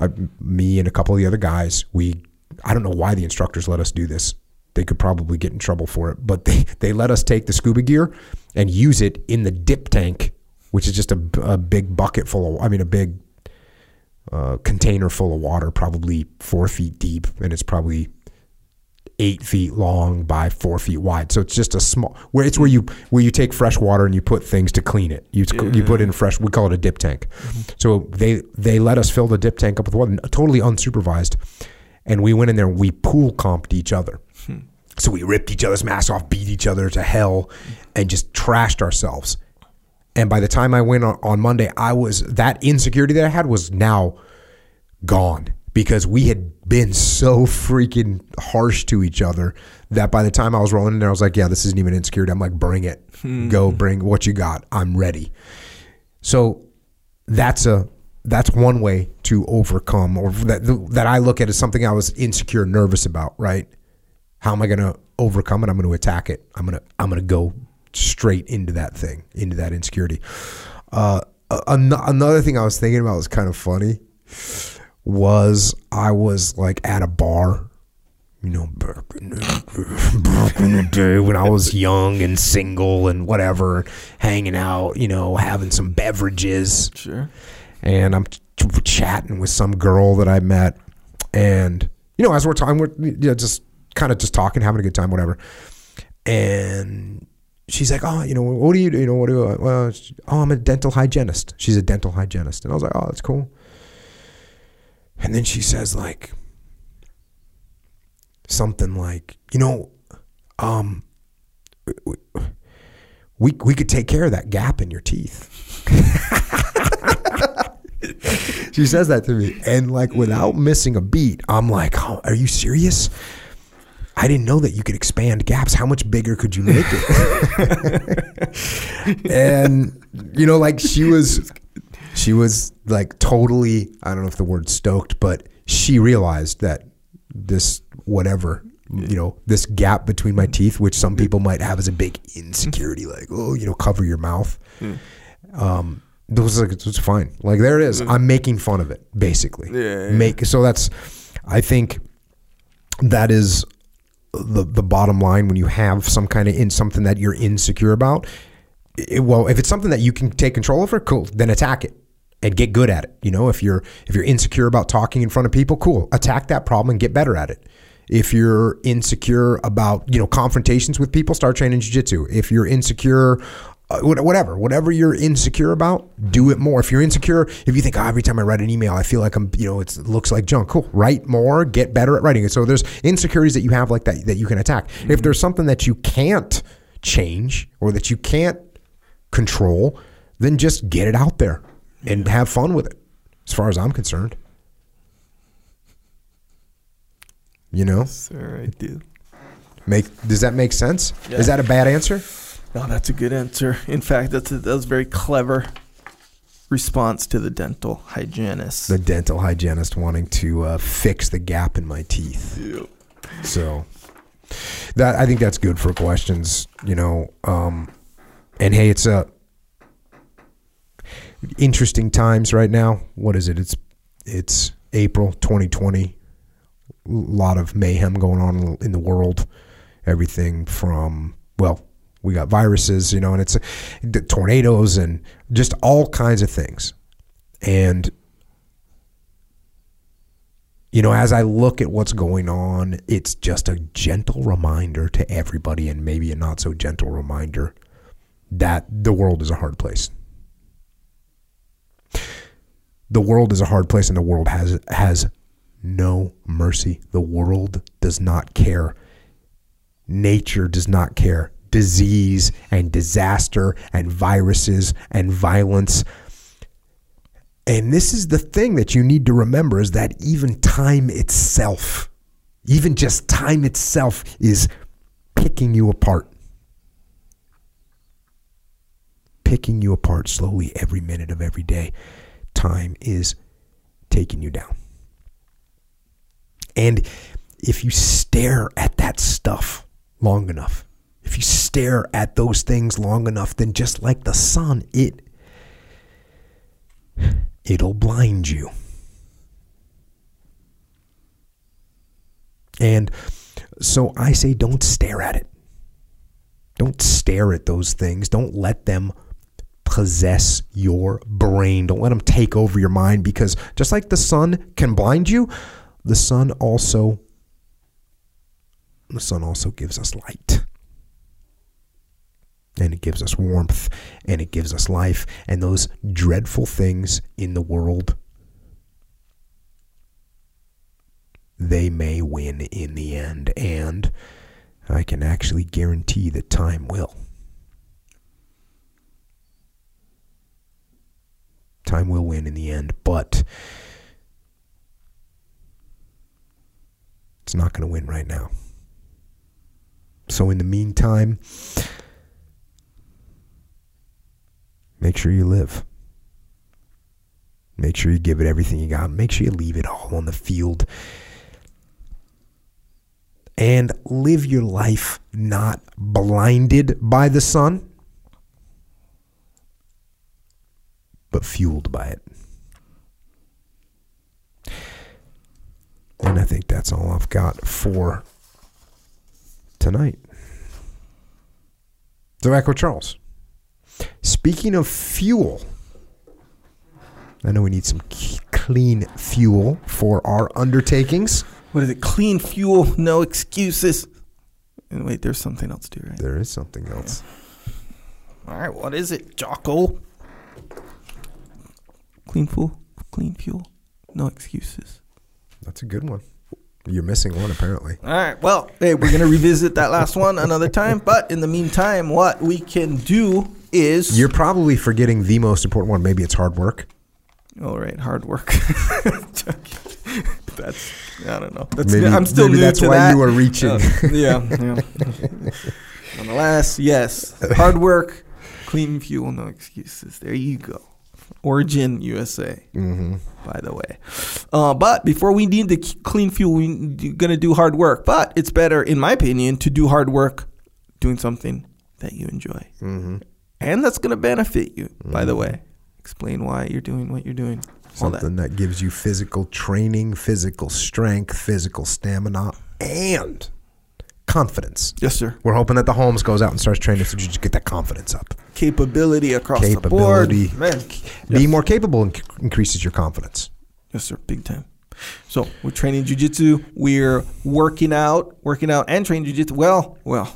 I, me and a couple of the other guys, we I don't know why the instructors let us do this. They could probably get in trouble for it, but they they let us take the scuba gear and use it in the dip tank, which is just a, a big bucket full of I mean a big uh, container full of water, probably four feet deep, and it's probably eight feet long by four feet wide. So it's just a small where it's where you where you take fresh water and you put things to clean it. You you put in mm-hmm. fresh. We call it a dip tank. Mm-hmm. So they they let us fill the dip tank up with water, totally unsupervised, and we went in there and we pool comped each other. Hmm. So we ripped each other's masks off, beat each other to hell, and just trashed ourselves. And by the time I went on, on Monday, I was that insecurity that I had was now gone because we had been so freaking harsh to each other that by the time I was rolling in there, I was like, yeah, this isn't even insecurity. I'm like, bring it. Go bring what you got. I'm ready. So that's a that's one way to overcome or that that I look at as something I was insecure, nervous about, right? How am I going to overcome it? I'm going to attack it. I'm going to I'm going to go straight into that thing, into that insecurity. Uh, an- another thing I was thinking about was kind of funny was I was like at a bar, you know, back in, the, back in the day when I was young and single and whatever, hanging out, you know, having some beverages. Sure. And I'm ch- chatting with some girl that I met. And, you know, as we're talking, we're you know, just kind of just talking, having a good time, whatever. And she's like, oh, you know, what do you do? You know, what do I, well, uh, oh, I'm a dental hygienist. She's a dental hygienist. And I was like, oh, that's cool. And then she says like something like, you know, um, we we could take care of that gap in your teeth. she says that to me, and like without missing a beat, I'm like, oh, "Are you serious?" I didn't know that you could expand gaps. How much bigger could you make it? and you know, like she was she was like totally i don't know if the word stoked but she realized that this whatever you know this gap between my teeth which some people might have as a big insecurity like oh you know cover your mouth. Um those are it's fine. Like there it is. I'm making fun of it basically. Yeah, yeah. make so that's i think that is the the bottom line when you have some kind of in something that you're insecure about. It, well if it's something that you can take control over cool then attack it and get good at it you know? If you're if you're insecure about talking in front of people cool attack that problem and get better at it. If you're insecure about you know confrontations with people start training jiu-jitsu. If you're insecure uh, whatever whatever you're insecure about do it more. If you're insecure if you think oh, every time i write an email i feel like i'm you know it looks like junk. Cool write more get better at writing it. So there's insecurities that you have like that that you can attack. If there's something that you can't change or that you can't control then just get it out there and have fun with it as far as i'm concerned you know Sir, I do. make does that make sense Yeah. is that a bad answer No, that's a good answer. In fact, that's a, that was a very clever response to the dental hygienist. the dental hygienist wanting to uh, fix the gap in my teeth. So that I think that's good for questions, you know. Um, and hey, it's a interesting times right now. What is it? It's it's April 2020. A lot of mayhem going on in the world. Everything from well, we got viruses, you know, and it's tornadoes and just all kinds of things. And you know, as I look at what's going on, it's just a gentle reminder to everybody, and maybe a not so gentle reminder that the world is a hard place. The world is a hard place, and the world has has no mercy. The world does not care. Nature does not care. Disease and disaster and viruses and violence And this is the thing that you need to remember is that even time itself, even just time itself, is picking you apart. Picking you apart slowly every minute of every day. Time is taking you down. And if you stare at that stuff long enough, if you stare at those things long enough, then just like the sun, it it'll blind you. And so I say don't stare at it. Don't stare at those things. Don't let them possess your brain. Don't let them take over your mind because just like the sun can blind you, the sun also the sun also gives us light. And it gives us warmth and it gives us life and those dreadful things in the world they may win in the end and I can actually guarantee that time will. Time will win in the end, but it's not going to win right now. So, in the meantime, make sure you live. Make sure you give it everything you got. Make sure you leave it all on the field. And live your life not blinded by the sun, but fueled by it. And I think that's all I've got for tonight. Tobacco Charles. Speaking of fuel, I know we need some clean fuel for our undertakings. What is it? Clean fuel, no excuses. And wait, there's something else too, right? There is something else. All right, what is it, Jocko? Clean fuel, clean fuel, no excuses. That's a good one. You're missing one, apparently. All right, well, hey, we're gonna revisit that last one another time. But in the meantime, what we can do is You're probably forgetting the most important one. Maybe it's hard work. all right, hard work. that's I don't know. That's, Maybe, I'm still maybe new that's to why that. you are reaching. Uh, yeah, yeah. Nonetheless, yes, hard work, clean fuel, no excuses. There you go. Origin USA, hmm by the way. Uh, but before we need the clean fuel, we're gonna do hard work. But it's better, in my opinion, to do hard work doing something that you enjoy, hmm and that's gonna benefit you. By the way, explain why you're doing what you're doing. All that. Something that gives you physical training, physical strength, physical stamina, and confidence. Yes, sir. We're hoping that the Holmes goes out and starts training so you just get that confidence up. Capability across Capability. the board, man. Being more capable inc- increases your confidence. Yes, sir. Big time. So we're training jujitsu. We're working out, working out, and training jujitsu. Well, well,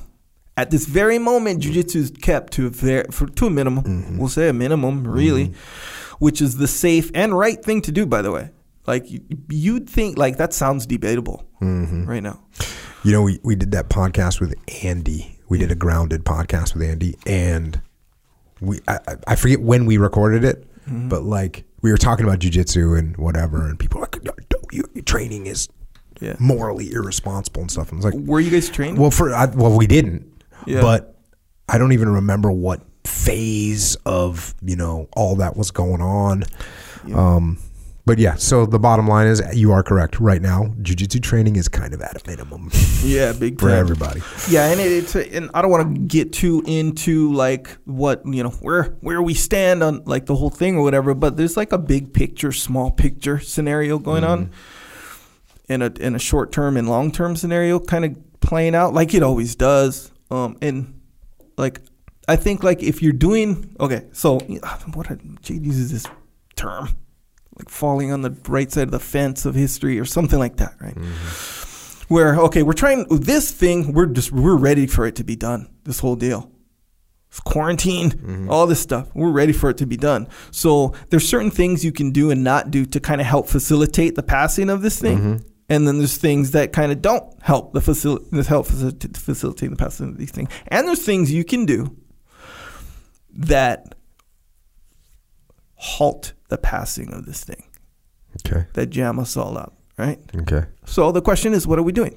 at this very moment, jujitsu is kept to a very, for, to a minimum. Mm-hmm. We'll say a minimum, really, mm-hmm. which is the safe and right thing to do. By the way, like you, you'd think, like that sounds debatable mm-hmm. right now. You know, we, we did that podcast with Andy. We did a grounded podcast with Andy, and we I, I- forget when we recorded it, Mm-hmm. but like we were talking about jujitsu and whatever, and people were like, no, no, you, your training is Yeah. morally irresponsible and stuff. And I was like, Were you guys trained? well, for I, well, we didn't, Yeah. but I don't even remember what phase of you know all that was going on. Um, but yeah, so the bottom line is you are correct. Right now, jujitsu training is kind of at a minimum yeah, big for time. everybody. Yeah, and it, it's and I don't want to get too into like what you know where where we stand on like the whole thing or whatever, but there's like a big picture, small picture scenario going on, in a in a short term and long term scenario, kind of playing out like it always does. Um, and like I think like if you're doing okay, so what Jade uses this term like falling on the right side of the fence of history or something like that, right? Mm-hmm. where okay, we're trying this thing. We're just we're ready for it to be done. This whole deal, it's quarantine, mm-hmm. all this stuff. We're ready for it to be done. So there's certain things you can do and not do to kind of help facilitate the passing of this thing. Mm-hmm. And then there's things that kind of don't help the facil- help facilitate, facilitate the passing of these things. And there's things you can do that halt the passing of this thing Okay. that jam us all up, right? Okay. So the question is, what are we doing?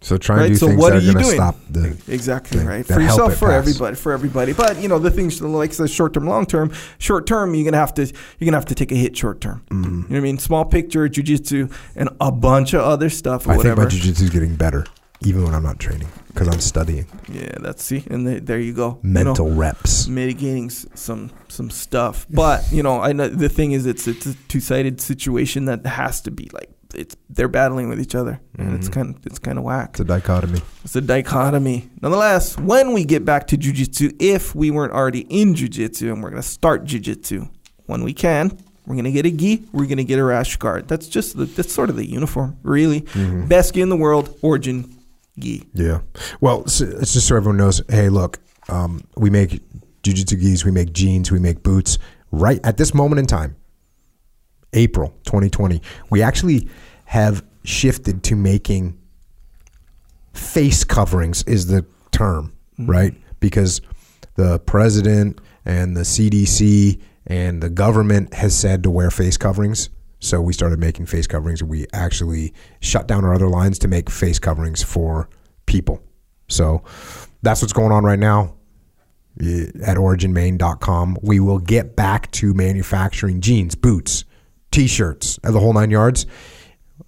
So try and Right, do so things what that are are you doing? stop the. Exactly right for yourself, for pass. everybody, for everybody. But you know the things like the short term, long term. Short term, you're gonna have to you're gonna have to take a hit short term. Mm-hmm. You know what I mean? Small picture, jujitsu, and a bunch of other stuff or I think whatever. my jiu-jitsu is getting better, even when I'm not training, because I'm studying yeah, that's see, and the, there you go. You know, mental reps. mitigating s- some some stuff. But you know, I know the thing is, it's it's a two sided situation that has to be like it's they're battling with each other, and it's Mhm. kind of it's kind of whack. It's a dichotomy. It's a dichotomy. Nonetheless, when we get back to jujitsu, if we weren't already in jujitsu and we're gonna start jujitsu, when we can, we're gonna get a gi, we're gonna get a rash guard. That's just the, that's sort of the uniform, really. Mhm. Best gi in the world, origin gi. Yeah. Well, so it's just so everyone knows. Hey, look, um, we make jujitsu gis, we make jeans, we make boots. Right at this moment in time, April 2020, we actually have shifted to making face coverings. Is the term right? Because the president and the CDC and the government has said to wear face coverings. So we started making face coverings we actually shut down our other lines to make face coverings for people. So that's what's going on right now eh, at originmaine.com. We will get back to manufacturing jeans, boots, t shirts, the whole nine yards.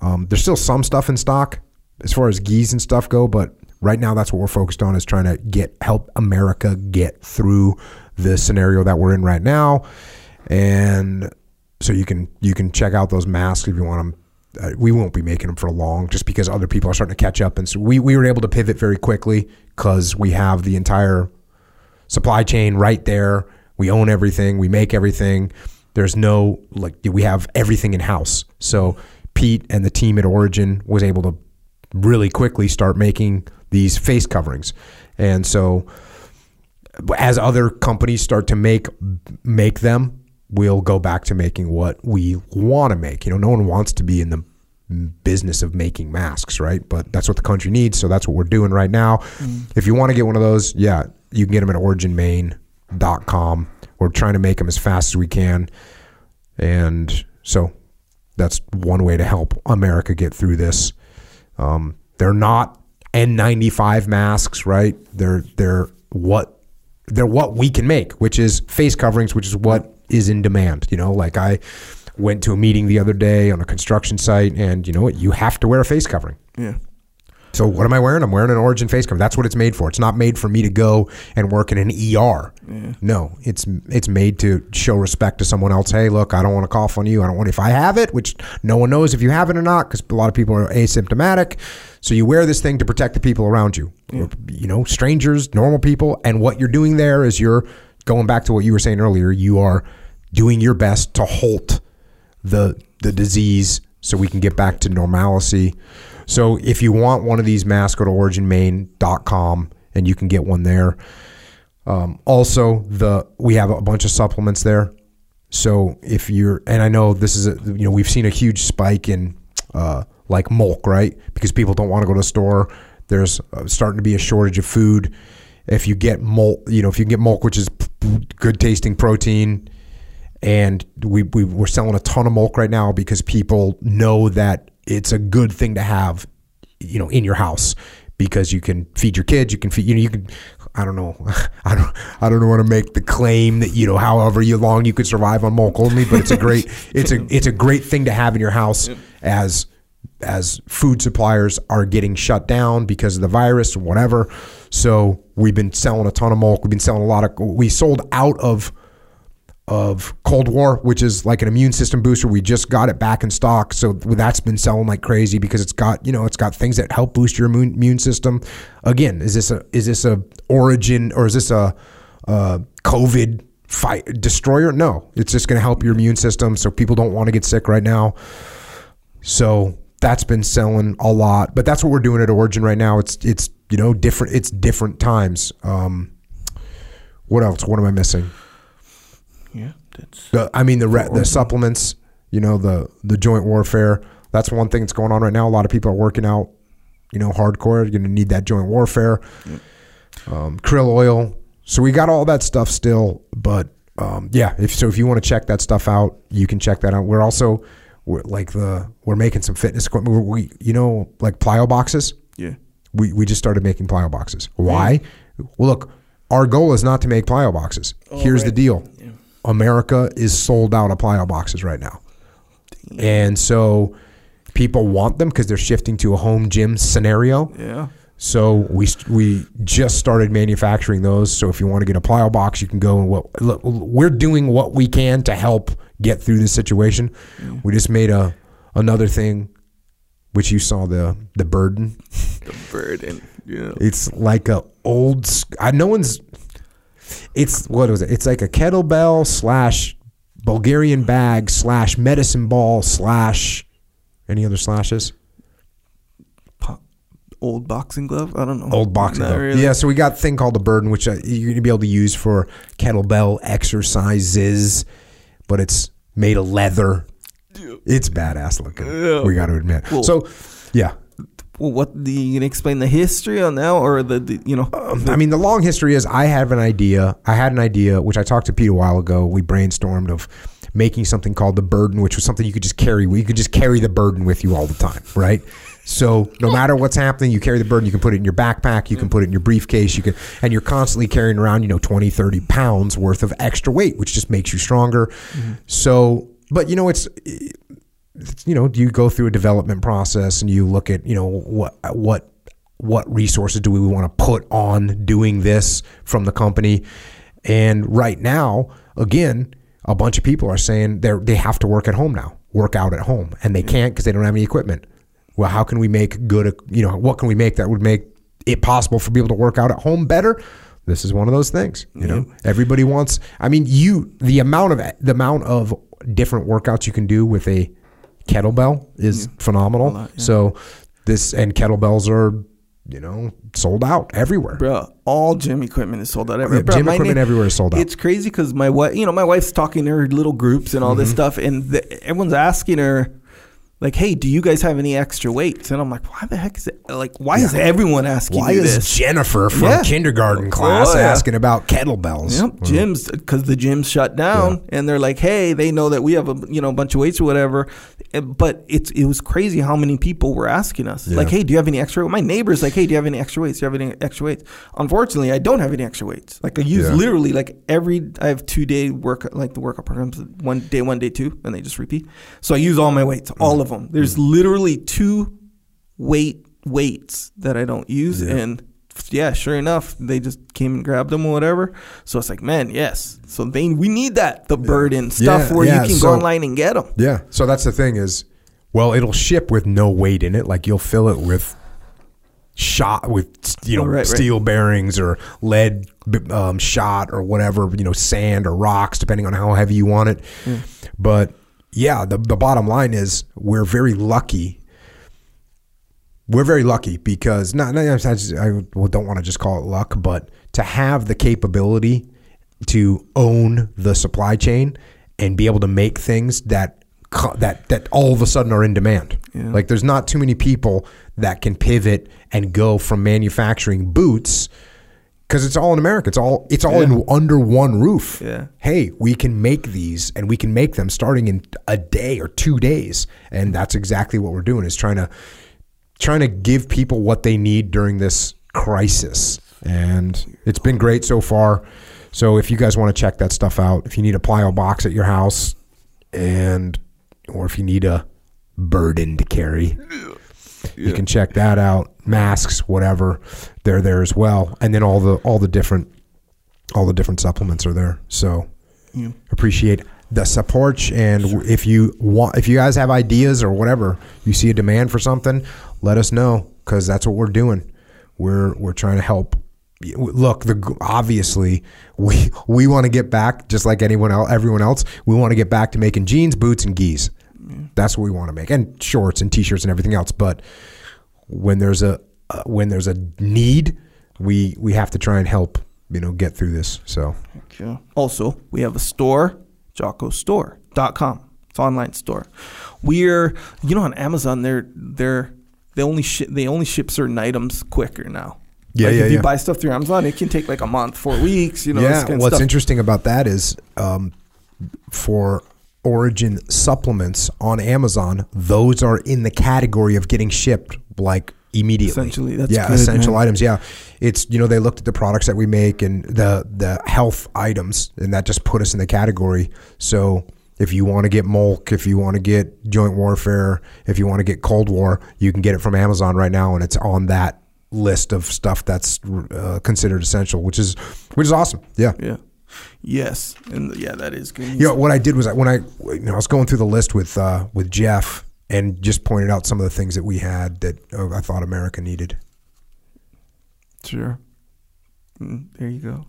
Um, there's still some stuff in stock as far as gis and stuff go, but right now that's what we're focused on is trying to get help America get through the scenario that we're in right now. And so you can you can check out those masks if you want them. Uh, we won't be making them for long just because other people are starting to catch up. And so we, we were able to pivot very quickly because we have the entire supply chain right there. We own everything. We make everything. There's no like we have everything in house. So Pete and the team at Origin was able to really quickly start making these face coverings, and so as other companies start to make make them, we'll go back to making what we want to make. You know, no one wants to be in the business of making masks, right? But that's what the country needs, so that's what we're doing right now. If you want to get one of those, yeah, you can get them at originmaine.com. We're trying to make them as fast as we can. And so that's one way to help America get through this. Um, they're not N95 masks, right? They're they're what they're what we can make, which is face coverings, which is what is in demand. You know, like I went to a meeting the other day on a construction site, and you know what? You have to wear a face covering. Yeah. So what am I wearing? I'm wearing an Origin face cover. That's what it's made for. It's not made for me to go and work in an ER. No, it's it's made to show respect to someone else. Hey, look, I don't want to cough on you. I don't want if I have it, which no one knows if you have it or not, because a lot of people are asymptomatic. So you wear this thing to protect the people around you, or, you know, strangers, normal people. And what you're doing there is you're going back to what you were saying earlier. You are doing your best to halt the the disease so we can get back to normalcy. So if you want one of these masks, go to originmaine.com and you can get one there. Um, also, the we have a bunch of supplements there. So if you're, and I know this is a, you know, we've seen a huge spike in uh, like Molk, right? Because people don't want to go to the store. There's uh, starting to be a shortage of food. If you get Molk, you know, if you can get Molk, which is good tasting protein, and we, we we're selling a ton of Molk right now because people know that it's a good thing to have, you know, in your house because you can feed your kids, you can feed, you know, you can. I don't know. I don't. I don't want to make the claim that you know, however you long you could survive on Molk only, but it's a great. it's a it's a great thing to have in your house as as food suppliers are getting shut down because of the virus or whatever. So we've been selling a ton of Molk. We've been selling a lot of. We sold out of of Cold War, which is like an immune system booster. We just got it back in stock, so that's been selling like crazy because it's got you know it's got things that help boost your immune, immune system. Again, is this a is this a origin or is this a, a COVID fight destroyer? No, it's just going to help your immune system, so people don't want to get sick right now. So that's been selling a lot, but that's what we're doing at Origin right now. It's it's you know different. It's different times. Um, what else? What am I missing? Yeah. That's The, I mean the re, the supplements, you know the the joint warfare. That's one thing that's going on right now. A lot of people are working out, you know, hardcore. You're gonna need that joint warfare. Um, krill oil. So we got all that stuff still, but um, yeah, if so, if you want to check that stuff out, you can check that out. We're also we're like the we're making some fitness equipment. We, you know like plyo boxes. Yeah. We we just started making plyo boxes. Why? Well, look, our goal is not to make plyo boxes. Oh, Here's the right. deal: America is sold out of plyo boxes right now, and so people want them because they're shifting to a home gym scenario. Yeah. So we we just started manufacturing those. So if you want to get a plyo box, you can go and what look, we're doing what we can to help get through this situation. We just made a another thing, which you saw the the burden. The burden. Yeah. It's like a old. I no one's. It's what was it? It's like a kettlebell slash Bulgarian bag slash medicine ball slash any other slashes. Old boxing glove. I don't know. Old boxing Not glove. really. Yeah, so we got a thing called the burden, which uh, you're going to be able to use for kettlebell exercises, but it's made of leather. It's badass looking. Yeah. We got to admit. So, yeah. Well, what the you gonna explain the history on that, or the, the you know? Um, I mean, the long history is I have an idea. I had an idea, which I talked to Pete a while ago. We brainstormed of making something called the burden, which was something you could just carry. You could just carry the burden with you all the time, right? So no matter what's happening, you carry the burden. You can put it in your backpack. You can put it in your briefcase. You can, and you're constantly carrying around, you know, 20, 30 pounds worth of extra weight, which just makes you stronger. Mm-hmm. So, but you know, it's you know you go through a development process and you look at you know what what what resources do we want to put on doing this from the company and right now again a bunch of people are saying they they have to work at home now work out at home and they can't because they don't have any equipment. Well how can we make good you know what can we make that would make it possible for people to work out at home better? This is one of those things you know? Everybody wants i mean you the amount of the amount of different workouts you can do with a kettlebell is phenomenal. Lot, yeah. so this and kettlebells are you know sold out everywhere Bro, all gym equipment is sold out everywhere. Yeah, Bro, gym equipment na- everywhere is sold out. It's crazy because my wife, you know, my wife's talking to her little groups and all this Mm-hmm. stuff, and the, everyone's asking her, like, "Hey, do you guys have any extra weights?" And I'm like, "Why the heck is it? Like, why is everyone asking why you is this?" jennifer from Yeah. kindergarten class Oh, yeah. asking about kettlebells Yep, gyms because the gyms shut down, and they're like, "Hey, they know that we have a you know a bunch of weights or whatever." Eh, But it's it was crazy how many people were asking us, like, "Hey, do you have any extra?" Weights? My neighbors like, "Hey, do you have any extra weights? Do you have any extra weights?" Unfortunately, I don't have any extra weights. Like I use Yeah. literally like every I have two day work like the workout programs, one day one, day two, and they just repeat. So I use all my weights, all of them. There's literally two weight weights that I don't use, Yeah. and yeah, sure enough, they just came and grabbed them or whatever. So it's like, man, yes. So they we need that the burden stuff Yeah, where yeah, you can so- go online and get them. Yeah. So that's the thing is, well, it'll ship with no weight in it. Like you'll fill it with shot with you know Oh, right, right. steel bearings or lead um, shot or whatever you know sand or rocks depending on how heavy you want it. But yeah, the the bottom line is we're very lucky. We're very lucky because not, not I just- I don't want to just call it luck, but to have the capability to own the supply chain and be able to make things that that that all of a sudden are in demand. Yeah. Like there's not too many people that can pivot and go from manufacturing boots because it's all in America. It's all it's all in under one roof. Yeah. Hey, we can make these and we can make them starting in a day or two days, and that's exactly what we're doing. Is trying to trying to give people what they need during this crisis, and it's been great so far. So if you guys want to check that stuff out, if you need a plyo box at your house, and or if you need a burden to carry, you can check that out. Masks, whatever, they're there as well, and then all the all the different all the different supplements are there. So Yeah. appreciate the support, and if you want, if you guys have ideas or whatever, you see a demand for something, let us know because that's what we're doing. We're we're trying to help. Look, the obviously we we want to get back just like anyone else, everyone else. We want to get back to making jeans, boots, and gis. That's what we want to make, and shorts and t-shirts and everything else. But when there's a uh, when there's a need, we we have to try and help you know get through this. So. Also, we have a store, jockostore.com. It's an online store. We're you know on Amazon they're they're they only ship they only ship certain items quicker now. Yeah, like yeah, If you yeah. buy stuff through Amazon, it can take like a month, four weeks. You know, yeah. kind of What's stuff. interesting about that is um, for Origin supplements on Amazon, those are in the category of getting shipped like immediately. Essentially, that's yeah, good, essential man. items. Yeah, it's you know they looked at the products that we make and the the health items, and that just put us in the category. So. If you want to get Molk, if you want to get Joint Warfare, if you want to get Cold War, you can get it from Amazon right now, and it's on that list of stuff that's uh, considered essential, which is which is awesome. Yeah. Yeah. Yes, and yeah, that is good. news. You know, what I did was I, when I, you know, I was going through the list with uh, with Jeff and just pointed out some of the things that we had that uh, I thought America needed. Sure. Mm, there you go.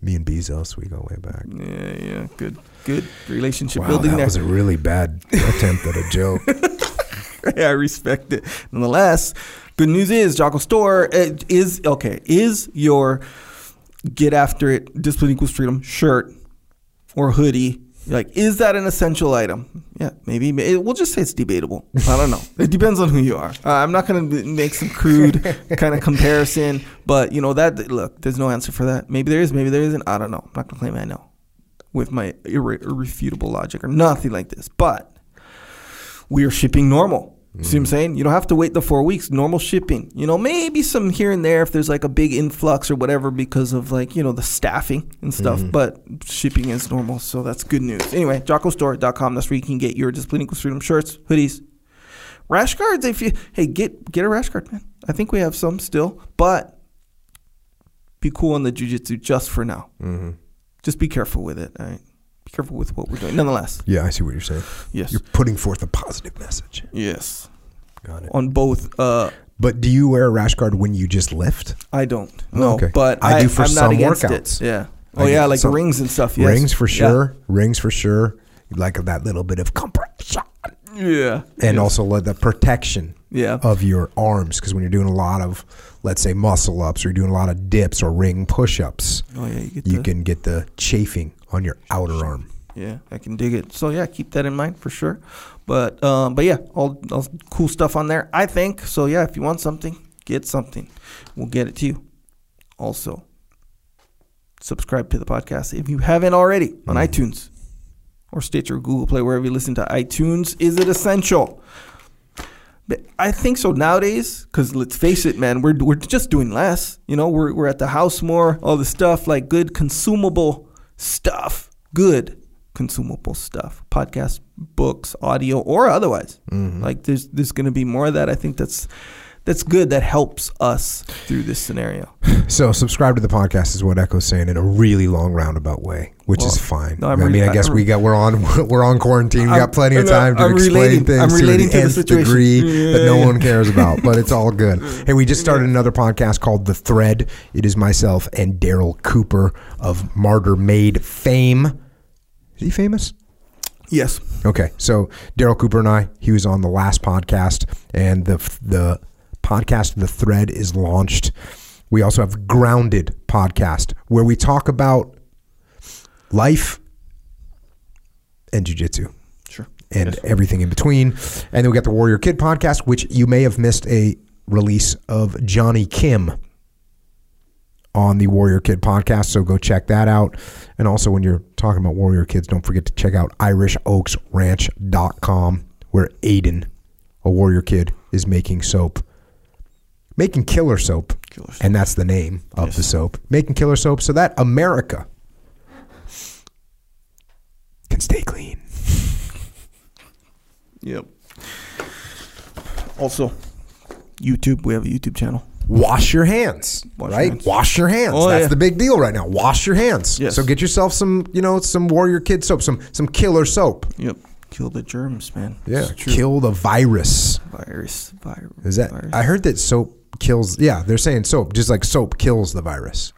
Me and Bezos, we go way back. Yeah, yeah. Good, good relationship Wow, building that there. was a really bad attempt at a joke. I respect it. Nonetheless, good news is Jocko Store uh, is okay. Is your get after it discipline equals freedom shirt or hoodie like is that an essential item? Yeah, maybe. We'll just say it's debatable. I don't know. It depends on who you are. Uh, I'm not going to make some crude kind of comparison, but you know that look, there's no answer for that. Maybe there is, maybe there isn't. I don't know. I'm not going to claim I know with my irre- irrefutable logic or nothing like this. But we are shipping normal. See what I'm saying? You don't have to wait the four weeks. Normal shipping. You know, maybe some here and there if there's like a big influx or whatever because of like, you know, the staffing and stuff. Mm-hmm. But shipping is normal. So that's good news. Anyway, jockostore.com. That's where you can get your Discipline Equals Freedom shirts, hoodies, rash guards. If you, hey, get get a rash guard, man. I think we have some still. But be cool on the jujitsu just for now. Mm-hmm. Just be careful with it. All right. Careful with what we're doing. Nonetheless, yeah, I see what you're saying. yes. You're putting forth a positive message. Yes. Got it. On both uh, But do you wear a rash guard when you just lift? I don't. No, okay. but I I, do for I'm some workouts. it. Yeah. I Oh yeah, like some- rings and stuff. Yes. Rings for Yeah. sure. Rings for sure. Like that little bit of compression. Yeah. And Yes. also like the protection Yeah. of your arms. Because when you're doing a lot of, let's say, muscle ups or you're doing a lot of dips or ring push ups, oh yeah, you get you the, can get the chafing on your outer arm. Yeah, I can dig it. So yeah, keep that in mind for sure. But um, but yeah, all, all cool stuff on there. I think so. Yeah, if you want something, get something. We'll get it to you. Also, subscribe to the podcast if you haven't already on iTunes or Stitcher, Google Play, wherever you listen to iTunes. Is it essential? But I think so nowadays, because let's face it, man, we're, we're just doing less. You know, we're, we're at the house more, all the stuff, like good consumable stuff, good consumable stuff, podcasts, books, audio, or otherwise. Mm-hmm. Like there's there's going to be more of that. I think that's that's good. That helps us through this scenario. So subscribe to the podcast is what Echo's saying in a really long roundabout way, which is fine. no, I mean, I guess I'm- we got we're on we're on quarantine. We got plenty of time to I'm explain relating- things I'm to the to the nth situation. degree that no Yeah. one cares about, but it's all good. Hey, we just started another podcast called The Thread. It is myself and Darryl Cooper of Martyr Made fame. Is he famous? Yes. Okay, so Darryl Cooper and I, he was on the last podcast, and the the podcast, the thread, is launched. We also have Grounded podcast, where we talk about life and jujitsu Sure. and everything in between. And then we got the Warrior Kid podcast, which you may have missed a release of Johnny Kim on the Warrior Kid podcast. So go check that out. And also, when you're talking about Warrior Kids, don't forget to check out IrishOaksRanch.com, where Aiden, a Warrior Kid, is making soap. Making killer soap. Killer soap. And that's the name of Yes. the soap. Making killer soap so that America can stay clean. Yep. Also, YouTube. We have a YouTube channel. wash your hands, Wash your right? hands. Wash your hands. Oh, That's yeah. the big deal right now. Wash your hands. Yes. So get yourself some, you know, some Warrior Kid soap, some some killer soap. Yep. Kill the germs, man. Yeah, kill the virus. virus. Virus. Is that? virus. I heard that soap kills. Yeah, they're saying soap, just like soap kills the virus.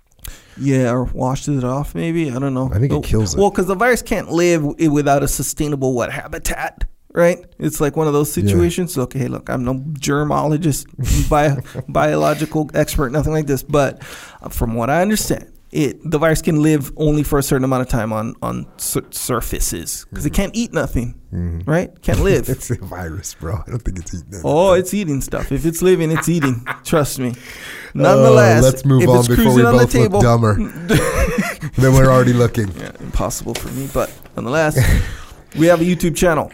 Yeah, or washes it off. Maybe I don't know. I think it kills it. Well, because the virus can't live without a sustainable what habitat, right? It's like one of those situations. Okay, look, I'm no germologist, bio, biological expert, nothing like this. But uh, from what I understand, it the virus can live only for a certain amount of time on on sur- surfaces because it can't eat nothing, right? Can't live. It's a virus, bro. I don't think it's eating. oh, it's eating stuff. If it's living, it's eating. Trust me. Nonetheless, Uh, let's move on before we on both look dumber. then we're already looking. Yeah, impossible for me, but nonetheless, we have a YouTube channel,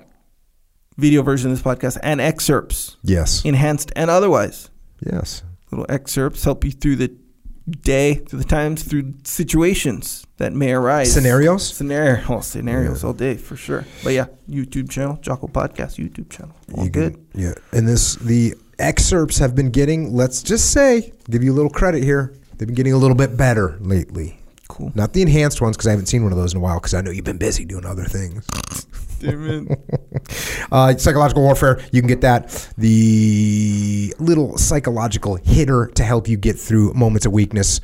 video version of this podcast, and excerpts, Yes. enhanced and otherwise. Yes. Little excerpts help you through the day, through the times, through situations that may arise. Scenarios? Scenario, oh, scenarios all day for sure. But yeah, YouTube channel, Jocko Podcast YouTube channel, all You good. can- yeah. And this the excerpts have been getting, let's just say, give you a little credit here. They've been getting a little bit better lately. Cool. Not the enhanced ones because I haven't seen one of those in a while because I know you've been busy doing other things. It. Uh, psychological warfare, you can get that. The little psychological hitter to help you get through moments of weakness.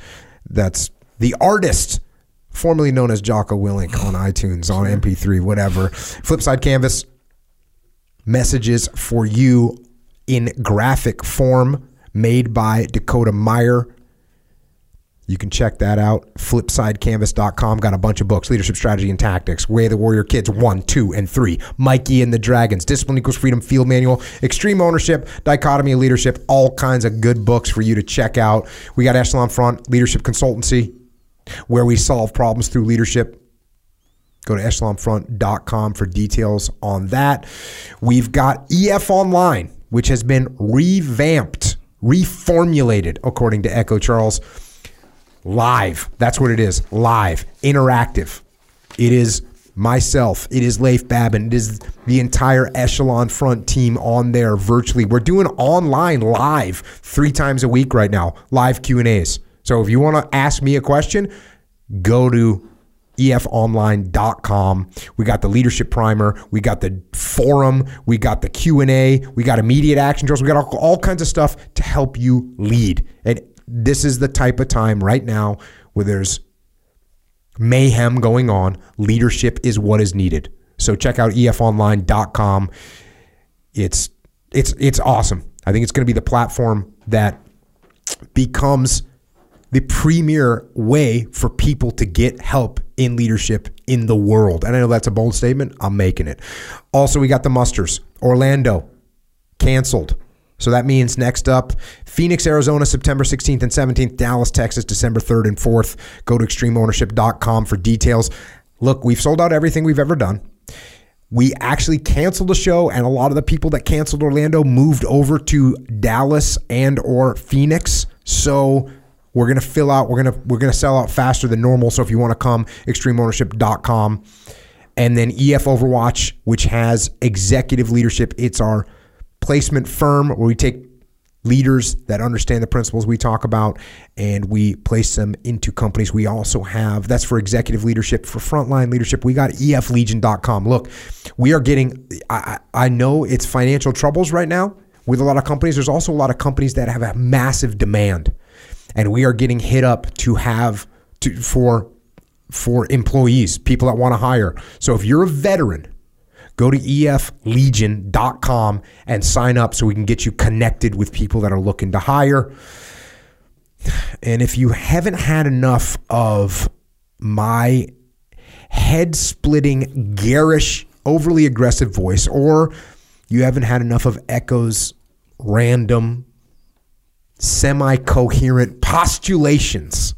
That's the artist, formerly known as Jocko Willink on iTunes, on MP3, whatever. Flipside Canvas, messages for you in graphic form made by Dakota Meyer. You can check that out. Flipsidecanvas.com. Got a bunch of books Leadership Strategy and Tactics, Way of the Warrior Kids 1, 2, and 3, Mikey and the Dragons, Discipline Equals Freedom Field Manual, Extreme Ownership, Dichotomy of Leadership, all kinds of good books for you to check out. We got Echelon Front Leadership Consultancy, where we solve problems through leadership. Go to echelonfront.com for details on that. We've got EF Online, which has been revamped, reformulated, according to Echo Charles. Live. That's what it is. Live. Interactive. It is myself. It is Leif Babin. It is the entire Echelon Front team on there virtually. We're doing online live three times a week right now. Live Q&As. So if you want to ask me a question, go to efonline.com. We got the leadership primer, we got the forum, we got the Q&A, we got immediate action drills, we got all, all kinds of stuff to help you lead. And this is the type of time right now where there's mayhem going on. Leadership is what is needed. So check out efonline.com. It's it's it's awesome. I think it's going to be the platform that becomes the premier way for people to get help in leadership in the world. And I know that's a bold statement. I'm making it. Also, we got the musters. Orlando canceled. So that means next up, Phoenix, Arizona, September 16th and 17th, Dallas, Texas, December 3rd and 4th. Go to extremeownership.com for details. Look, we've sold out everything we've ever done. We actually canceled the show, and a lot of the people that canceled Orlando moved over to Dallas and or Phoenix. So we're gonna fill out. We're gonna we're gonna sell out faster than normal. So if you want to come, extremeownership.com, and then EF Overwatch, which has executive leadership. It's our placement firm where we take leaders that understand the principles we talk about and we place them into companies. We also have that's for executive leadership, for frontline leadership. We got eflegion.com. Look, we are getting I, I know it's financial troubles right now with a lot of companies. There's also a lot of companies that have a massive demand. And we are getting hit up to have to for for employees, people that want to hire. So if you're a veteran, go to eflegion.com and sign up so we can get you connected with people that are looking to hire. And if you haven't had enough of my head splitting, garish, overly aggressive voice, or you haven't had enough of Echo's random, semi coherent postulations,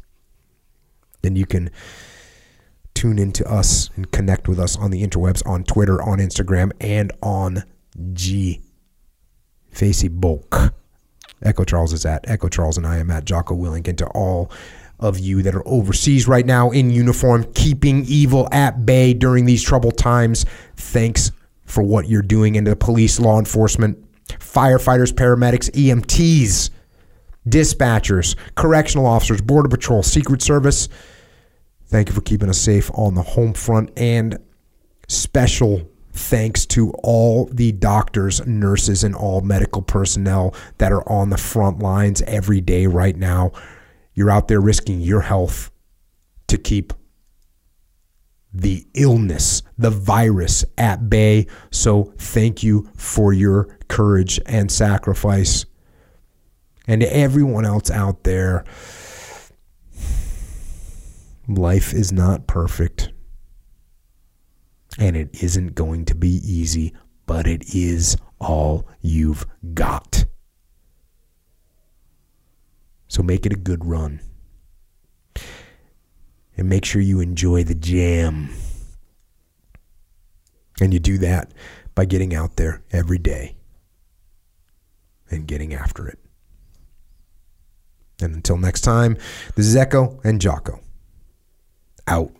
then you can tune into us and connect with us on the interwebs, on Twitter, on Instagram, and on G Facebook. Echo Charles is at Echo Charles, and I am at Jocko Willink. And to all of you that are overseas right now in uniform, keeping evil at bay during these troubled times, thanks for what you're doing. And to the police, law enforcement, firefighters, paramedics, EMTs, dispatchers, correctional officers, Border Patrol, Secret Service. Thank you for keeping us safe on the home front. And special thanks to all the doctors, nurses, and all medical personnel that are on the front lines every day right now. You're out there risking your health to keep the illness, the virus at bay. So thank you for your courage and sacrifice. And to everyone else out there, Life is not perfect. And it isn't going to be easy, but it is all you've got. So make it a good run. And make sure you enjoy the jam. And you do that by getting out there every day and getting after it. And until next time, this is Echo and Jocko. Out.